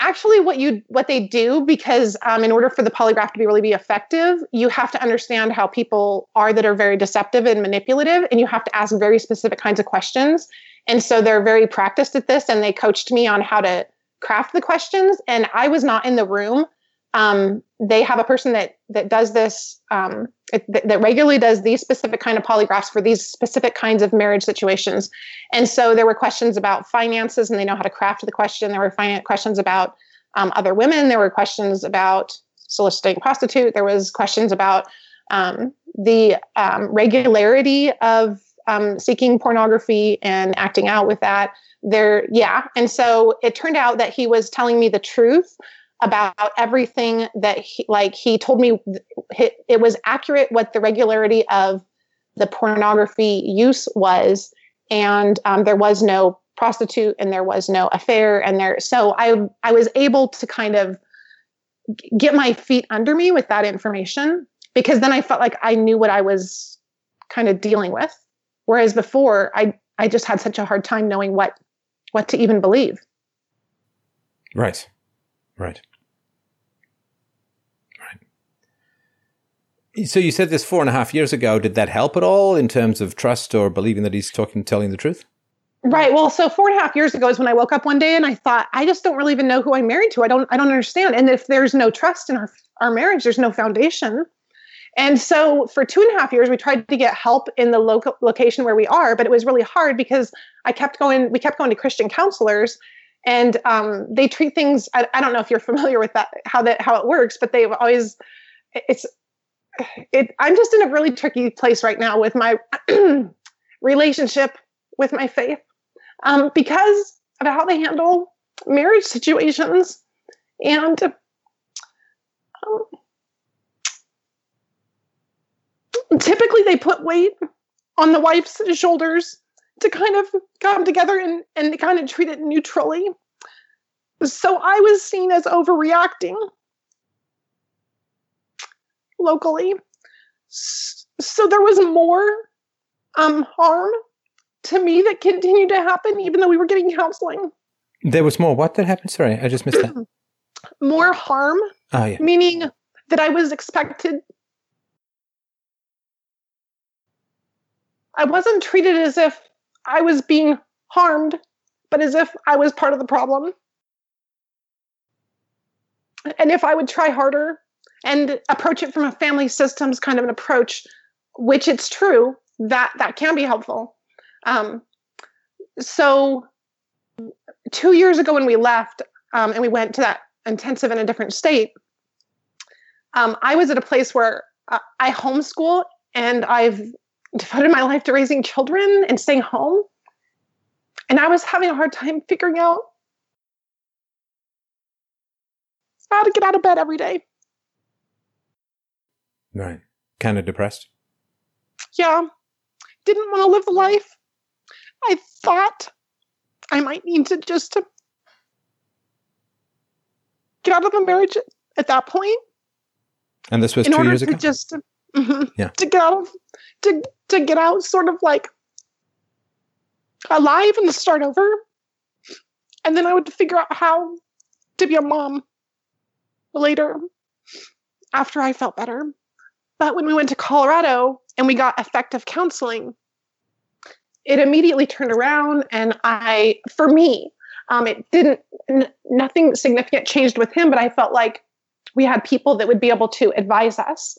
actually what you what they do because um, in order for the polygraph to be really be effective you have to understand how people are that are very deceptive and manipulative and you have to ask very specific kinds of questions and so they're very practiced at this and they coached me on how to craft the questions and i was not in the room um, they have a person that that does this um, it, that, regularly does these specific kind of polygraphs for these specific kinds of marriage situations. And so there were questions about finances and they know how to craft the question. There were fin- questions about um, other women. There were questions about soliciting prostitute. There was questions about um, the um, regularity of um, seeking pornography and acting out with that. There yeah. And so it turned out that he was telling me the truth about everything that he like he told me it, was accurate what the regularity of the pornography use was and um, there was no prostitute and there was no affair and there so i i was able to kind of get my feet under me with that information because then i felt like i knew what i was kind of dealing with. Whereas before i i just had such a hard time knowing what what to even believe. Right, right, right. So you said this four and a half years ago. Did that help at all in terms of trust or believing that he's talking, telling the truth? Right. Well, so four and a half years ago is when I woke up one day and I thought, I just don't really even know who I'm married to. I don't, I don't understand. And if there's no trust in our, our marriage, there's no foundation. And so for two and a half years, we tried to get help in the local location where we are, but it was really hard because I kept going, we kept going to Christian counselors and um, they treat things. I, I don't know if you're familiar with that, how that, how it works, but they've always, it's, it, I'm just in a really tricky place right now with my relationship with my faith um, because of how they handle marriage situations. And um, typically they put weight on the wife's shoulders to kind of come together and, and kind of treat it neutrally. So I was seen as overreacting locally. So there was more um, harm to me that continued to happen even though we were getting counseling. There was more. What that happened? Sorry, I just missed that. More harm, Oh yeah. meaning that I was expected. I wasn't treated as if I was being harmed, but as if I was part of the problem. And if I would try harder and approach it from a family systems kind of an approach, which it's true that that can be helpful. Um, so two years ago when we left um, and we went to that intensive in a different state, um, I was at a place where uh, I homeschool and I've devoted my life to raising children and staying home. And I was having a hard time figuring out how to get out of bed every day. Right. Kind of depressed. Yeah. Didn't want to live the life. I thought I might need to just to get out of the marriage at that point. And this was in two order years to ago. just mhm, Yeah. to get out of to to get out sort of like alive and start over and then i would figure out how to be a mom later after i felt better but when we went to colorado and we got effective counseling it immediately turned around and i for me um, it didn't n- nothing significant changed with him but i felt like we had people that would be able to advise us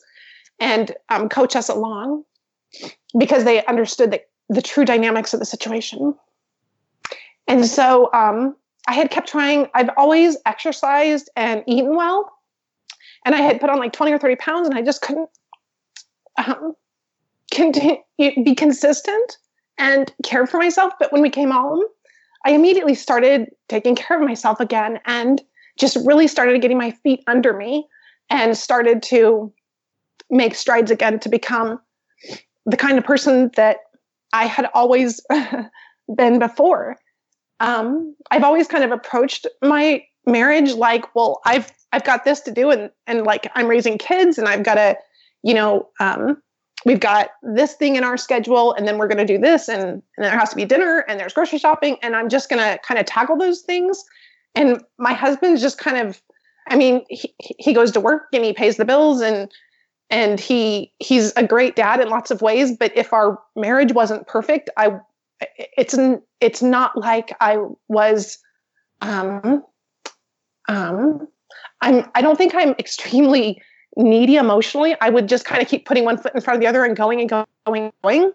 and um, coach us along because they understood the, the true dynamics of the situation. And so um, I had kept trying. I've always exercised and eaten well. And I had put on like 20 or 30 pounds and I just couldn't um, continue, be consistent and care for myself. But when we came home, I immediately started taking care of myself again and just really started getting my feet under me and started to make strides again to become the kind of person that I had always been before. Um, I've always kind of approached my marriage like, well, I've I've got this to do, and and like I'm raising kids, and I've got to, you know, um, we've got this thing in our schedule, and then we're going to do this, and and there has to be dinner, and there's grocery shopping, and I'm just going to kind of tackle those things. And my husband's just kind of, I mean, he he goes to work and he pays the bills, and and he he's a great dad in lots of ways. But if our marriage wasn't perfect, I it's it's not like I was um um I'm I don't think I'm extremely needy emotionally. I would just kind of keep putting one foot in front of the other and going and going and going.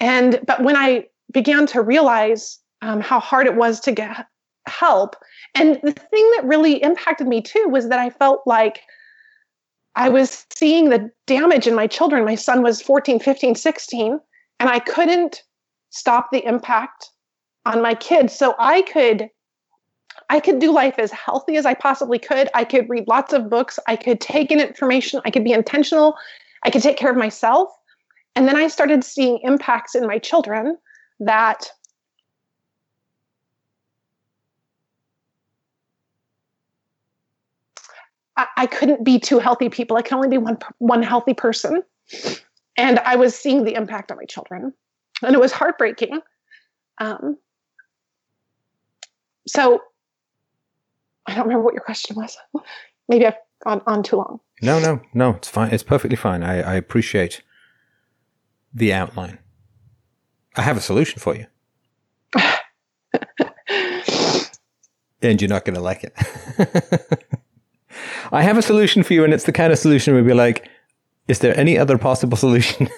And but when I began to realize um, how hard it was to get help, and the thing that really impacted me too was that I felt like I was seeing the damage in my children. My son was 14, 15, 16, and I couldn't stop the impact on my kids. So I could I could do life as healthy as I possibly could. I could read lots of books. I could take in information. I could be intentional. I could take care of myself. And then I started seeing impacts in my children that I, couldn't be two healthy people. I can only be one one healthy person. And I was seeing the impact on my children. And it was heartbreaking. Um, so I don't remember what your question was. Maybe I've gone on too long. No, no, no. It's fine. It's perfectly fine. I, I appreciate the outline. I have a solution for you. and you're not going to like it. I have a solution for you, and it's the kind of solution where we'd be like, is there any other possible solution?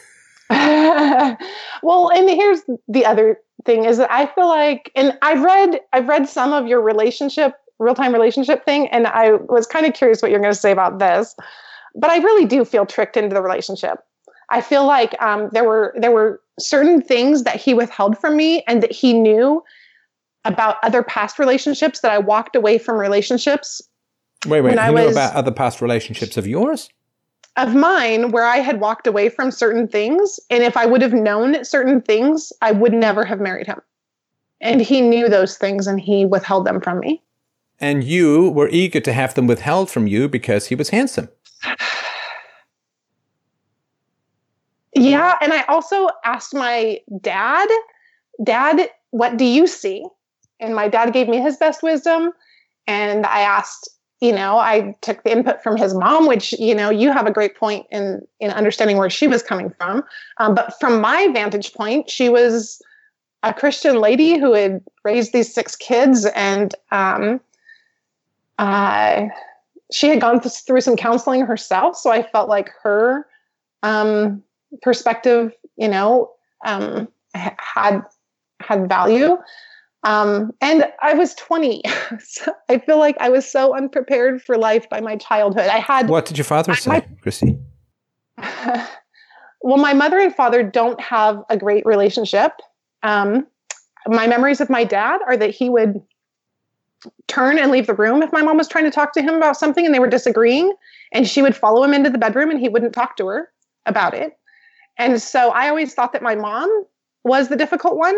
well, and here's the other thing is that I feel like, and I've read, I've read some of your relationship real time relationship thing. And I was kind of curious what you're going to say about this. But I really do feel tricked into the relationship. I feel like um, there were there were certain things that he withheld from me, and that he knew about other past relationships that I walked away from relationships. Wait, wait. I knew was, about other past relationships of yours? Of mine, where I had walked away from certain things, and if I would have known certain things, I would never have married him. And he knew those things, and he withheld them from me and you were eager to have them withheld from you because he was handsome. Yeah, and I also asked my dad, Dad, what do you see? And my dad gave me his best wisdom. And I asked, you know, I took the input from his mom, which, you know, you have a great point in in understanding where she was coming from. Um, but from my vantage point, she was a Christian lady who had raised these six kids and um, uh, she had gone through some counseling herself, so I felt like her um, perspective, you know, um, had had value. Um, and I was 20. so I feel like I was so unprepared for life by my childhood. I had. What did your father say, my, Christy? well, my mother and father don't have a great relationship. Um, my memories of my dad are that he would turn and leave the room if my mom was trying to talk to him about something and they were disagreeing and she would follow him into the bedroom and he wouldn't talk to her about it. And so i always thought that my mom was the difficult one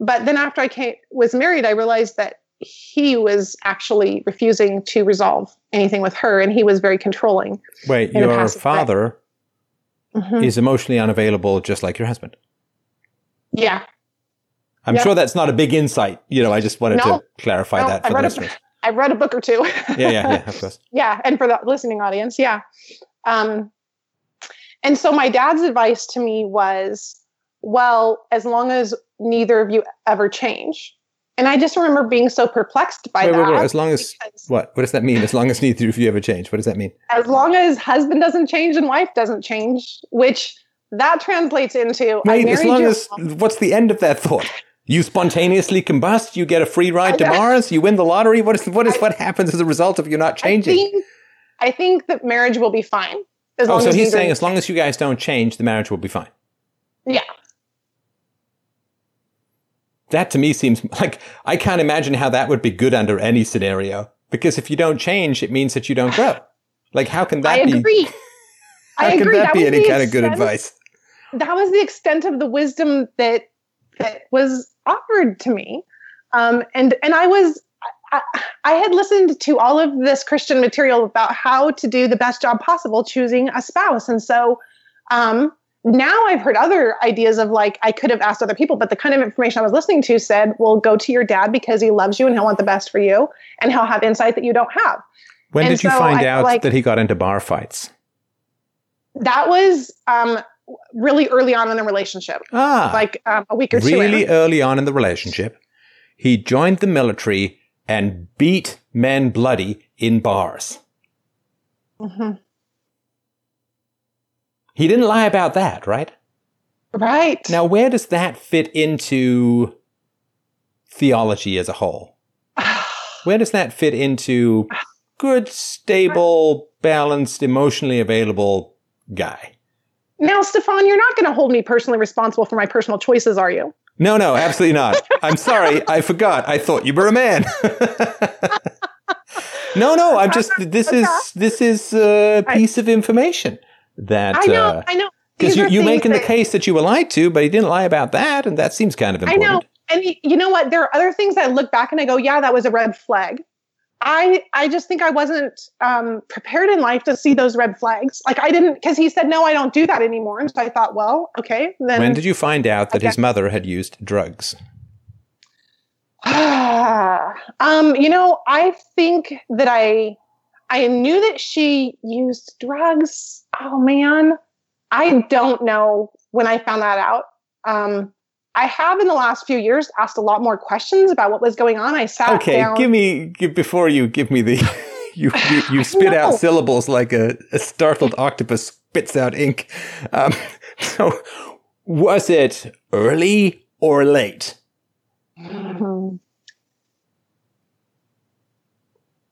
but then after i came, was married i realized that he was actually refusing to resolve anything with her and he was very controlling wait your father mm-hmm. is emotionally unavailable just like your husband? Yeah I'm yep. sure that's not a big insight. You know, I just wanted no, to clarify no, that for I the listeners. A, I read a book or two. yeah, yeah, yeah, of course. yeah, and for the listening audience, yeah. Um, and so my dad's advice to me was, well, as long as neither of you ever change. And I just remember being so perplexed by wait, that. Wait, wait. As long as what? What does that mean? As long as neither of you ever change. What does that mean? As long as husband doesn't change and wife doesn't change, which that translates into wait, as long as what's the end of that thought? You spontaneously combust. You get a free ride to Mars. You win the lottery. What is what is what happens as a result of you not changing? I think, I think that marriage will be fine. As oh, so he's saying as long as you guys don't change, the marriage will be fine. yeah. That to me seems like I can't imagine how that would be good under any scenario. Because if you don't change, it means that you don't grow. Like, how can that I be? agree. How I can agree. that be any kind of good advice? That was the extent of the wisdom that that was offered to me, um, and and I was I, I had listened to all of this Christian material about how to do the best job possible choosing a spouse, and so um, now I've heard other ideas of like I could have asked other people, but the kind of information I was listening to said, "Well, go to your dad because he loves you and he'll want the best for you, and he'll have insight that you don't have." When And did you find I out like- that he got into bar fights? That was um, really early on in the relationship, Ah, like um, a week or two. really early on in the relationship, he joined the military and beat men bloody in bars. Mhm. He didn't lie about that, right? Right. Now, where does that fit into theology as a whole? Where does that fit into good, stable, balanced, emotionally available guy? Now, Stefan, you're not going to hold me personally responsible for my personal choices, are you? No, no, absolutely not. I'm sorry. I forgot. I thought you were a man. no, no, I'm just, this is, this is a piece of information that, I know. uh, I know. because you, are you things making the case that you were lied to, but he didn't lie about that. And that seems kind of important. I know. And you know what? There are other things that I look back and I go, yeah, that was a red flag. I I just think I wasn't um, prepared in life to see those red flags. Like I didn't because he said no, I don't do that anymore. And so I thought, well, okay, then. When did you find out that Okay. his mother had used drugs? um, you know, I think that I I knew that she used drugs. Oh man, I don't know when I found that out. Um, I have in the last few years asked a lot more questions about what was going on. I sat Okay, down. give me give, before you give me the you you, you spit out syllables like a, a startled octopus spits out ink. Um, so was it early or late? Mhm.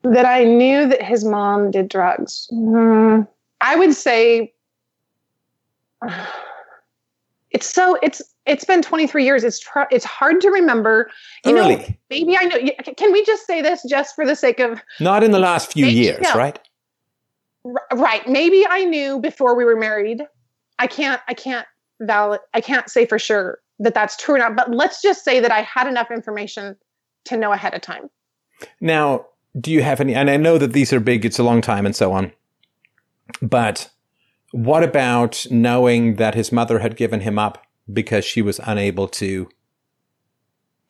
that I knew that his mom did drugs. Mm, I would say it's so it's it's been 23 years. It's tr- it's hard to remember. You know, maybe I know. Can we just say this just for the sake of not in the last few Maybe years, no. right? r- right? Maybe I knew before we were married. I can't. I can't valid. I can't say for sure that that's true or not. But let's just say that I had enough information to know ahead of time. Now, do you have any? And I know that these are big; it's a long time, and so on. But what about knowing that his mother had given him up because she was unable to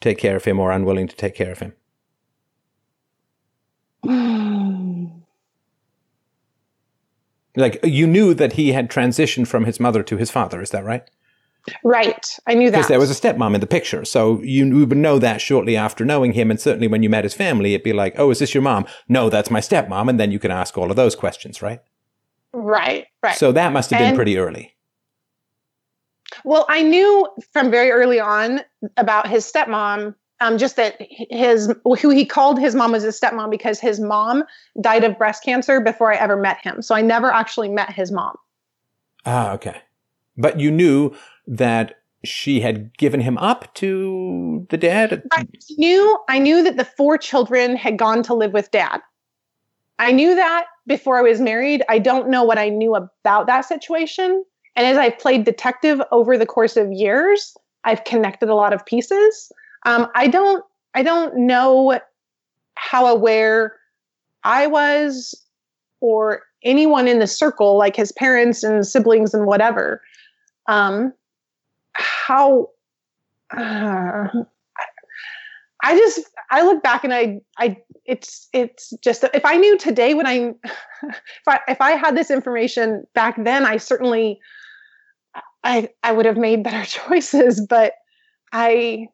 take care of him or unwilling to take care of him? Like you knew that he had transitioned from his mother to his father, is that right? Right. I knew that. Because there was a stepmom in the picture, so you, would know that shortly after knowing him, and certainly when you met his family, it'd be like, "Oh, is this your mom?" No, that's my stepmom, and then you can ask all of those questions, right? right. Right. So that must have been And- pretty early. Well, I knew from very early on about his stepmom, um, just that his who he called his mom was his stepmom because his mom died of breast cancer before I ever met him. So I never actually met his mom. Ah, okay. But you knew that she had given him up to the dad. I knew I knew that the four children had gone to live with dad. I knew that before I was married. I don't know what I knew about that situation. And as I've played detective over the course of years, I've connected a lot of pieces. Um, I don't I don't know how aware I was or anyone in the circle, like his parents and siblings and whatever, um, how uh, I just I look back and I I it's it's just if I knew today when I if I if I had this information back then I certainly I I would have made better choices but I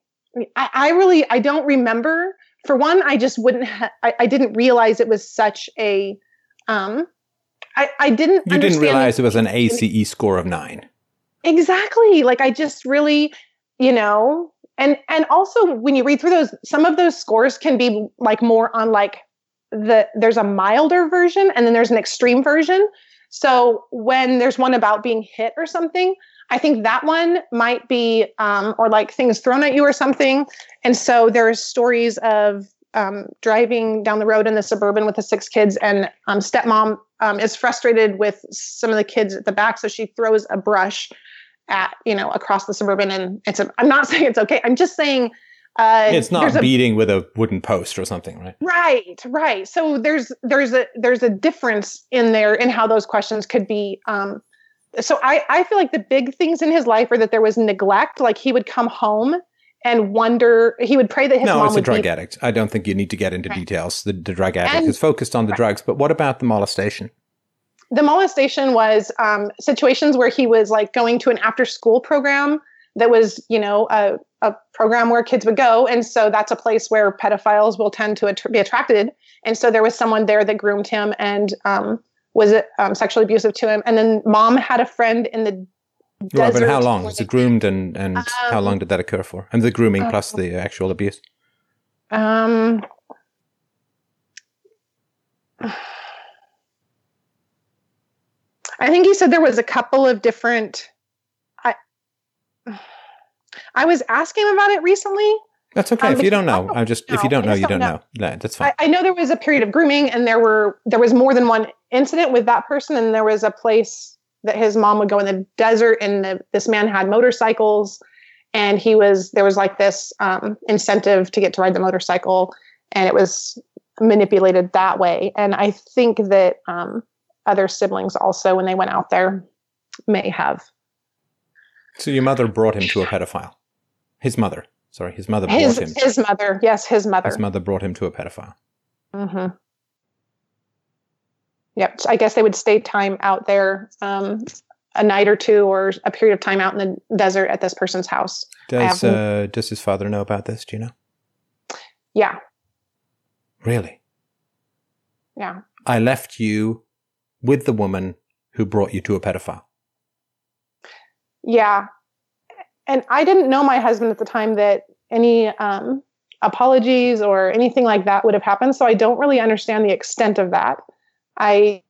I, I really I don't remember for one I just wouldn't ha- I, I didn't realize it was such a um I I didn't You didn't realize it was an ACE score of nine. Exactly. Like I just really, you know, and and also when you read through those some of those scores can be like more on like the there's a milder version and then there's an extreme version so when there's one about being hit or something i think that one might be um, or like things thrown at you or something and so there's stories of um, driving down the road in the suburban with the six kids and um, stepmom um, is frustrated with some of the kids at the back so she throws a brush at you know across the suburban and it's a, i'm not saying it's okay i'm just saying uh, it's not there's a- beating with a wooden post or something, right? Right, right. So there's there's a there's a difference in there in how those questions could be. So I I feel like the big things in his life are that there was neglect. Like he would come home and wonder. He would pray that his no, mom it's a drug be addict. I don't think you need to get into Right. details. The, the drug addict And- is focused on the Right. drugs, but what about the molestation? the molestation was um, situations where he was like going to an after school program that was you know a, a program where kids would go and so that's a place where pedophiles will tend to be attracted and so there was someone there that groomed him and um, was it um, sexually abusive to him and then mom had a friend in the Right, but how long? Was it groomed and, and how Um, long did that occur for? And the grooming plus uh, the actual abuse? Um, I think he said there was a couple of different. I I was asking about it recently. That's okay. um, if you don't know, I don't I just if you don't know, you don't don't know. know. No, that's fine. I, I know there was a period of grooming, and there were there was more than one incident with that person, and there was a place that his mom would go in the desert, and the, this man had motorcycles, and he was there was like this um, incentive to get to ride the motorcycle, and it was manipulated that way. And I think that um, other siblings also, when they went out there, may have so your mother brought him to a pedophile. His mother, sorry, his mother his brought him. his mother. Yes, his mother. His mother brought him to a pedophile. hmm Yep. I guess they would stay time out there, um, a night or two, or a period of time out in the desert at this person's house. Does uh, does his father know about this? Do you know? Yeah. Really? Yeah. I left you with the woman who brought you to a pedophile. Yeah. And I didn't know my husband at the time that any um, apologies or anything like that would have happened. So I don't really understand the extent of that. I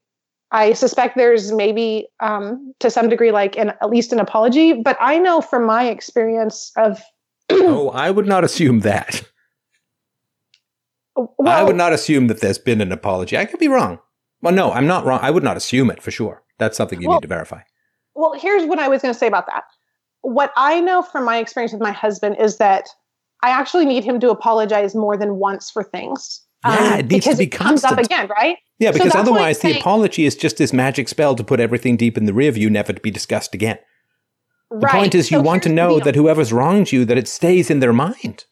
I suspect there's maybe um, to some degree like an at least an apology, but I know from my experience of oh, I would not assume that. well, I would not assume that there's been an apology. I could be wrong. Well, no, I'm not wrong. I would not assume it for sure. That's something you Well- need to verify. Well, here's what I was going to say about that. What I know from my experience with my husband is that I actually need him to apologize more than once for things. Um, Yeah, it needs to because be it comes up again, right? Yeah, because I'm otherwise the saying- apology is just this magic spell to put everything deep in the rear view, never to be discussed again. The right. point is you So want to know that whoever's wronged you, that it stays in their mind.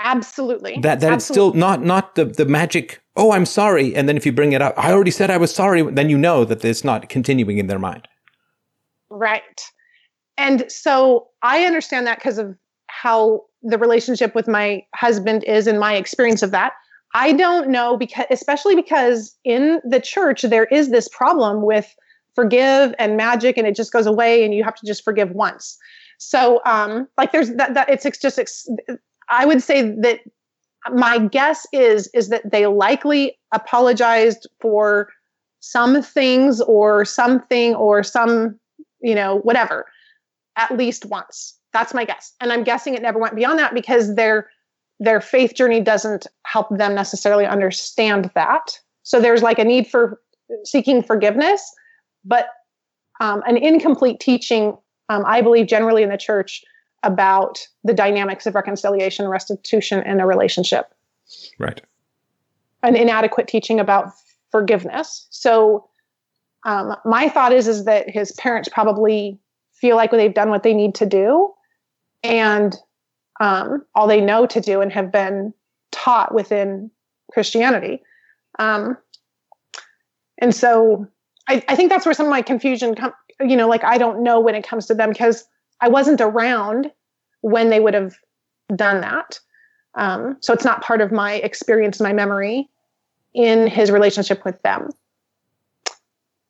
absolutely That that it's still not not the, the magic, oh, I'm sorry. And then if you bring it up, I already said I was sorry, then you know that it's not continuing in their mind. right. And so I understand that because of how the relationship with my husband is and my experience of that. I don't know because especially because in the church there is this problem with forgive and magic and it just goes away and you have to just forgive once. So um like there's that that it's just I would say that my guess is is that they likely apologized for some things or something or some you know whatever at least once that's my guess and i'm guessing it never went beyond that because their their faith journey doesn't help them necessarily understand that so there's like a need for seeking forgiveness but um, an incomplete teaching um, i believe generally in the church about the dynamics of reconciliation restitution in a relationship Right. an inadequate teaching about forgiveness. So um, my thought is is that his parents probably feel like they've done what they need to do, and um, all they know to do, and have been taught within Christianity. Um, and so I, I think that's where some of my confusion come. You know, like I don't know when it comes to them because I wasn't around when they would have done that. Um, so it's not part of my experience, my memory in his relationship with them.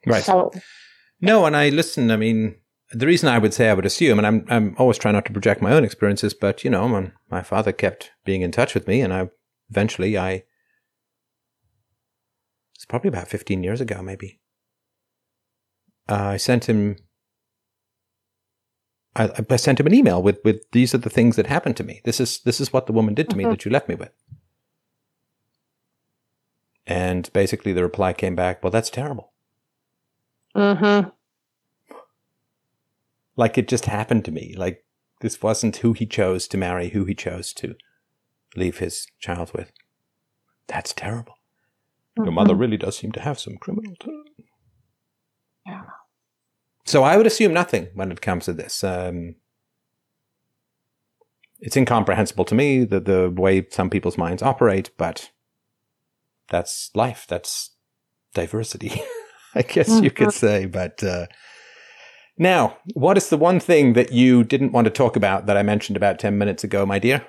Right. So No, and I listen. I mean, the reason I would say I would assume, and I'm I'm always trying not to project my own experiences, but you know, when my father kept being in touch with me, and I eventually I it's probably about 15 years ago, maybe. Uh, I sent him. I, I, sent him an email with, with these are the things that happened to me. This is this is what the woman did to mm-hmm. me that you left me with. And basically, the reply came back, "Well, that's terrible." Mm-hmm. Like it just happened to me. Like this wasn't who he chose to marry, who he chose to leave his child with. That's terrible. Mm-hmm. Your mother really does seem to have some criminal. T- yeah. So I would assume nothing when it comes to this. Um, it's incomprehensible to me the the way some people's minds operate, but that's life. That's diversity, I guess mm-hmm. you could mm-hmm. say. But uh, now, what is the one thing that you didn't want to talk about that I mentioned about ten minutes ago, my dear?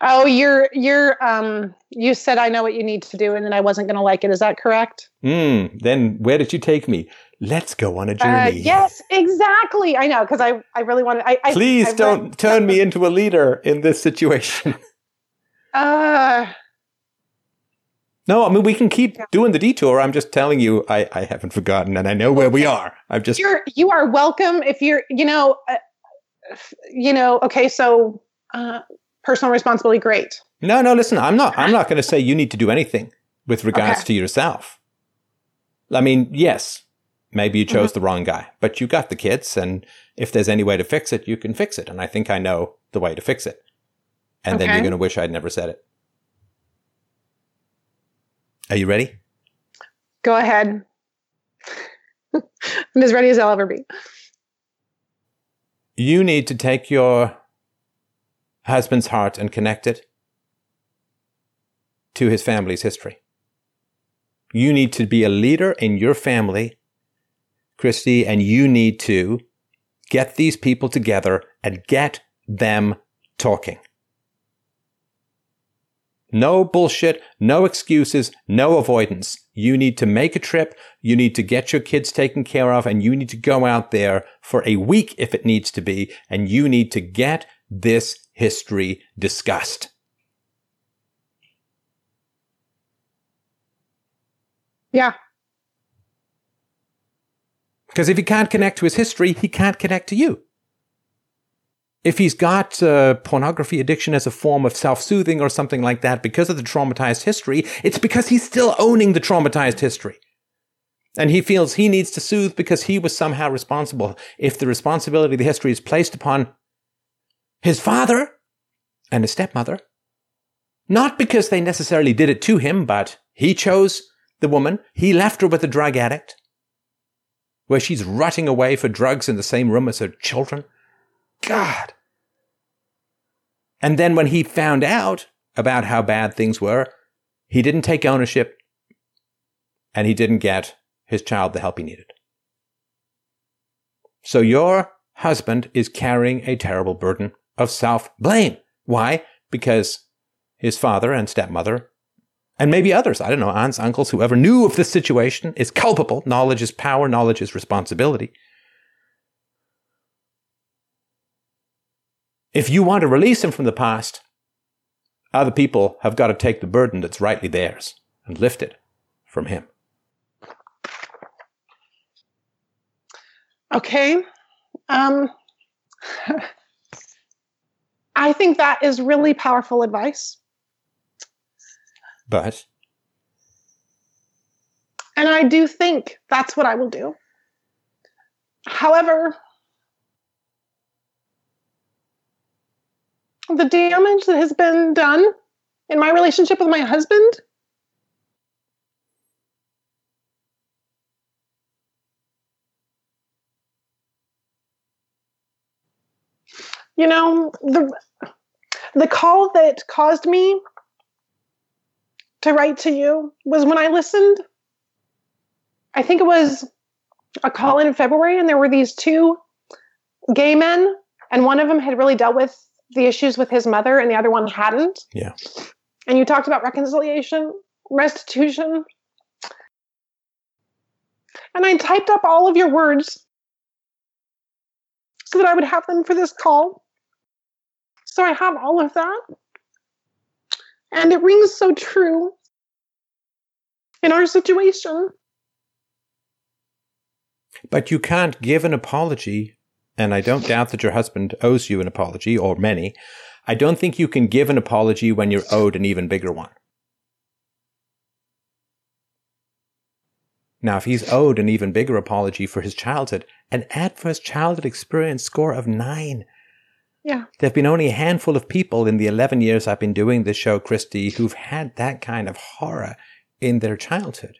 Oh, you're you're um you said I know what you need to do and then I wasn't going to like it. Is that correct? Hmm. then where did you take me? Let's go on a uh, journey. Uh, yes, exactly. I know because I I really wanted. I, I please I don't read, turn me into a leader in this situation. uh. No, I mean we can keep doing the detour. I'm just telling you, I, I haven't forgotten, and I know where we are. I've just you're you are welcome if you're you know, uh, you know. Okay, so uh, personal responsibility, great. No, no, listen, I'm not I'm not going to say you need to do anything with regards okay. to yourself. I mean, yes, maybe you chose mm-hmm. the wrong guy, but you got the kids and if there's any way to fix it, you can fix it. And I think I know the way to fix it. And okay. then you're going to wish I'd never said it. Are you ready? Go ahead. I'm as ready as I'll ever be. You need to take your husband's heart and connect it to his family's history. You need to be a leader in your family, Christy, and you need to get these people together and get them talking. No bullshit, no excuses, no avoidance. You need to make a trip. You need to get your kids taken care of and you need to go out there for a week if it needs to be. And you need to get this history discussed. Yeah. Because if he can't connect to his history, he can't connect to you. If he's got uh, pornography addiction as a form of self soothing or something like that because of the traumatized history, it's because he's still owning the traumatized history. And he feels he needs to soothe because he was somehow responsible. If the responsibility of the history is placed upon his father and his stepmother, not because they necessarily did it to him, but he chose the woman, he left her with a drug addict, where she's rotting away for drugs in the same room as her children. God. And then when he found out about how bad things were, he didn't take ownership and he didn't get his child the help he needed. So your husband is carrying a terrible burden of self blame. Why? Because his father and stepmother and maybe others, I don't know, aunts, uncles, whoever knew of this situation is culpable. Knowledge is power, knowledge is responsibility. If you want to release him from the past, other people have got to take the burden that's rightly theirs and lift it from him. Okay. Um, I think that is really powerful advice. But. And I do think that's what I will do. However, the damage that has been done in my relationship with my husband you know the the call that caused me to write to you was when I listened. I think it was a call in February, and there were these two gay men, and one of them had really dealt with the issues with his mother, and the other one hadn't. Yeah. And you talked about reconciliation, restitution. And I typed up all of your words so that I would have them for this call. So I have all of that. And it rings so true in our situation. But you can't give an apology, and I don't doubt that your husband owes you an apology, or many. I don't think you can give an apology when you're owed an even bigger one. Now, if he's owed an even bigger apology for his childhood, an adverse childhood experience score of nine. Yeah. There have been only a handful of people in the 11 years I've been doing this show, Christy, who've had that kind of horror in their childhood.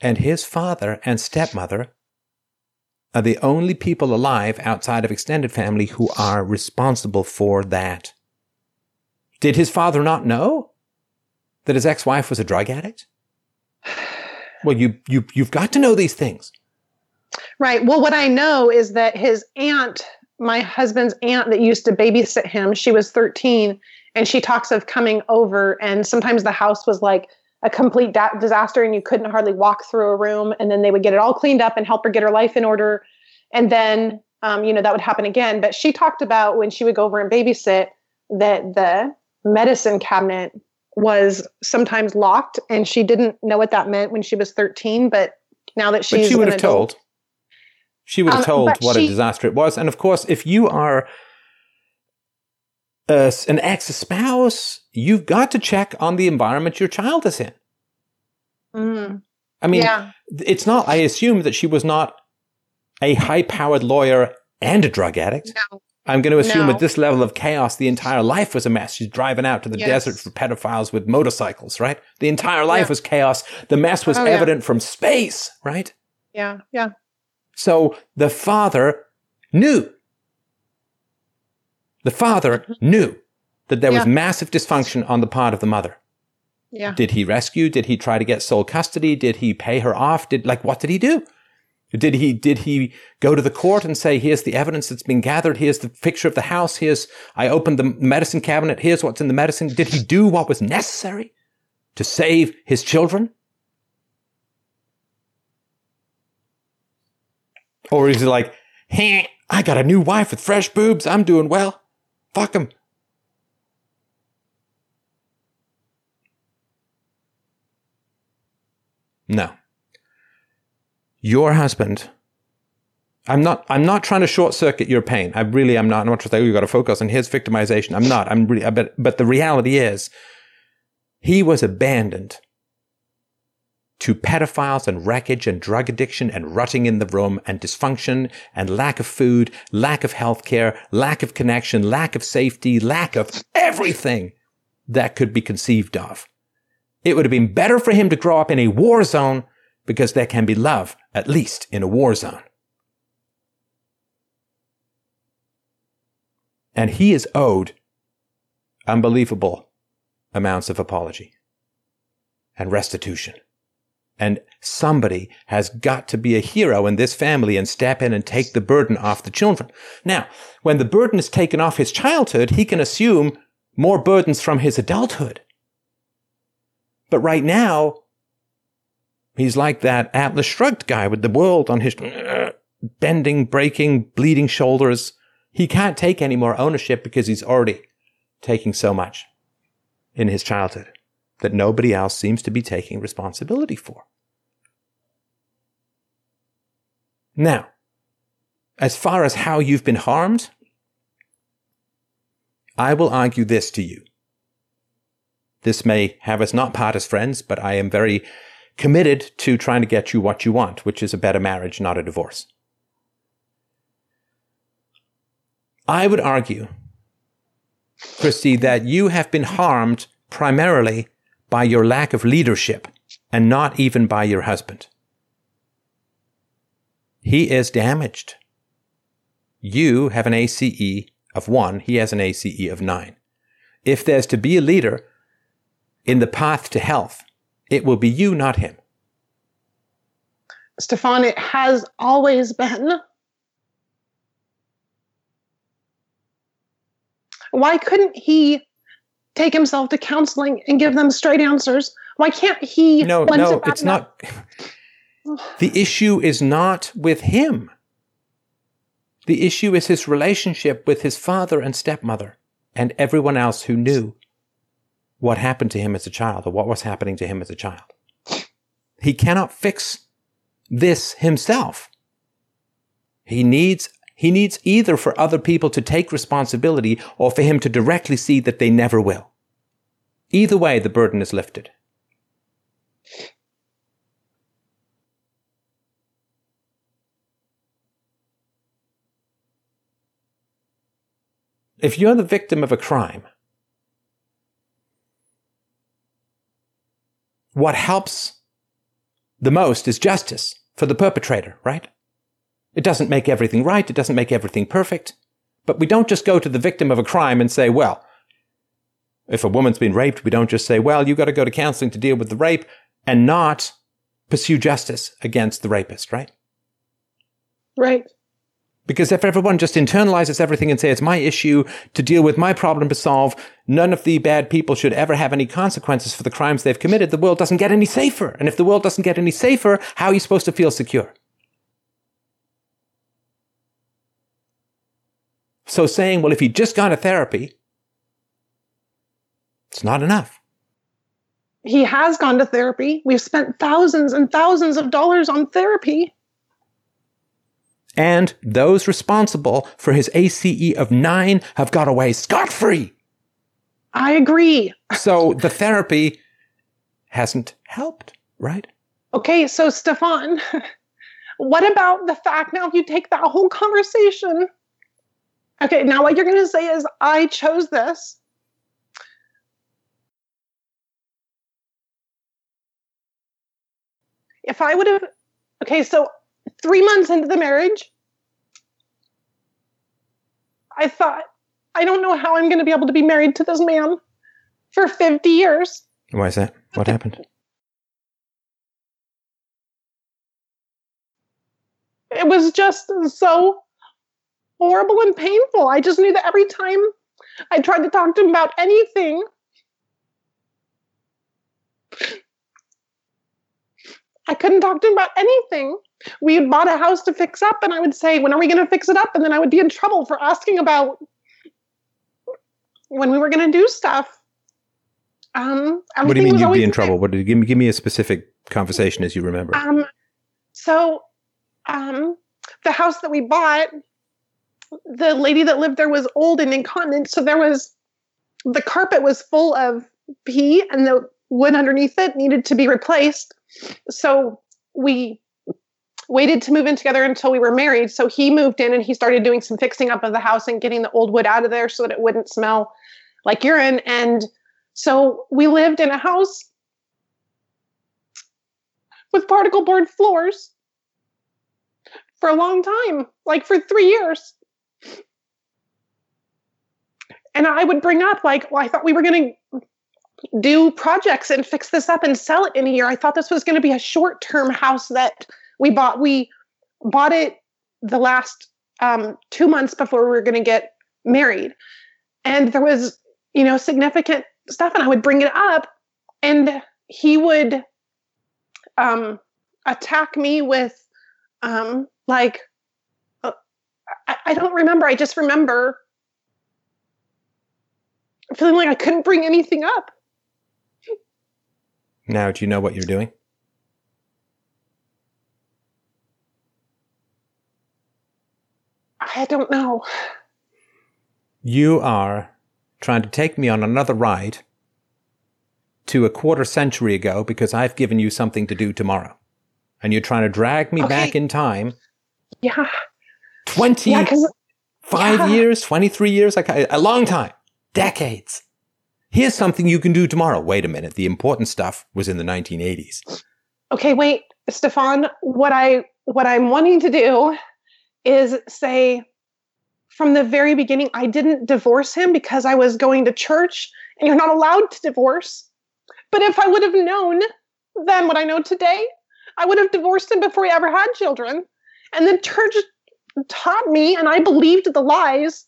And his father and stepmother are the only people alive outside of extended family who are responsible for that. Did his father not know that his ex-wife was a drug addict? Well, you you you've got to know these things. Right. Well, what I know is that his aunt, my husband's aunt that used to babysit him, she was 13 and she talks of coming over and sometimes the house was like a complete da- disaster and you couldn't hardly walk through a room and then they would get it all cleaned up and help her get her life in order and then um, you know that would happen again but she talked about when she would go over and babysit that the medicine cabinet was sometimes locked and she didn't know what that meant when she was 13 but now that she's but she would have adult- told. She would have Um, told what a disaster it was. And of course, if you are uh, an ex spouse, you've got to check on the environment your child is in. Mm, I mean, yeah it's not, I assume that she was not a high powered lawyer and a drug addict. no I'm going to assume No. at this level of chaos, the entire life was a mess. She's driving out to the Yes. desert for pedophiles with motorcycles, right? The entire life Yeah. was chaos. The mess was Oh, yeah. evident from space, right? yeah yeah So the father knew. The father knew that there was Mm-hmm. Massive dysfunction on the part of the mother. yeah Did he rescue? Did he try to get sole custody? Did he pay her off? Did like what did he do? Did he did he go to the court and say, "Here's the evidence that's been gathered. Here's the picture of the house. Here's I opened the medicine cabinet. Here's what's in the medicine." Did he do what was necessary to save his children? Or is he like, "Hey, I got a new wife with fresh boobs. I'm doing well. Fuck him." No. Your husband. I'm not. I'm not trying to short circuit your pain. I really am not. I'm not trying to say oh, you got to focus on his victimization. I'm not. I'm really. But but the reality is, he was abandoned to pedophiles and wreckage and drug addiction and rutting in the room and dysfunction and lack of food, lack of health care, lack of connection, lack of safety, lack of everything that could be conceived of. It would have been better for him to grow up in a war zone because there can be love, at least in a war zone. And he is owed unbelievable amounts of apology and restitution. And somebody has got to be a hero in this family and step in and take the burden off the children. Now, when the burden is taken off his childhood, he can assume more burdens from his adulthood. But right now, he's like that Atlas Shrugged guy with the world on his bending, breaking, bleeding shoulders. He can't take any more ownership because he's already taking so much in his childhood that nobody else seems to be taking responsibility for. Now, as far as how you've been harmed, I will argue this to you. This may have us not part as friends, but I am very committed to trying to get you what you want, which is a better marriage, not a divorce. I would argue, Christy, that you have been harmed primarily by your lack of leadership and not even by your husband. He is damaged. You have an ACE of one, he has an ACE of nine. If there's to be a leader in the path to health, it will be you, not him. Stefan, it has always been. Why couldn't he take himself to counseling and give them straight answers? Why can't he? No, no, it it's not. The issue is not with him. The issue is his relationship with his father and stepmother and everyone else who knew what happened to him as a child or what was happening to him as a child. He cannot fix this himself. He needs he needs either for other people to take responsibility or for him to directly see that they never will. Either way, the burden is lifted. If you're the victim of a crime, what helps the most is justice for the perpetrator, right? It doesn't make everything right. It doesn't make everything perfect. But we don't just go to the victim of a crime and say, well, if a woman's been raped, we don't just say, well, you got to go to counseling to deal with the rape and not pursue justice against the rapist, right? Right. Because if everyone just internalizes everything and say it's my issue to deal with, my problem to solve, none of the bad people should ever have any consequences for the crimes they've committed, the world doesn't get any safer. And if the world doesn't get any safer, how are you supposed to feel secure? So saying, well, if he'd just gone to therapy, it's not enough. He has gone to therapy. We've spent thousands and thousands of dollars on therapy. And those responsible for his ACE of nine have got away scot free. I agree. So the therapy hasn't helped, right? Okay, so Stefan, what about the fact now if you take that whole conversation? Okay, now what you're going to say is, I chose this. If I would have, okay, so three months into the marriage, I thought, I don't know how I'm going to be able to be married to this man for 50 years. Why is that? What happened? It was just so horrible and painful. I just knew that every time I tried to talk to him about anything, I couldn't talk to him about anything. We had bought a house to fix up, and I would say, When are we going to fix it up? And then I would be in trouble for asking about when we were going to do stuff. Um, what do you mean you'd be in trouble? What did give me give me a specific conversation as you remember? Um, so, um, the house that we bought, the lady that lived there was old and incontinent, so there was the carpet was full of pee, and the wood underneath it needed to be replaced. So we waited to move in together until we were married. So he moved in and he started doing some fixing up of the house and getting the old wood out of there so that it wouldn't smell like urine. And so we lived in a house with particle board floors for a long time, like for three years. And I would bring up, like, well, I thought we were going to do projects and fix this up and sell it in a year. I thought this was going to be a short term house that we bought. We bought it the last um, two months before we were going to get married. And there was, you know, significant stuff. And I would bring it up and he would um, attack me with, um, like, uh, I, I don't remember. I just remember feeling like I couldn't bring anything up. Now, do you know what you're doing? I don't know. You are trying to take me on another ride to a quarter century ago because I've given you something to do tomorrow. And you're trying to drag me Okay. back in time Yeah. 25 Yeah, yeah. years, 23 years, like a long time, decades. Here's something you can do tomorrow. Wait a minute. The important stuff was in the 1980s. okay wait stefan what i what i'm wanting to do is say from the very beginning i didn't divorce him because i was going to church and you're not allowed to divorce but if i would have known then what i know today i would have divorced him before he ever had children and the church taught me and i believed the lies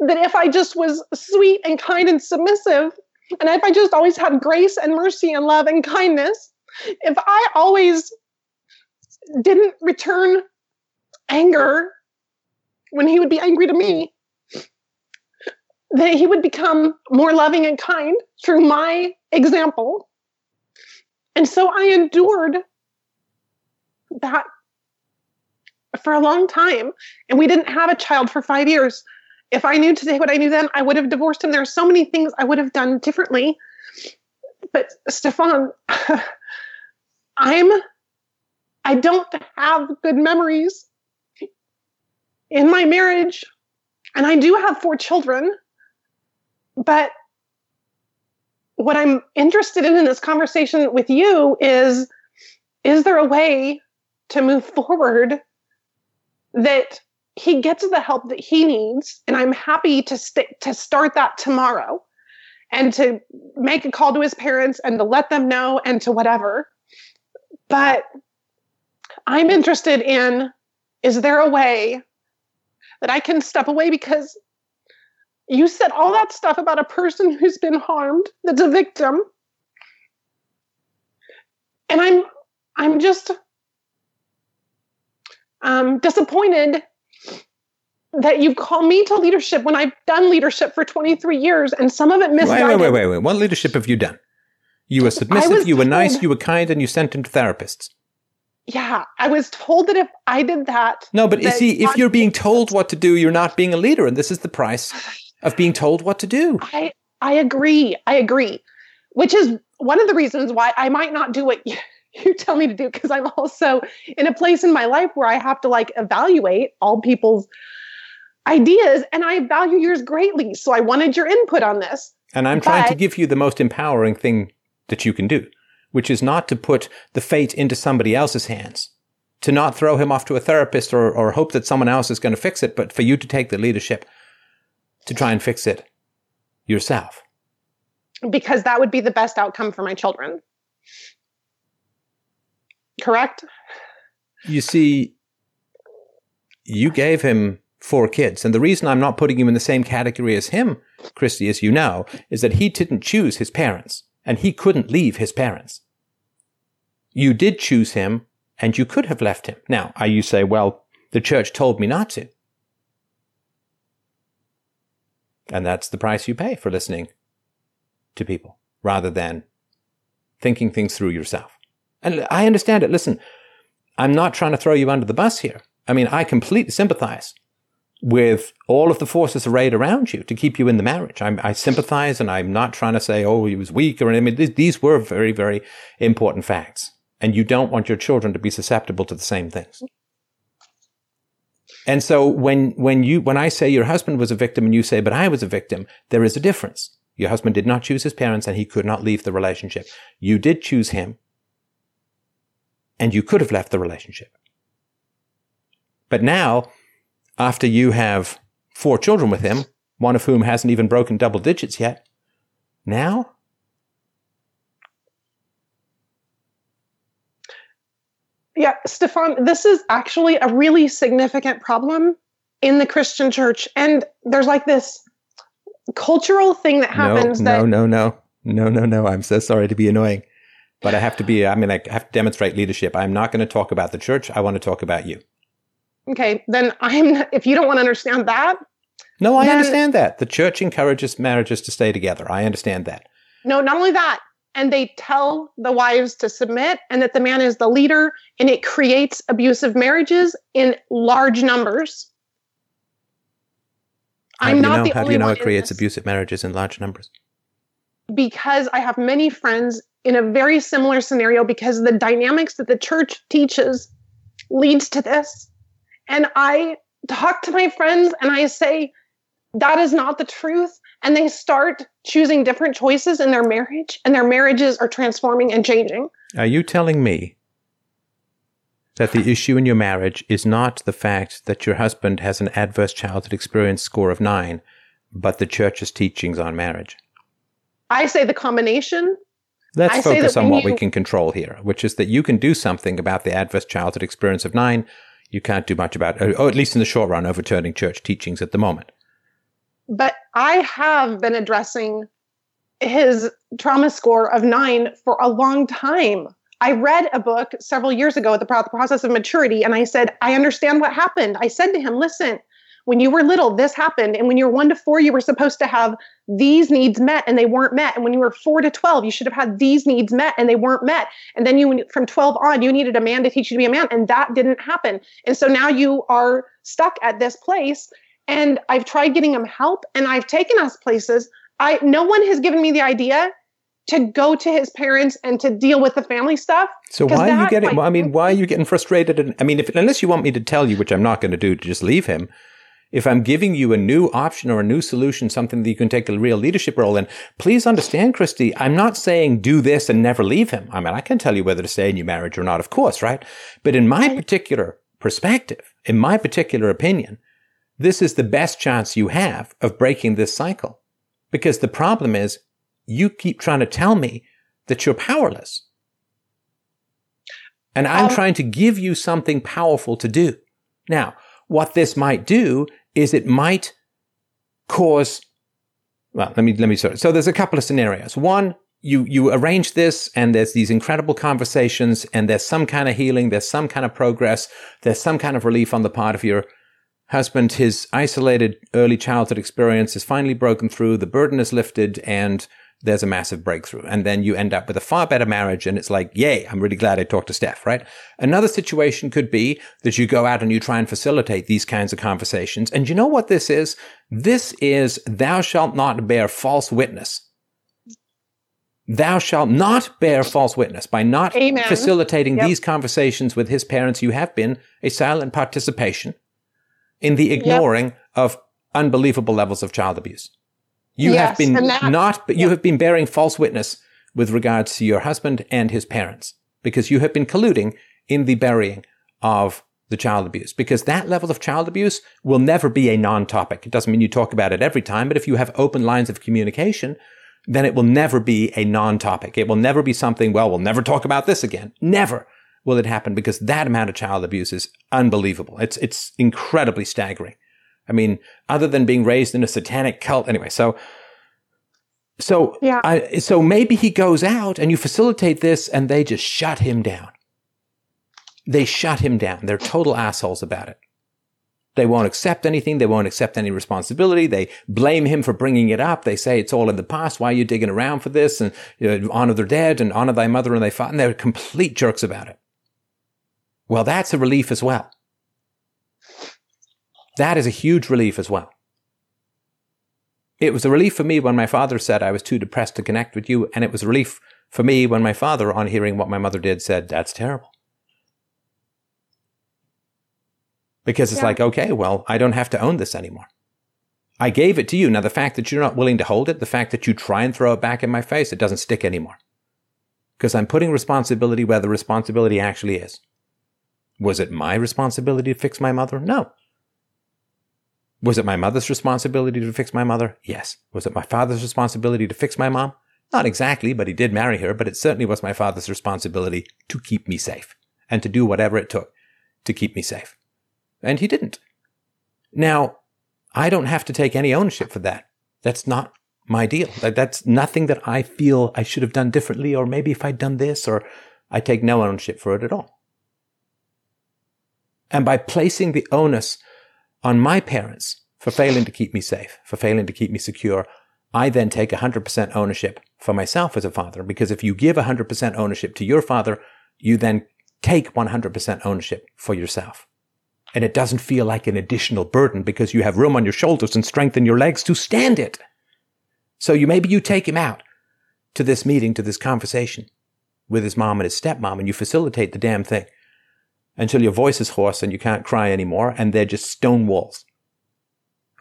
that if i just was sweet and kind and submissive and if i just always had grace and mercy and love and kindness if I always didn't return anger when he would be angry to me, that he would become more loving and kind through my example. And so I endured that for a long time. And we didn't have a child for five years. If I knew today what I knew then, I would have divorced him. There are so many things I would have done differently. But Stefan, I'm I don't have good memories in my marriage. And I do have four children. But what I'm interested in in this conversation with you is is there a way to move forward that he gets the help that he needs and i'm happy to st- to start that tomorrow and to make a call to his parents and to let them know and to whatever. But i'm interested in is there a way that i can step away? Because you said all that stuff about a person who's been harmed that's a victim. And i'm i'm just um, disappointed that you call me to leadership when I've done leadership for 23 years and some of it misguided. Wait, wait, wait, wait, wait. What leadership have you done? You were submissive, you were told, nice, you were kind, and you sent him to therapists. Yeah, I was told that if I did that. No, but you see, if you're being told what to do, you're not being a leader, and this is the price of being told what to do. I, I agree. I agree. Which is one of the reasons why I might not do what you, you tell me to do because I'm also in a place in my life where I have to like evaluate all people's ideas and I value yours greatly. So I wanted your input on this. And I'm trying to give you the most empowering thing that you can do, which is not to put the fate into somebody else's hands, to not throw him off to a therapist or, or hope that someone else is going to fix it, but for you to take the leadership to try and fix it yourself. Because that would be the best outcome for my children correct? You see, you gave him four kids. And the reason I'm not putting him in the same category as him, Christy, as you know, is that he didn't choose his parents and he couldn't leave his parents. You did choose him and you could have left him. Now, you say, well, the church told me not to. And that's the price you pay for listening to people rather than thinking things through yourself. And I understand it. Listen, I'm not trying to throw you under the bus here. I mean, I completely sympathize with all of the forces arrayed around you to keep you in the marriage. I'm, i sympathize and I'm not trying to say, oh, he was weak or anything. These, these were very, very important facts. And you don't want your children to be susceptible to the same things. And so when, when you, when I say your husband was a victim and you say, but I was a victim, there is a difference. Your husband did not choose his parents and he could not leave the relationship. You did choose him and you could have left the relationship. But now, after you have four children with him, one of whom hasn't even broken double digits yet, now? Yeah, Stefan, this is actually a really significant problem in the Christian church. And there's like this cultural thing that happens no, that. No, no, no. No, no, no. I'm so sorry to be annoying but I have to be, I mean, I have to demonstrate leadership. I'm not going to talk about the church. I want to talk about you. Okay. Then I'm, if you don't want to understand that. No, I then, understand that. The church encourages marriages to stay together. I understand that. No, not only that. And they tell the wives to submit and that the man is the leader and it creates abusive marriages in large numbers. How I'm not know? the How do you know it creates abusive marriages in large numbers? Because I have many friends in a very similar scenario because the dynamics that the church teaches leads to this. And I talk to my friends and I say, that is not the truth. And they start choosing different choices in their marriage, and their marriages are transforming and changing. Are you telling me that the issue in your marriage is not the fact that your husband has an adverse childhood experience score of nine, but the church's teachings on marriage? I say the combination Let's I focus on what you, we can control here, which is that you can do something about the adverse childhood experience of nine. You can't do much about, or at least in the short run, overturning church teachings at the moment. But I have been addressing his trauma score of nine for a long time. I read a book several years ago, The Process of Maturity, and I said, I understand what happened. I said to him, listen, when you were little, this happened. And when you were one to four, you were supposed to have these needs met and they weren't met. And when you were four to 12, you should have had these needs met and they weren't met. And then you, from 12 on, you needed a man to teach you to be a man. And that didn't happen. And so now you are stuck at this place. And I've tried getting him help and I've taken us places. I, no one has given me the idea to go to his parents and to deal with the family stuff. So why are you getting? Well, I mean, why are you getting frustrated? And I mean, if unless you want me to tell you, which I'm not going to do, to just leave him. If I'm giving you a new option or a new solution, something that you can take a real leadership role in, please understand, Christy, I'm not saying do this and never leave him. I mean, I can tell you whether to stay in your marriage or not, of course, right? But in my particular perspective, in my particular opinion, this is the best chance you have of breaking this cycle. Because the problem is you keep trying to tell me that you're powerless. And I'm um, trying to give you something powerful to do. Now, what this might do is it might cause, well, let me, let me start. So there's a couple of scenarios. One, you, you arrange this and there's these incredible conversations and there's some kind of healing. There's some kind of progress. There's some kind of relief on the part of your husband. His isolated early childhood experience is finally broken through. The burden is lifted and there's a massive breakthrough. And then you end up with a far better marriage. And it's like, yay, I'm really glad I talked to Steph, right? Another situation could be that you go out and you try and facilitate these kinds of conversations. And you know what this is? This is thou shalt not bear false witness. Thou shalt not bear false witness by not Amen. facilitating yep. these conversations with his parents. You have been a silent participation in the ignoring yep. of unbelievable levels of child abuse. You yes, have been that, not, you yeah. have been bearing false witness with regards to your husband and his parents because you have been colluding in the burying of the child abuse because that level of child abuse will never be a non-topic. It doesn't mean you talk about it every time, but if you have open lines of communication, then it will never be a non-topic. It will never be something, well, we'll never talk about this again. Never will it happen because that amount of child abuse is unbelievable. It's, it's incredibly staggering. I mean, other than being raised in a satanic cult, anyway. So, so yeah. I, so maybe he goes out and you facilitate this, and they just shut him down. They shut him down. They're total assholes about it. They won't accept anything. They won't accept any responsibility. They blame him for bringing it up. They say it's all in the past. Why are you digging around for this? And you know, honor their dead and honor thy mother and thy father. And they're complete jerks about it. Well, that's a relief as well. That is a huge relief as well. It was a relief for me when my father said I was too depressed to connect with you, and it was a relief for me when my father, on hearing what my mother did, said, That's terrible. Because it's yeah. like, okay, well, I don't have to own this anymore. I gave it to you. Now, the fact that you're not willing to hold it, the fact that you try and throw it back in my face, it doesn't stick anymore. Because I'm putting responsibility where the responsibility actually is. Was it my responsibility to fix my mother? No. Was it my mother's responsibility to fix my mother? Yes. Was it my father's responsibility to fix my mom? Not exactly, but he did marry her, but it certainly was my father's responsibility to keep me safe and to do whatever it took to keep me safe. And he didn't. Now, I don't have to take any ownership for that. That's not my deal. That's nothing that I feel I should have done differently, or maybe if I'd done this, or I take no ownership for it at all. And by placing the onus on my parents for failing to keep me safe, for failing to keep me secure, I then take 100% ownership for myself as a father. Because if you give 100% ownership to your father, you then take 100% ownership for yourself. And it doesn't feel like an additional burden because you have room on your shoulders and strength in your legs to stand it. So you maybe you take him out to this meeting, to this conversation with his mom and his stepmom, and you facilitate the damn thing until your voice is hoarse and you can't cry anymore and they're just stone walls.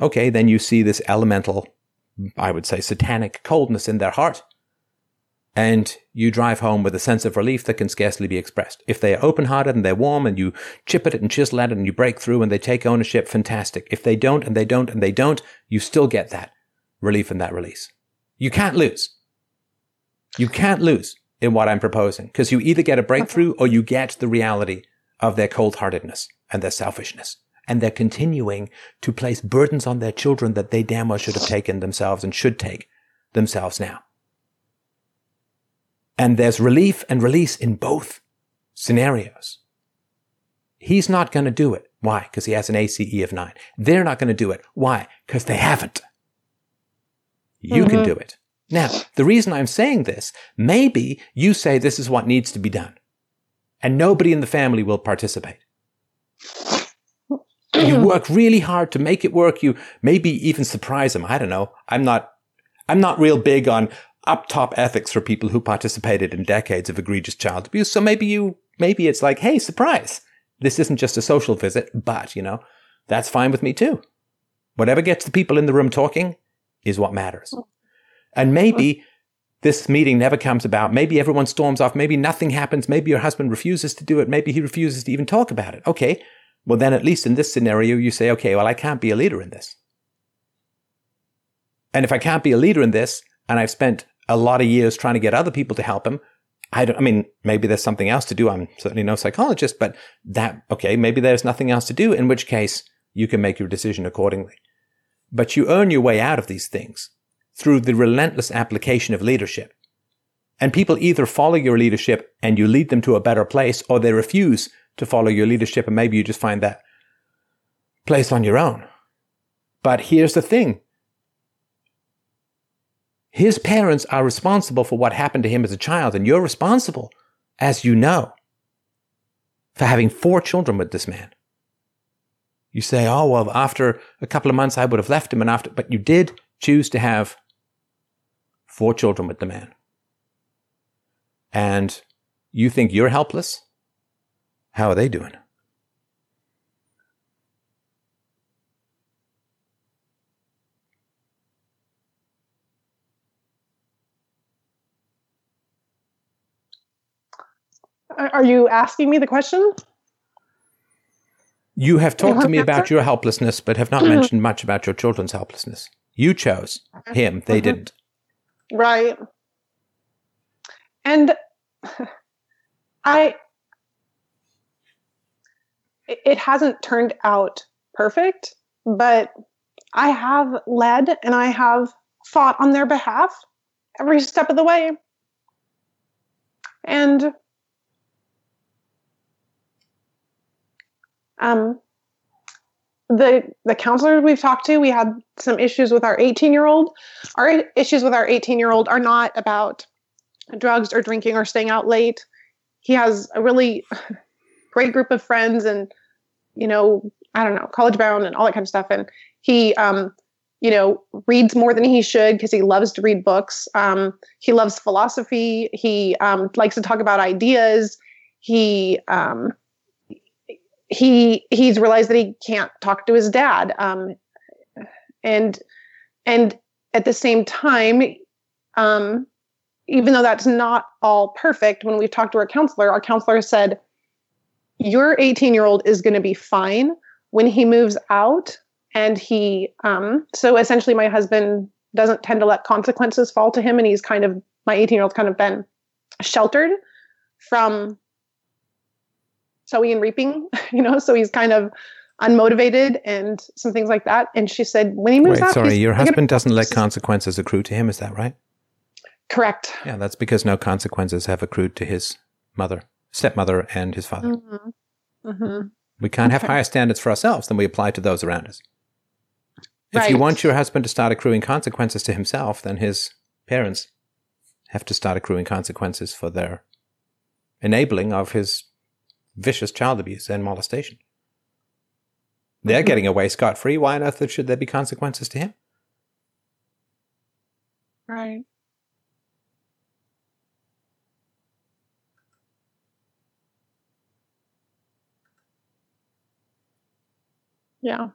Okay, then you see this elemental, I would say satanic coldness in their heart. And you drive home with a sense of relief that can scarcely be expressed. If they are open hearted and they're warm and you chip at it and chisel at it and you break through and they take ownership, fantastic. If they don't and they don't and they don't, you still get that relief and that release. You can't lose. You can't lose in what I'm proposing because you either get a breakthrough or you get the reality of their cold heartedness and their selfishness. And they're continuing to place burdens on their children that they damn well should have taken themselves and should take themselves now. And there's relief and release in both scenarios. He's not going to do it. Why? Because he has an ACE of nine. They're not going to do it. Why? Because they haven't. You can Mhm. do it. Now, the reason I'm saying this, maybe you say this is what needs to be done, and nobody in the family will participate. you work really hard to make it work. You maybe even surprise them. I don't know. I'm not, I'm not real big on up top ethics for people who participated in decades of egregious child abuse. So maybe you, maybe it's like, hey, surprise. This isn't just a social visit, but you know, that's fine with me too. Whatever gets the people in the room talking is what matters. And maybe this meeting never comes about. Maybe everyone storms off. Maybe nothing happens. Maybe your husband refuses to do it. Maybe he refuses to even talk about it. Okay. Well, then at least in this scenario, you say, okay, well, I can't be a leader in this. And if I can't be a leader in this, and I've spent a lot of years trying to get other people to help him, I don't, I mean, maybe there's something else to do. I'm certainly no psychologist, but that, okay, maybe there's nothing else to do, in which case you can make your decision accordingly. But you earn your way out of these things through the relentless application of leadership. And people either follow your leadership and you lead them to a better place, or they refuse to follow your leadership and maybe you just find that place on your own. But here's the thing. His parents are responsible for what happened to him as a child, and you're responsible, as you know, for having four children with this man. You say, oh, well, after a couple of months, I would have left him, and after, but you did choose to have four children with the man. And you think you're helpless? How are they doing? Are you asking me the question? You have talked to me about your helplessness, but have not mentioned much about your children's helplessness. You chose him, they Mhm. didn't. Right. And I, it hasn't turned out perfect, but I have led and I have fought on their behalf every step of the way. And um, the the counselors we've talked to, we had some issues with our 18 year old. Our issues with our 18 year old are not about drugs or drinking or staying out late. He has a really great group of friends and, you know, I don't know, college bound and all that kind of stuff. And he, um, you know, reads more than he should because he loves to read books. Um, he loves philosophy. He um, likes to talk about ideas. He um, he he's realized that he can't talk to his dad. Um, and and at the same time, um, even though that's not all perfect, when we've talked to our counselor, our counselor said, Your 18 year old is going to be fine when he moves out. And he, um, so essentially, my husband doesn't tend to let consequences fall to him. And he's kind of, my 18 year old's kind of been sheltered from sowing and reaping, you know, so he's kind of unmotivated and some things like that. And she said, When he moves Wait, out, sorry, your husband doesn't let consequences accrue to him, is that right? Correct. Yeah, that's because no consequences have accrued to his mother, stepmother, and his father. Mm-hmm. Mm-hmm. We can't have higher standards for ourselves than we apply to those around us. If you want your husband to start accruing consequences to himself, then his parents have to start accruing consequences for their enabling of his vicious child abuse and molestation. They're getting away scot free. Why on earth should there be consequences to him? Right. Yeah.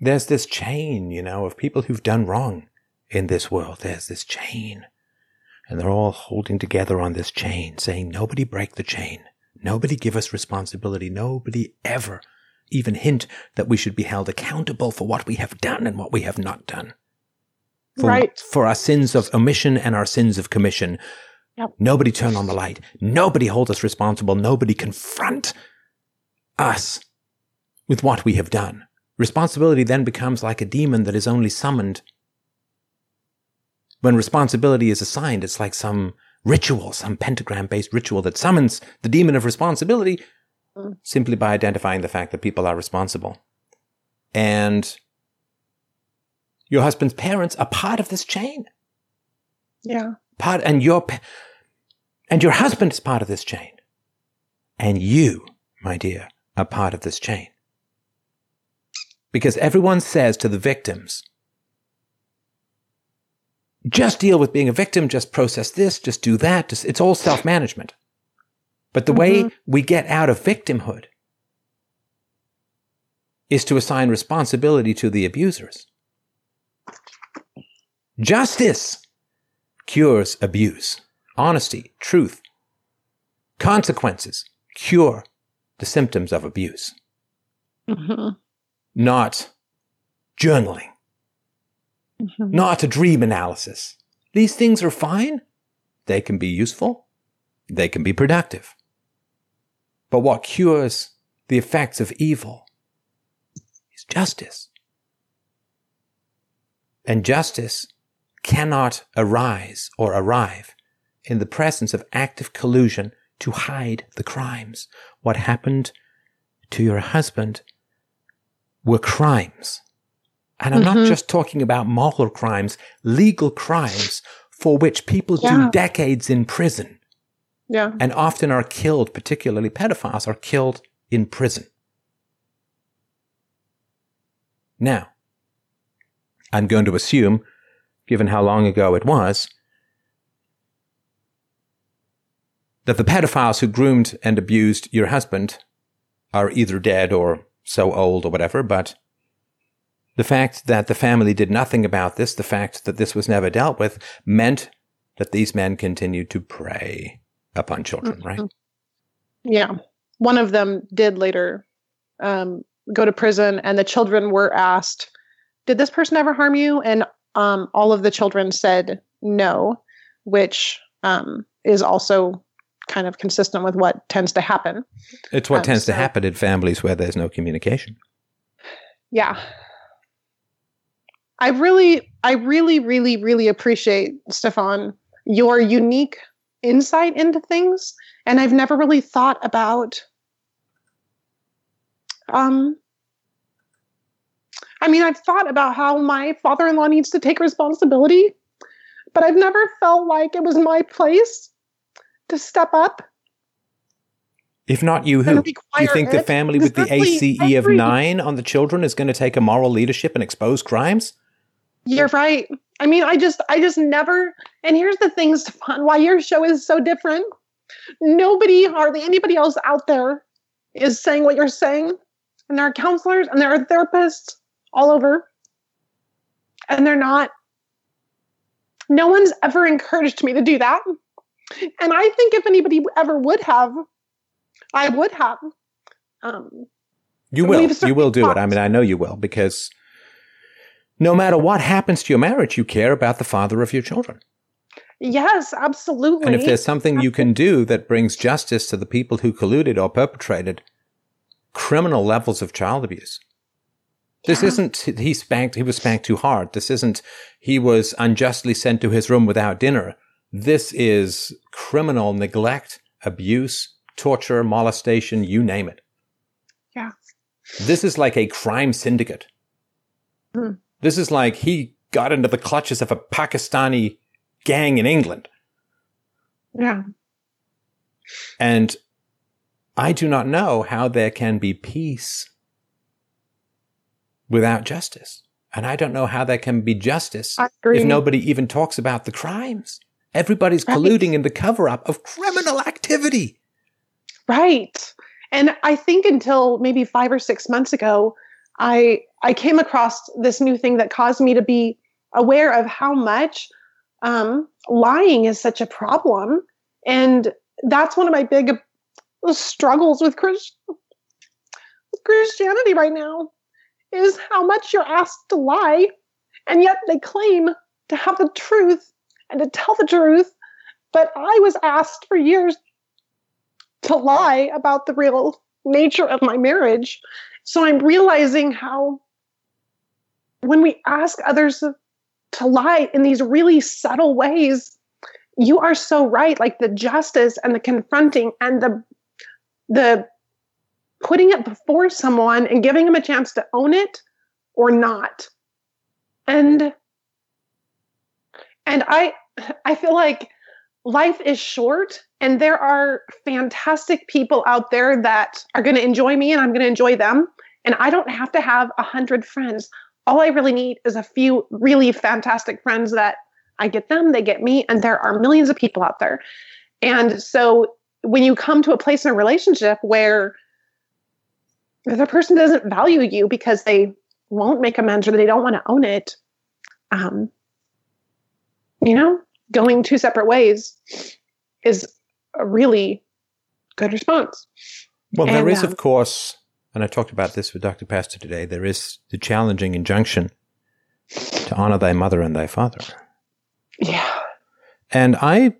There's this chain, you know, of people who've done wrong in this world. There's this chain. And they're all holding together on this chain, saying, nobody break the chain. Nobody give us responsibility. Nobody ever even hint that we should be held accountable for what we have done and what we have not done. For, Right. For our sins of omission and our sins of commission. Yep. Nobody turn on the light. Nobody hold us responsible. Nobody confront us with what we have done. Responsibility then becomes like a demon that is only summoned. When responsibility is assigned, it's like some ritual, some pentagram based ritual that summons the demon of responsibility Mm. simply by identifying the fact that people are responsible. And your husband's parents are part of this chain. Yeah. Part and your and your husband is part of this chain. And you, my dear, are part of this chain. Because everyone says to the victims, just deal with being a victim, just process this, just do that. Just, it's all self management. But the way we get out of victimhood is to assign responsibility to the abusers. Justice cures abuse. Honesty, truth, consequences cure the symptoms of abuse, hmm not journaling, hmm not a dream analysis. These things are fine. They can be useful. They can be productive. But what cures the effects of evil is justice. And justice cannot arise or arrive in the presence of active collusion to hide the crimes. What happened to your husband were crimes. And I'm not Mhm. just talking about moral crimes, legal crimes for which people Yeah. do decades in prison Yeah. and often are killed, particularly pedophiles, are killed in prison. Now, I'm going to assume, given how long ago it was, that the pedophiles who groomed and abused your husband are either dead or so old or whatever, but the fact that the family did nothing about this, the fact that this was never dealt with, meant that these men continued to prey upon children, right? Yeah. One of them did later um, go to prison, and the children were asked, Did this person ever harm you? And um, all of the children said no, which um, is also kind of consistent with what tends to happen. It's what Um, tends to happen in families where there's no communication. Yeah. I really, I really, really, really appreciate, Stefan, your unique insight into things. And I've never really thought about um I mean, I've thought about how my father-in-law needs to take responsibility, but I've never felt like it was my place to step up If not you, who? Do you think the family with the ACE of nine on the children is going to take a moral leadership and expose crimes? You're right. I mean, I just, I just never. And here's the thing, Stefan, why your show is so different. Nobody, hardly anybody else out there, is saying what you're saying. And there are counselors and there are therapists all over. And they're not. No one's ever encouraged me to do that. And I think if anybody ever would have, I would have. Um, You will. You will do it. I mean, I know you will because no matter what happens to your marriage, you care about the father of your children. yes, absolutely. And if there's something you can do that brings justice to the people who colluded or perpetrated criminal levels of child abuse. This Yeah. isn't he spanked he was spanked too hard. This isn't he was unjustly sent to his room without dinner. This is criminal neglect, abuse, torture, molestation, you name it. Yeah. This is like a crime syndicate. Hmm. This is like he got into the clutches of a Pakistani gang in England. yeah. And I do not know how there can be peace without justice. And I don't know how there can be justice if nobody even talks about the crimes. Everybody's Right. colluding in the cover up of criminal activity. Right. And I think until maybe five or six months ago, I I came across this new thing that caused me to be aware of how much um, lying is such a problem, and that's one of my big struggles with Christ- with Christianity right now is how much you're asked to lie, and yet they claim to have the truth and to tell the truth. But I was asked for years to lie about the real nature of my marriage. So I'm realizing how when we ask others to lie in these really subtle ways, you are so right. Like the justice and the confronting and the the putting it before someone and giving them a chance to own it or not. And and I I feel like life is short and there are fantastic people out there that are going to enjoy me and I'm going to enjoy them and I don't have to have a hundred friends. All I really need is a few really fantastic friends that I get them, they get me, and there are millions of people out there. And so when you come to a place in a relationship where the person doesn't value you because they won't make amends or they don't want to own it, um, you know, going two separate ways is a really good response. Well, there And, is, um, of course, and I talked about this with Dr. Pastor today, there is the challenging injunction to honor thy mother and thy father. Yeah. And I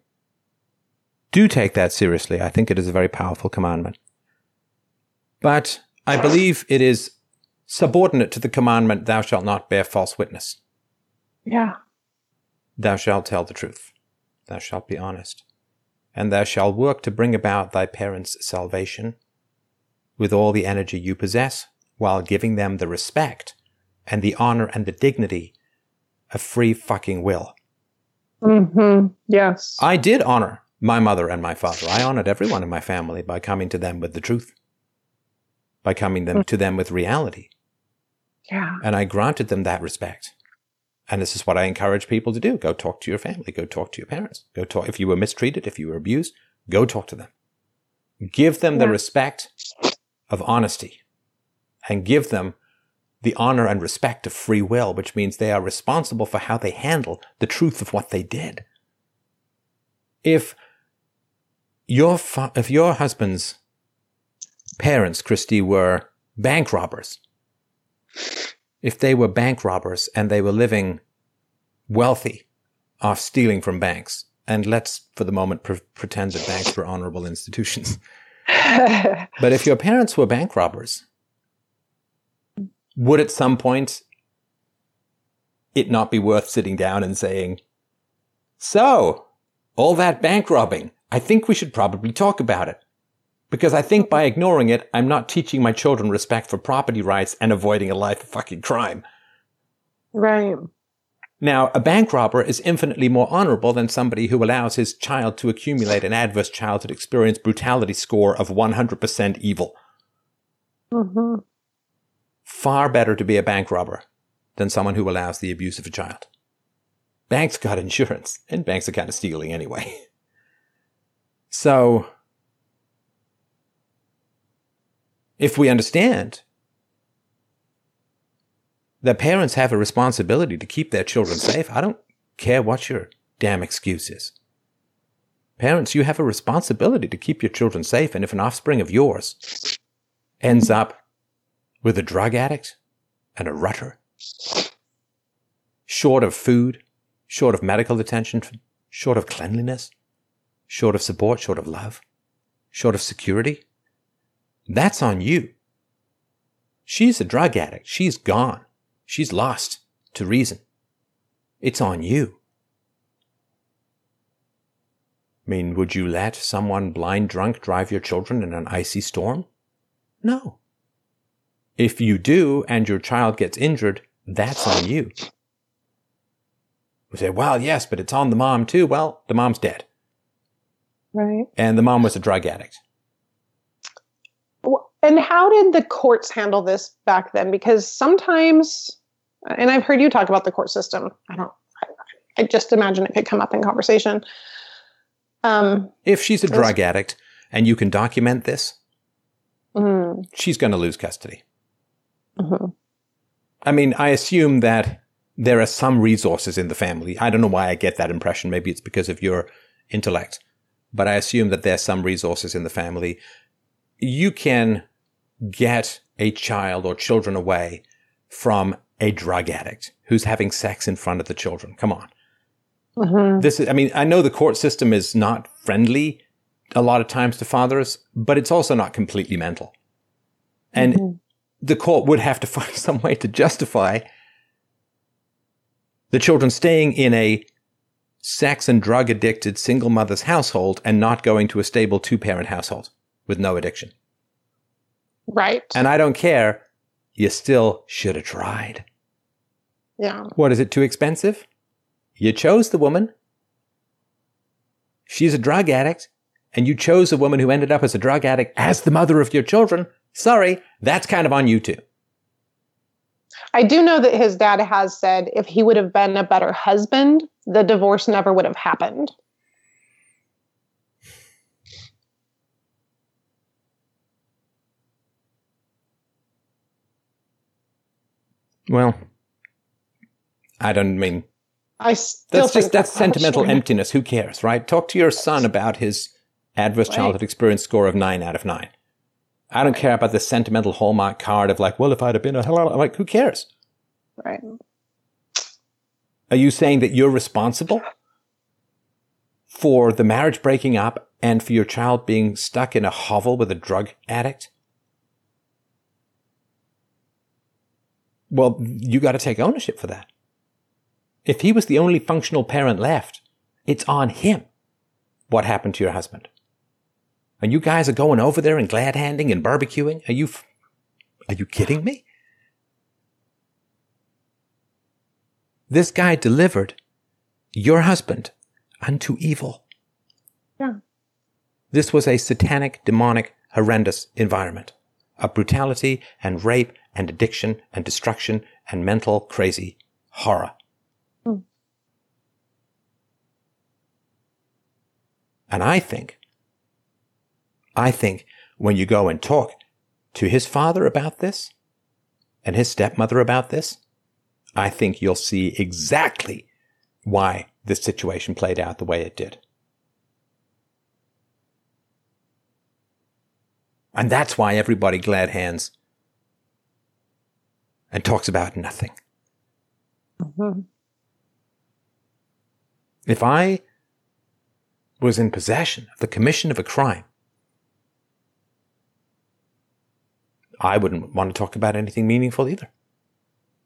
do take that seriously. I think it is a very powerful commandment. But I believe it is subordinate to the commandment, thou shalt not bear false witness. Yeah. Thou shalt tell the truth. Thou shalt be honest. And thou shalt work to bring about thy parents' salvation with all the energy you possess, while giving them the respect and the honor and the dignity of free fucking will. Mm-hmm. Yes. I did honor my mother and my father. I honored everyone in my family by coming to them with the truth, by coming them to them with reality. yeah. And I granted them that respect. And this is what I encourage people to do. Go talk to your family. Go talk to your parents. Go talk. If you were mistreated, if you were abused, go talk to them. Give them the respect of honesty and give them the honor and respect of free will, which means they are responsible for how they handle the truth of what they did. If your, fa- if your husband's parents, Christy, were bank robbers, if they were bank robbers and they were living wealthy off stealing from banks, and let's for the moment pre- pretend that banks were honorable institutions. But if your parents were bank robbers, would at some point it not be worth sitting down and saying, So, all that bank robbing, I think we should probably talk about it. Because I think by ignoring it, I'm not teaching my children respect for property rights and avoiding a life of fucking crime. right. Now, a bank robber is infinitely more honorable than somebody who allows his child to accumulate an adverse childhood experience brutality score of 100% evil. Mm-hmm. Far better to be a bank robber than someone who allows the abuse of a child. Banks got insurance, and banks are kind of stealing anyway. So, if we understand that parents have a responsibility to keep their children safe, I don't care what your damn excuse is. Parents, you have a responsibility to keep your children safe, and if an offspring of yours ends up with a drug addict and a rutter, short of food, short of medical attention, short of cleanliness, short of support, short of love, short of security, that's on you. She's a drug addict. She's gone. She's lost to reason. It's on you. I mean, would you let someone blind drunk drive your children in an icy storm? No. If you do and your child gets injured, that's on you. We say, well, yes, but it's on the mom too. Well, the mom's dead. Right. And the mom was a drug addict. And how did the courts handle this back then? Because sometimes, and I've heard you talk about the court system. I don't. I, I just imagine it could come up in conversation. Um. If she's a drug addict and you can document this, mm, she's going to lose custody. mhm. I mean, I assume that there are some resources in the family. I don't know why I get that impression. Maybe it's because of your intellect, but I assume that there's some resources in the family. You can get a child or children away from a drug addict who's having sex in front of the children. Come on. Mhm. This is, I mean, I know the court system is not friendly a lot of times to fathers, but it's also not completely mental. And Mhm. the court would have to find some way to justify the children staying in a sex and drug addicted single mother's household and not going to a stable two parent household with no addiction. Right. And I don't care. You still should have tried. yeah. What is it too expensive? You chose the woman. She's a drug addict, and you chose a woman who ended up as a drug addict as the mother of your children. Sorry, that's kind of on you too. I do know that his dad has said if he would have been a better husband, the divorce never would have happened. Well, I don't mean I still that's just that's sentimental emptiness. Who cares, right? Talk to your son about his adverse Right. childhood experience score of nine out of nine. I don't care about the sentimental hallmark card of like, well, if I'd have been a hell, I'm like, who cares? Right. Are you saying that you're responsible for the marriage breaking up and for your child being stuck in a hovel with a drug addict? Well, you got to take ownership for that. If he was the only functional parent left, it's on him. What happened to your husband? And you guys are going over there and glad handing and barbecuing? Are you, f- are you kidding me? This guy delivered your husband unto evil. Yeah. This was a satanic, demonic, horrendous environment of brutality and rape and addiction and destruction and mental crazy horror. Hmm. And I think, I think when you go and talk to his father about this and his stepmother about this, I think you'll see exactly why this situation played out the way it did. And that's why everybody glad hands and talks about nothing. Mhm. If I was in possession of the commission of a crime, I wouldn't want to talk about anything meaningful either.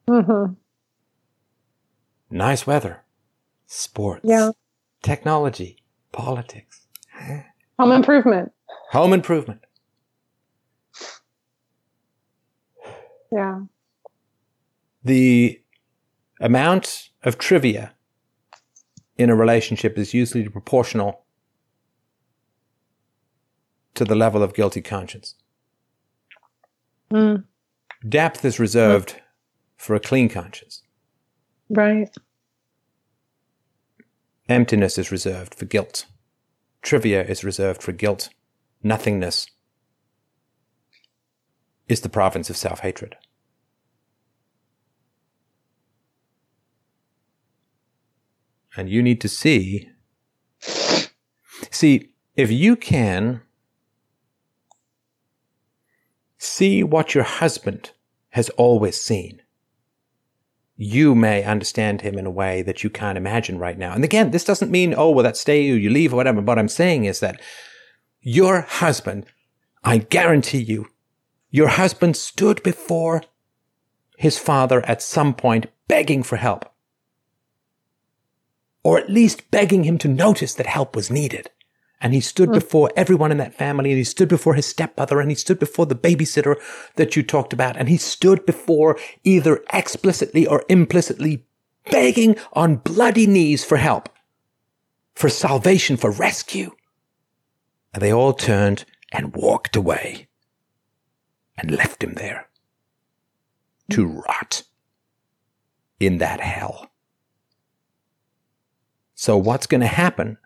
Mhm. Nice weather, sports, Yeah. technology, politics, Home improvement. home improvement. Yeah. The amount of trivia in a relationship is usually proportional to the level of guilty conscience. Mm. Depth is reserved for a clean conscience. Right. Emptiness is reserved for guilt. Trivia is reserved for guilt. Nothingness is the province of self hatred. And you need to see. See, if you can see what your husband has always seen, you may understand him in a way that you can't imagine right now. And again, this doesn't mean, oh, well, that stay or you leave or whatever. What I'm saying is that your husband, I guarantee you, your husband stood before his father at some point begging for help. Or at least begging him to notice that help was needed. And he stood hmm. before everyone in that family, and he stood before his stepmother, and he stood before the babysitter that you talked about, and he stood before either explicitly or implicitly begging on bloody knees for help, for salvation, for rescue. And they all turned and walked away and left him there to rot in that hell. So what's going to happen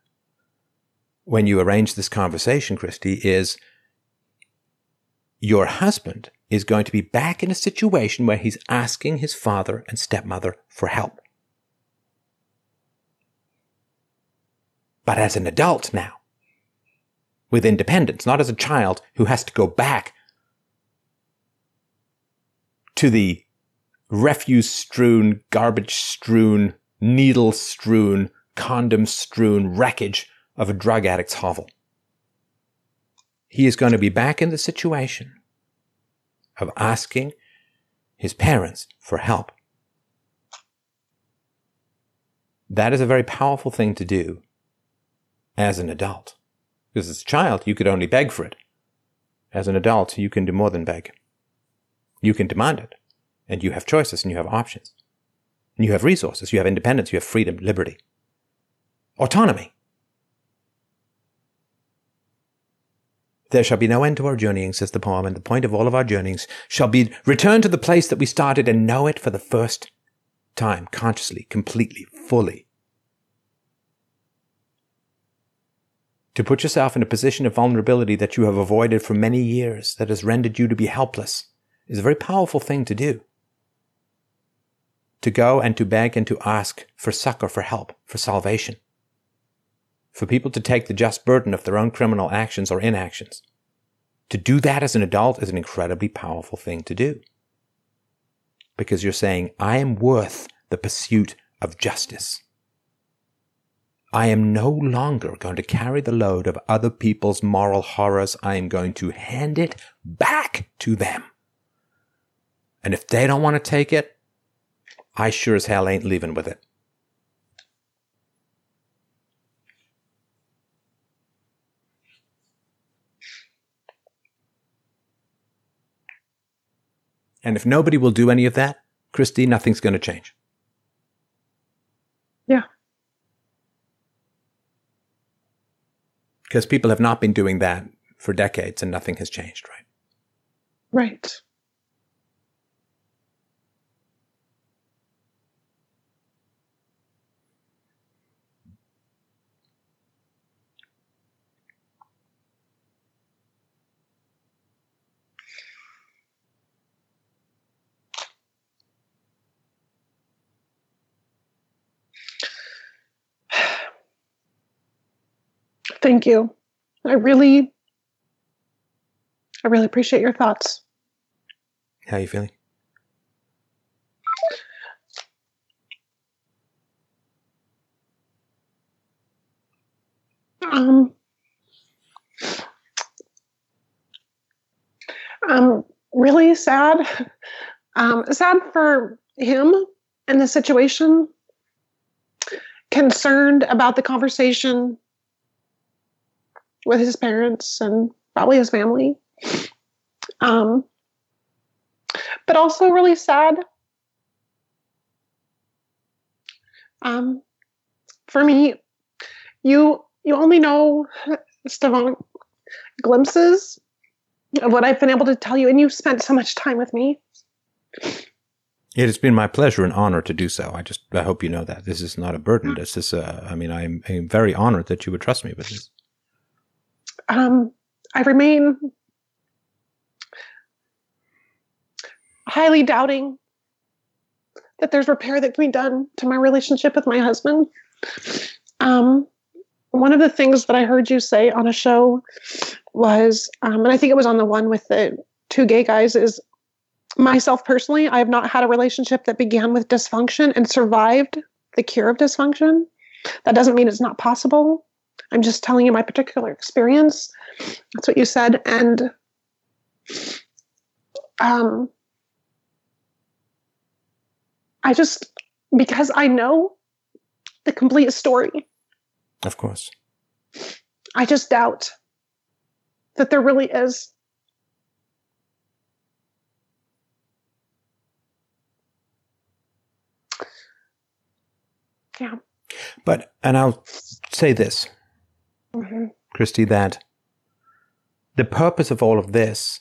when you arrange this conversation, Christy, is your husband is going to be back in a situation where he's asking his father and stepmother for help. But as an adult now, with independence, not as a child who has to go back to the refuse strewn, garbage strewn, needle strewn, condom strewn wreckage of a drug addict's hovel. He is going to be back in the situation of asking his parents for help. That is a very powerful thing to do as an adult. Because as a child, you could only beg for it. As an adult, you can do more than beg. You can demand it. And you have choices and you have options. And you have resources. You have independence. You have freedom, liberty, autonomy. There shall be no end to our journeying, says the poem, and the point of all of our journeyings shall be return to the place that we started and know it for the first time, consciously, completely, fully. To put yourself in a position of vulnerability that you have avoided for many years, that has rendered you to be helpless, is a very powerful thing to do. To go and to beg and to ask for succor, for help, for salvation. For people to take the just burden of their own criminal actions or inactions. To do that as an adult is an incredibly powerful thing to do. Because you're saying, I am worth the pursuit of justice. I am no longer going to carry the load of other people's moral horrors. I am going to hand it back to them. And if they don't want to take it, I sure as hell ain't leaving with it. And if nobody will do any of that, Christy, nothing's going to change. Yeah. Because people have not been doing that for decades and nothing has changed, right? Right. Thank you. I really, I really appreciate your thoughts. How are you feeling? Um, I'm really sad. Um, sad for him and the situation. Concerned about the conversation with his parents and probably his family. Um, but also really sad. Um, for me, you you only know Stefan glimpses of what I've been able to tell you, and you've spent so much time with me. It has been my pleasure and honor to do so. I just I hope you know that this is not a burden. This is a, I mean I'm, I'm very honored that you would trust me with this. Um, I remain highly doubting that there's repair that can be done to my relationship with my husband. Um, one of the things that I heard you say on a show was, um, and I think it was on the one with the two gay guys, is myself personally, I have not had a relationship that began with dysfunction and survived the cure of dysfunction. That doesn't mean it's not possible. I'm just telling you my particular experience. That's what you said. And um, I just, because I know the complete story, Of course. I just doubt that there really is. Yeah. But and I'll say this, hmm Christy, that the purpose of all of this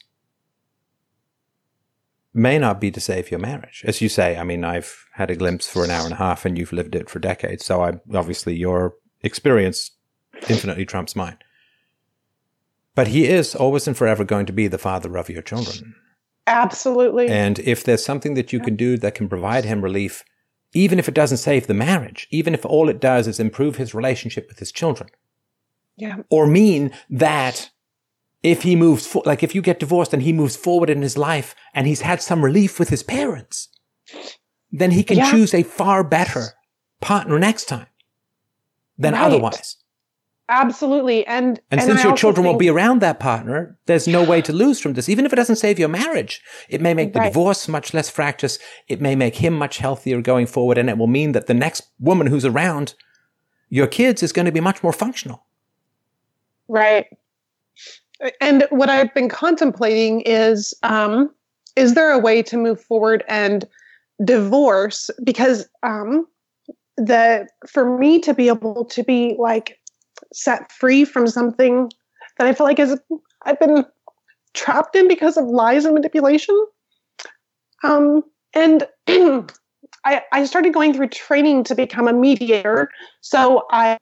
may not be to save your marriage. As you say, I mean, I've had a glimpse for an hour and a half and you've lived it for decades. So I obviously your experience infinitely trumps mine. But he is always and forever going to be the father of your children. Absolutely. And if there's something that you can do that can provide him relief, even if it doesn't save the marriage, even if all it does is improve his relationship with his children, yeah. or mean that if he moves, fo- like if you get divorced and he moves forward in his life and he's had some relief with his parents, then he can Yeah. choose a far better partner next time than Right. otherwise. Absolutely. And And, and since I your children won't be around that partner, there's no way to lose from this. Even if it doesn't save your marriage, it may make the Right. divorce much less fractious. It may make him much healthier going forward. And it will mean that the next woman who's around your kids is going to be much more functional. Right. And what I've been contemplating is um, is there a way to move forward and divorce? Because um, the for me to be able to be like set free from something that I feel like is I've been trapped in because of lies and manipulation. Um, and I, I started going through training to become a mediator. So I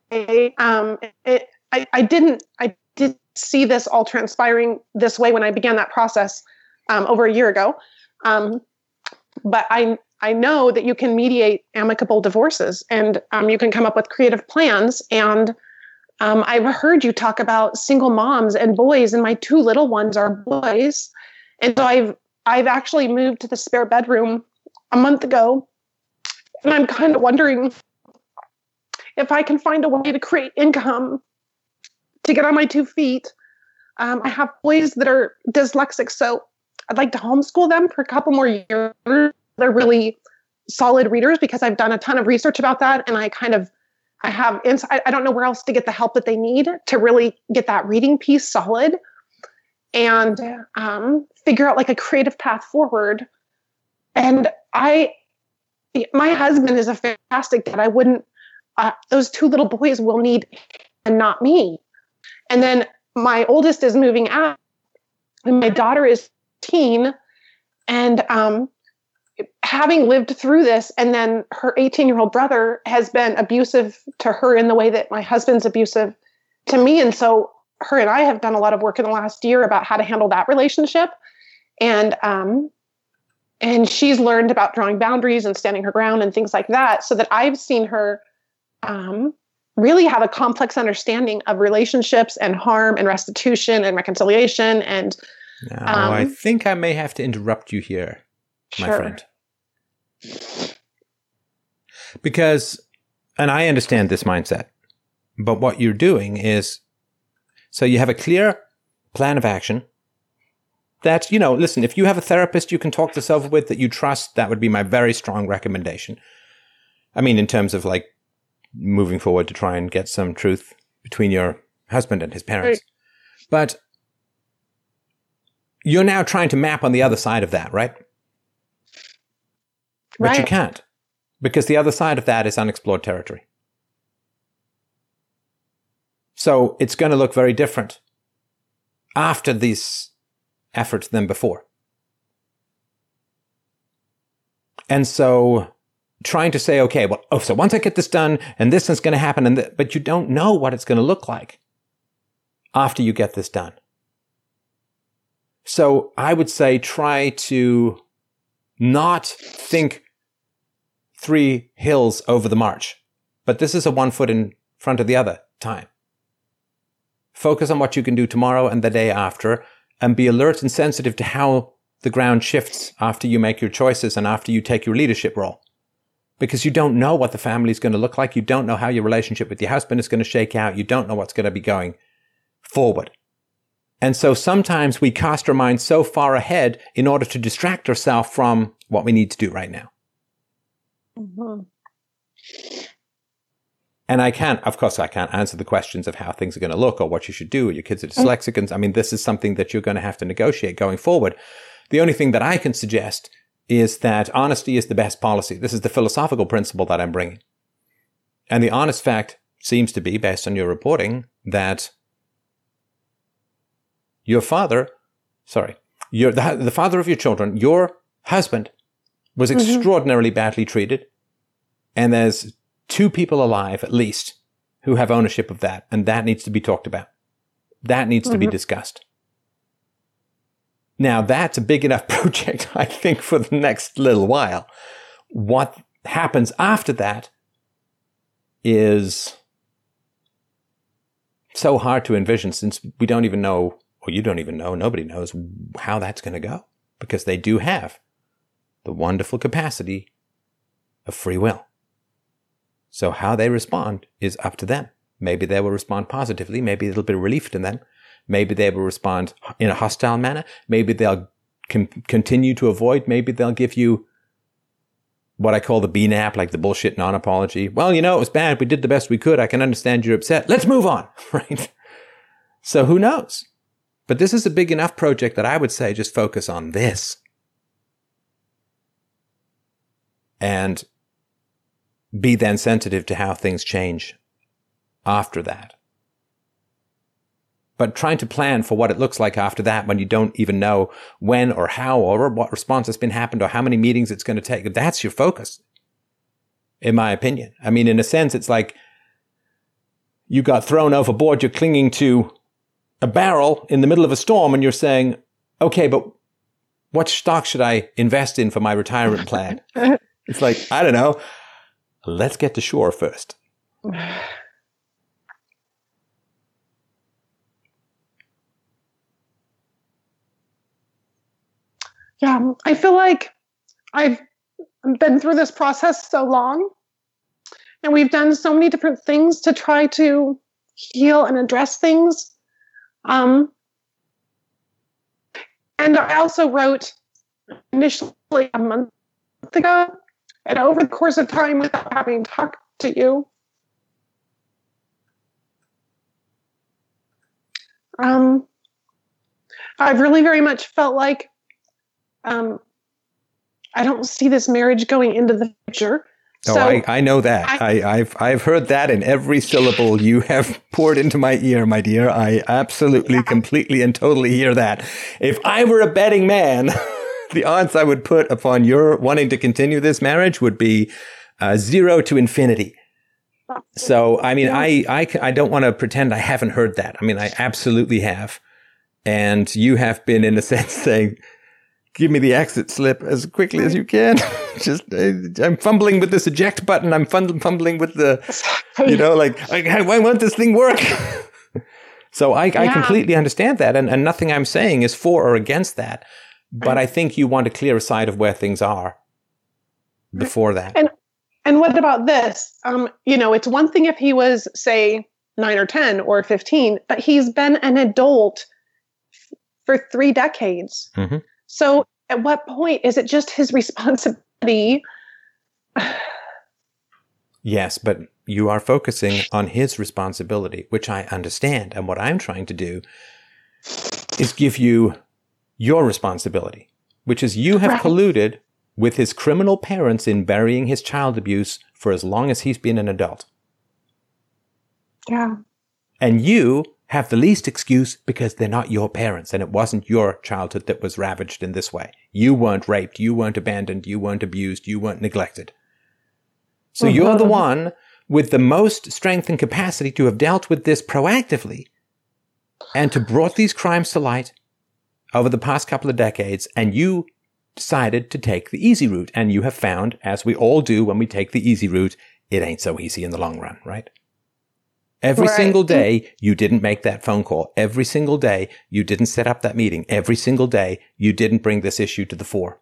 um, it, I, I didn't I did see this all transpiring this way when I began that process um, over a year ago. Um, but I I know that you can mediate amicable divorces and um, you can come up with creative plans. And um, I've heard you talk about single moms and boys, and my two little ones are boys. And so I've I've actually moved to the spare bedroom a month ago, and I'm kind of wondering if I can find a way to create income to get on my two feet. Um, I have boys that are dyslexic, so I'd like to homeschool them for a couple more years. They're really solid readers because I've done a ton of research about that, and I kind of I have ins- I, I don't know where else to get the help that they need to really get that reading piece solid and um, figure out like a creative path forward. And I, my husband is a fantastic dad. I wouldn't. Uh, those two little boys will need, and not me. And then my oldest is moving out, and my daughter is teen, and um, having lived through this, and then her 18 year old brother has been abusive to her in the way that my husband's abusive to me, and so her and I have done a lot of work in the last year about how to handle that relationship, and um, and she's learned about drawing boundaries and standing her ground and things like that, so that I've seen her um, really have a complex understanding of relationships and harm and restitution and reconciliation and Now, I Um, think I may have to interrupt you here, my Sure. friend. Because, and I understand this mindset, but what you're doing is so you have a clear plan of action that, you know, listen, if you have a therapist you can talk this over with that you trust, that would be my very strong recommendation. I mean, in terms of like moving forward to try and get some truth between your husband and his parents. But you're now trying to map on the other side of that, right? But you can't because the other side of that is unexplored territory. So it's going to look very different after these efforts than before. And so trying to say, okay, well, oh, so once I get this done and this is going to happen, and th- but you don't know what it's going to look like after you get this done. So I would say try to not think three hills over the march, but this is a one foot in front of the other time. Focus on what you can do tomorrow and the day after and be alert and sensitive to how the ground shifts after you make your choices and after you take your leadership role. Because you don't know what the family is going to look like. You don't know how your relationship with your husband is going to shake out. You don't know what's going to be going forward. And so sometimes we cast our minds so far ahead in order to distract ourselves from what we need to do right now. Mhm. And I can't, of course, I can't answer the questions of how things are going to look or what you should do. Your kids are dyslexic. I mean, this is something that you're going to have to negotiate going forward. The only thing that I can suggest is that honesty is the best policy. This is the philosophical principle that I'm bringing. And the honest fact seems to be, based on your reporting, that your father, sorry, your, the, the father of your children, your husband was Mhm. extraordinarily badly treated. And there's two people alive at least who have ownership of that. And that needs to be talked about. That needs to be Mhm. discussed. Now that's a big enough project, I think, for the next little while. What happens after that is so hard to envision since we don't even know, or you don't even know, nobody knows how that's going to go because they do have the wonderful capacity of free will. So how they respond is up to them. Maybe they will respond positively. Maybe bit of relief to them. Maybe they will respond in a hostile manner. Maybe they'll continue to avoid. Maybe they'll give you what I call the BNAP, like the bullshit non-apology. Well, you know, it was bad. We did the best we could. I can understand you're upset. Let's move on. Right. So who knows? But this is a big enough project that I would say just focus on this. And be then sensitive to how things change after that. But trying to plan for what it looks like after that when you don't even know when or how or what response has been happened or how many meetings it's going to take, that's your focus, in my opinion. I mean, in a sense, it's like you got thrown overboard, you're clinging to a barrel in the middle of a storm and you're saying, okay, but what stock should I invest in for my retirement plan? it's like, I don't know. Let's get to shore first. Yeah, I feel like I've been through this process so long and we've done so many different things to try to heal and address things. Um, and I also wrote initially a month ago, and over the course of time, without having talked to you, um, I've really very much felt like um, I don't see this marriage going into the future. Oh, so I, I know that. I, I, have I've heard that in every syllable you have poured into my ear, my dear. I absolutely, yeah. completely, and totally hear that. If I were a betting man, the odds I would put upon your wanting to continue this marriage would be uh, zero to infinity. So, I mean. I, I, I don't want to pretend I haven't heard that. I mean, I absolutely have. And you have been, in a sense, saying, give me the exit slip as quickly as you can. Just, I'm fumbling with this eject button. I'm fumbling with the, you know, like, I, I want this thing work. so I, yeah. I completely understand that. And, and nothing I'm saying is for or against that. But I think you want to clear a side of where things are before that. And, and what about this? Um, you know, it's one thing if he was, say, nine or 10 or 15, but he's been an adult for three decades. Mm-hmm. So at what point is it just his responsibility? yes, but you are focusing on his responsibility, which I understand. And what I'm trying to do is give you your responsibility, which is you have right. colluded with his criminal parents in burying his child abuse for as long as he's been an adult. Yeah. And you have the least excuse because they're not your parents and it wasn't your childhood that was ravaged in this way. You weren't raped. You weren't abandoned. You weren't abused. You weren't neglected. So mm-hmm. you're the one with the most strength and capacity to have dealt with this proactively and to brought these crimes to light over the past couple of decades. And you decided to take the easy route. And you have found, as we all do when we take the easy route, it ain't so easy in the long run, right? Every right. single day, you didn't make that phone call. Every single day, you didn't set up that meeting. Every single day, you didn't bring this issue to the fore.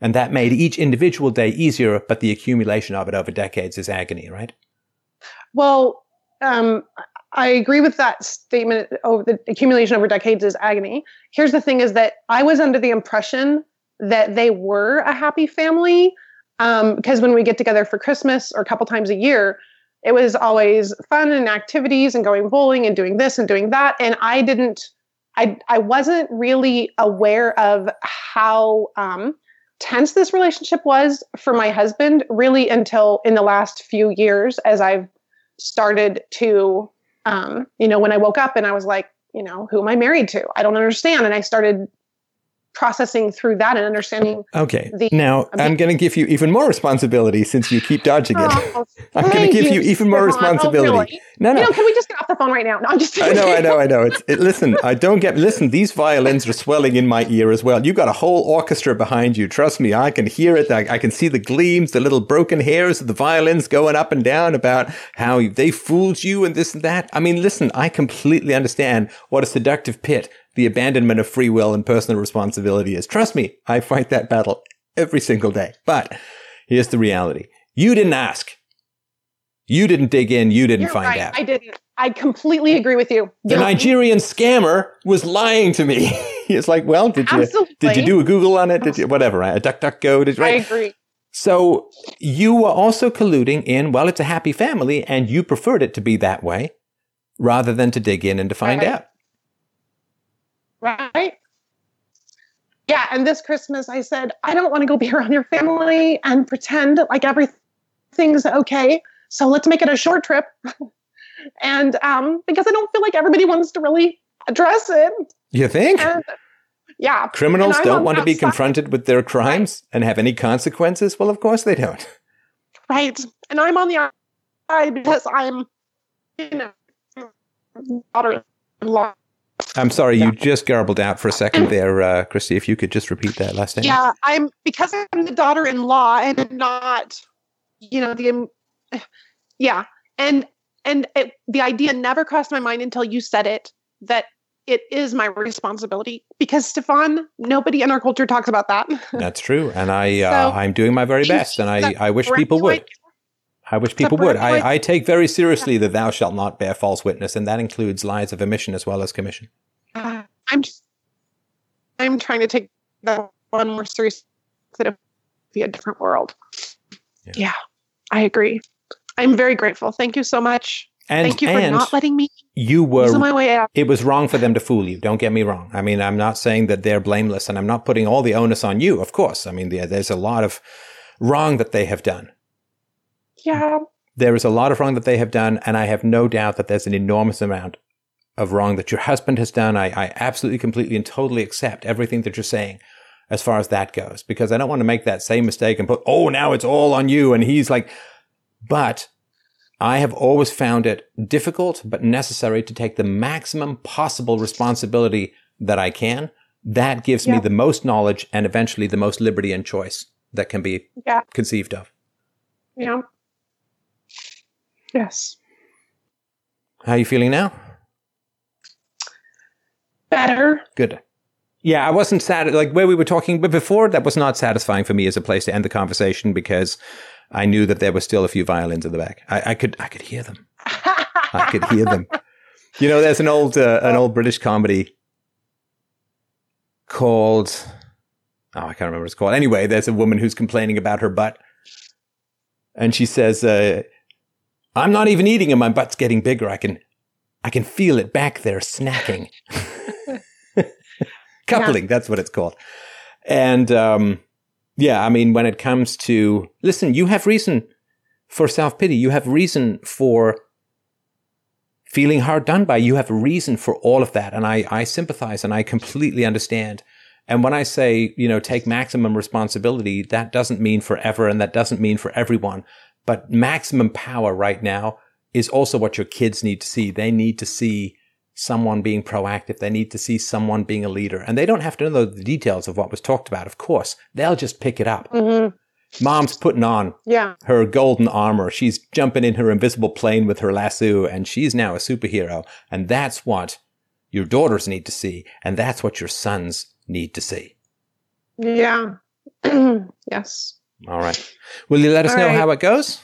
And that made each individual day easier, but the accumulation of it over decades is agony, right? Well, um, I agree with that statement. Over the accumulation over decades is agony. Here's the thing: is that I was under the impression that they were a happy family because um, when we get together for Christmas or a couple times a year, it was always fun and activities and going bowling and doing this and doing that. And i didn't i i wasn't really aware of how um, tense this relationship was for my husband really until in the last few years as i've started to um, you know when i woke up and i was like you know who am i married to? I don't understand. And i started processing through that and understanding. Okay. The, now I'm going to give you even more responsibility since you keep dodging it. Oh, I'm going to give you, you even more oh, responsibility. Oh, really? No, no. You know, can we just get off the phone right now? No, I'm just. I know, I know, I know. It's it, listen. I don't get. Listen, these violins are swelling in my ear as well. You've got a whole orchestra behind you. Trust me, I can hear it. I, I can see the gleams, the little broken hairs of the violins going up and down about how they fooled you and this and that. I mean, listen. I completely understand what a seductive pit the abandonment of free will and personal responsibility is. Trust me, I fight that battle every single day. But here's the reality. You didn't ask. You didn't dig in. You didn't You're find right. out. I didn't. I completely agree with you. The. Nigerian scammer was lying to me. it's like, well, did you Absolutely. did you do a Google on it? Did you whatever? right? A duck duck go? Did you, I agree. So you were also colluding in, well, it's a happy family, and you preferred it to be that way rather than to dig in and to find Right. out. Right? Yeah, and this Christmas I said, I don't want to go be around your family and pretend like everything's okay. So let's make it a short trip. and um, because I don't feel like everybody wants to really address it. You think? And yeah. Criminals don't on want to be confronted with their crimes and have any consequences? Well, of course they don't. Right. And I'm on the side because I'm, you know, daughter in law. I'm sorry, you just garbled out for a second there, uh, Christy. If you could just repeat that last name. Yeah, I'm because I'm the daughter-in-law and not, you know, the um, yeah, and and it, the idea never crossed my mind until you said it that it is my responsibility because Stefan, nobody in our culture talks about that. That's true, and I uh, I'm doing my very best, and I, I wish people would. I wish people would. I, I take very seriously the "thou shalt not bear false witness," and that includes lies of omission as well as commission. Uh, I'm just, I'm trying to take that one more seriously. That it would be a different world. Yeah. Yeah. I agree. I'm very grateful. Thank you so much. And Thank you for not letting me you were my way out. it was wrong for them to fool you. Don't get me wrong. I mean, I'm not saying that they're blameless, and I'm not putting all the onus on you. Of course, I mean, there's a lot of wrong that they have done. Yeah. There is a lot of wrong that they have done, and I have no doubt that there's an enormous amount of wrong that your husband has done. I, I absolutely, completely, and totally accept everything that you're saying as far as that goes, because I don't want to make that same mistake and put, oh, now it's all on you. And he's like, but I have always found it difficult but necessary to take the maximum possible responsibility that I can. That gives me the most knowledge and eventually the most liberty and choice that can be Yeah. conceived of. Yeah. Yes. How are you feeling now? Better. Good. Yeah, I wasn't sad. Like where we were talking, but before that was not satisfying for me as a place to end the conversation because I knew that there were still a few violins in the back. I, I could, I could hear them. I could hear them. You know, there's an old, uh, an old British comedy called. Oh, I can't remember what it's called. Anyway, there's a woman who's complaining about her butt, and she says, uh, "I'm not even eating, and my butt's getting bigger. I can, I can feel it back there snacking." Coupling, that's what it's called. And um, yeah, I mean, when it comes to listen, you have reason for self pity. You have reason for feeling hard done by. You have a reason for all of that. And I, I sympathize and I completely understand. And when I say, you know, take maximum responsibility, that doesn't mean forever and that doesn't mean for everyone. But maximum power right now is also what your kids need to see. They need to see someone being proactive. They need to see someone being a leader. And they don't have to know the details of what was talked about, of course. They'll just pick it up. hmm Mom's putting on Yeah. her golden armor. She's jumping in her invisible plane with her lasso, and she's now a superhero. And that's what your daughters need to see, and that's what your sons need to see. Yeah. yes. All right. Will you let us All know right. how it goes?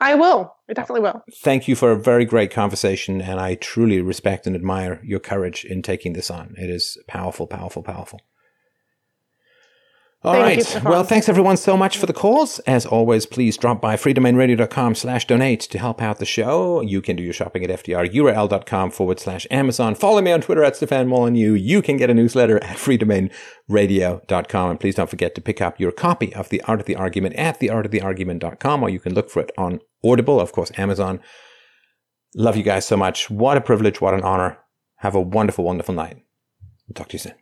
I will. I definitely will. Thank you for a very great conversation, and I truly respect and admire your courage in taking this on. It is powerful, powerful, powerful. All Thank right. well, thanks everyone so much for the calls. As always, please drop by freedomainradio.com slash donate to help out the show. You can do your shopping at fdrurl.com forward slash Amazon. Follow me on Twitter at Stefan Molyneux. You can get a newsletter at freedomainradio.com. And please don't forget to pick up your copy of The Art of the Argument at theartoftheargument.com or you can look for it on Audible, of course, Amazon. Love you guys so much. What a privilege. What an honor. Have a wonderful, wonderful night. We'll talk to you soon.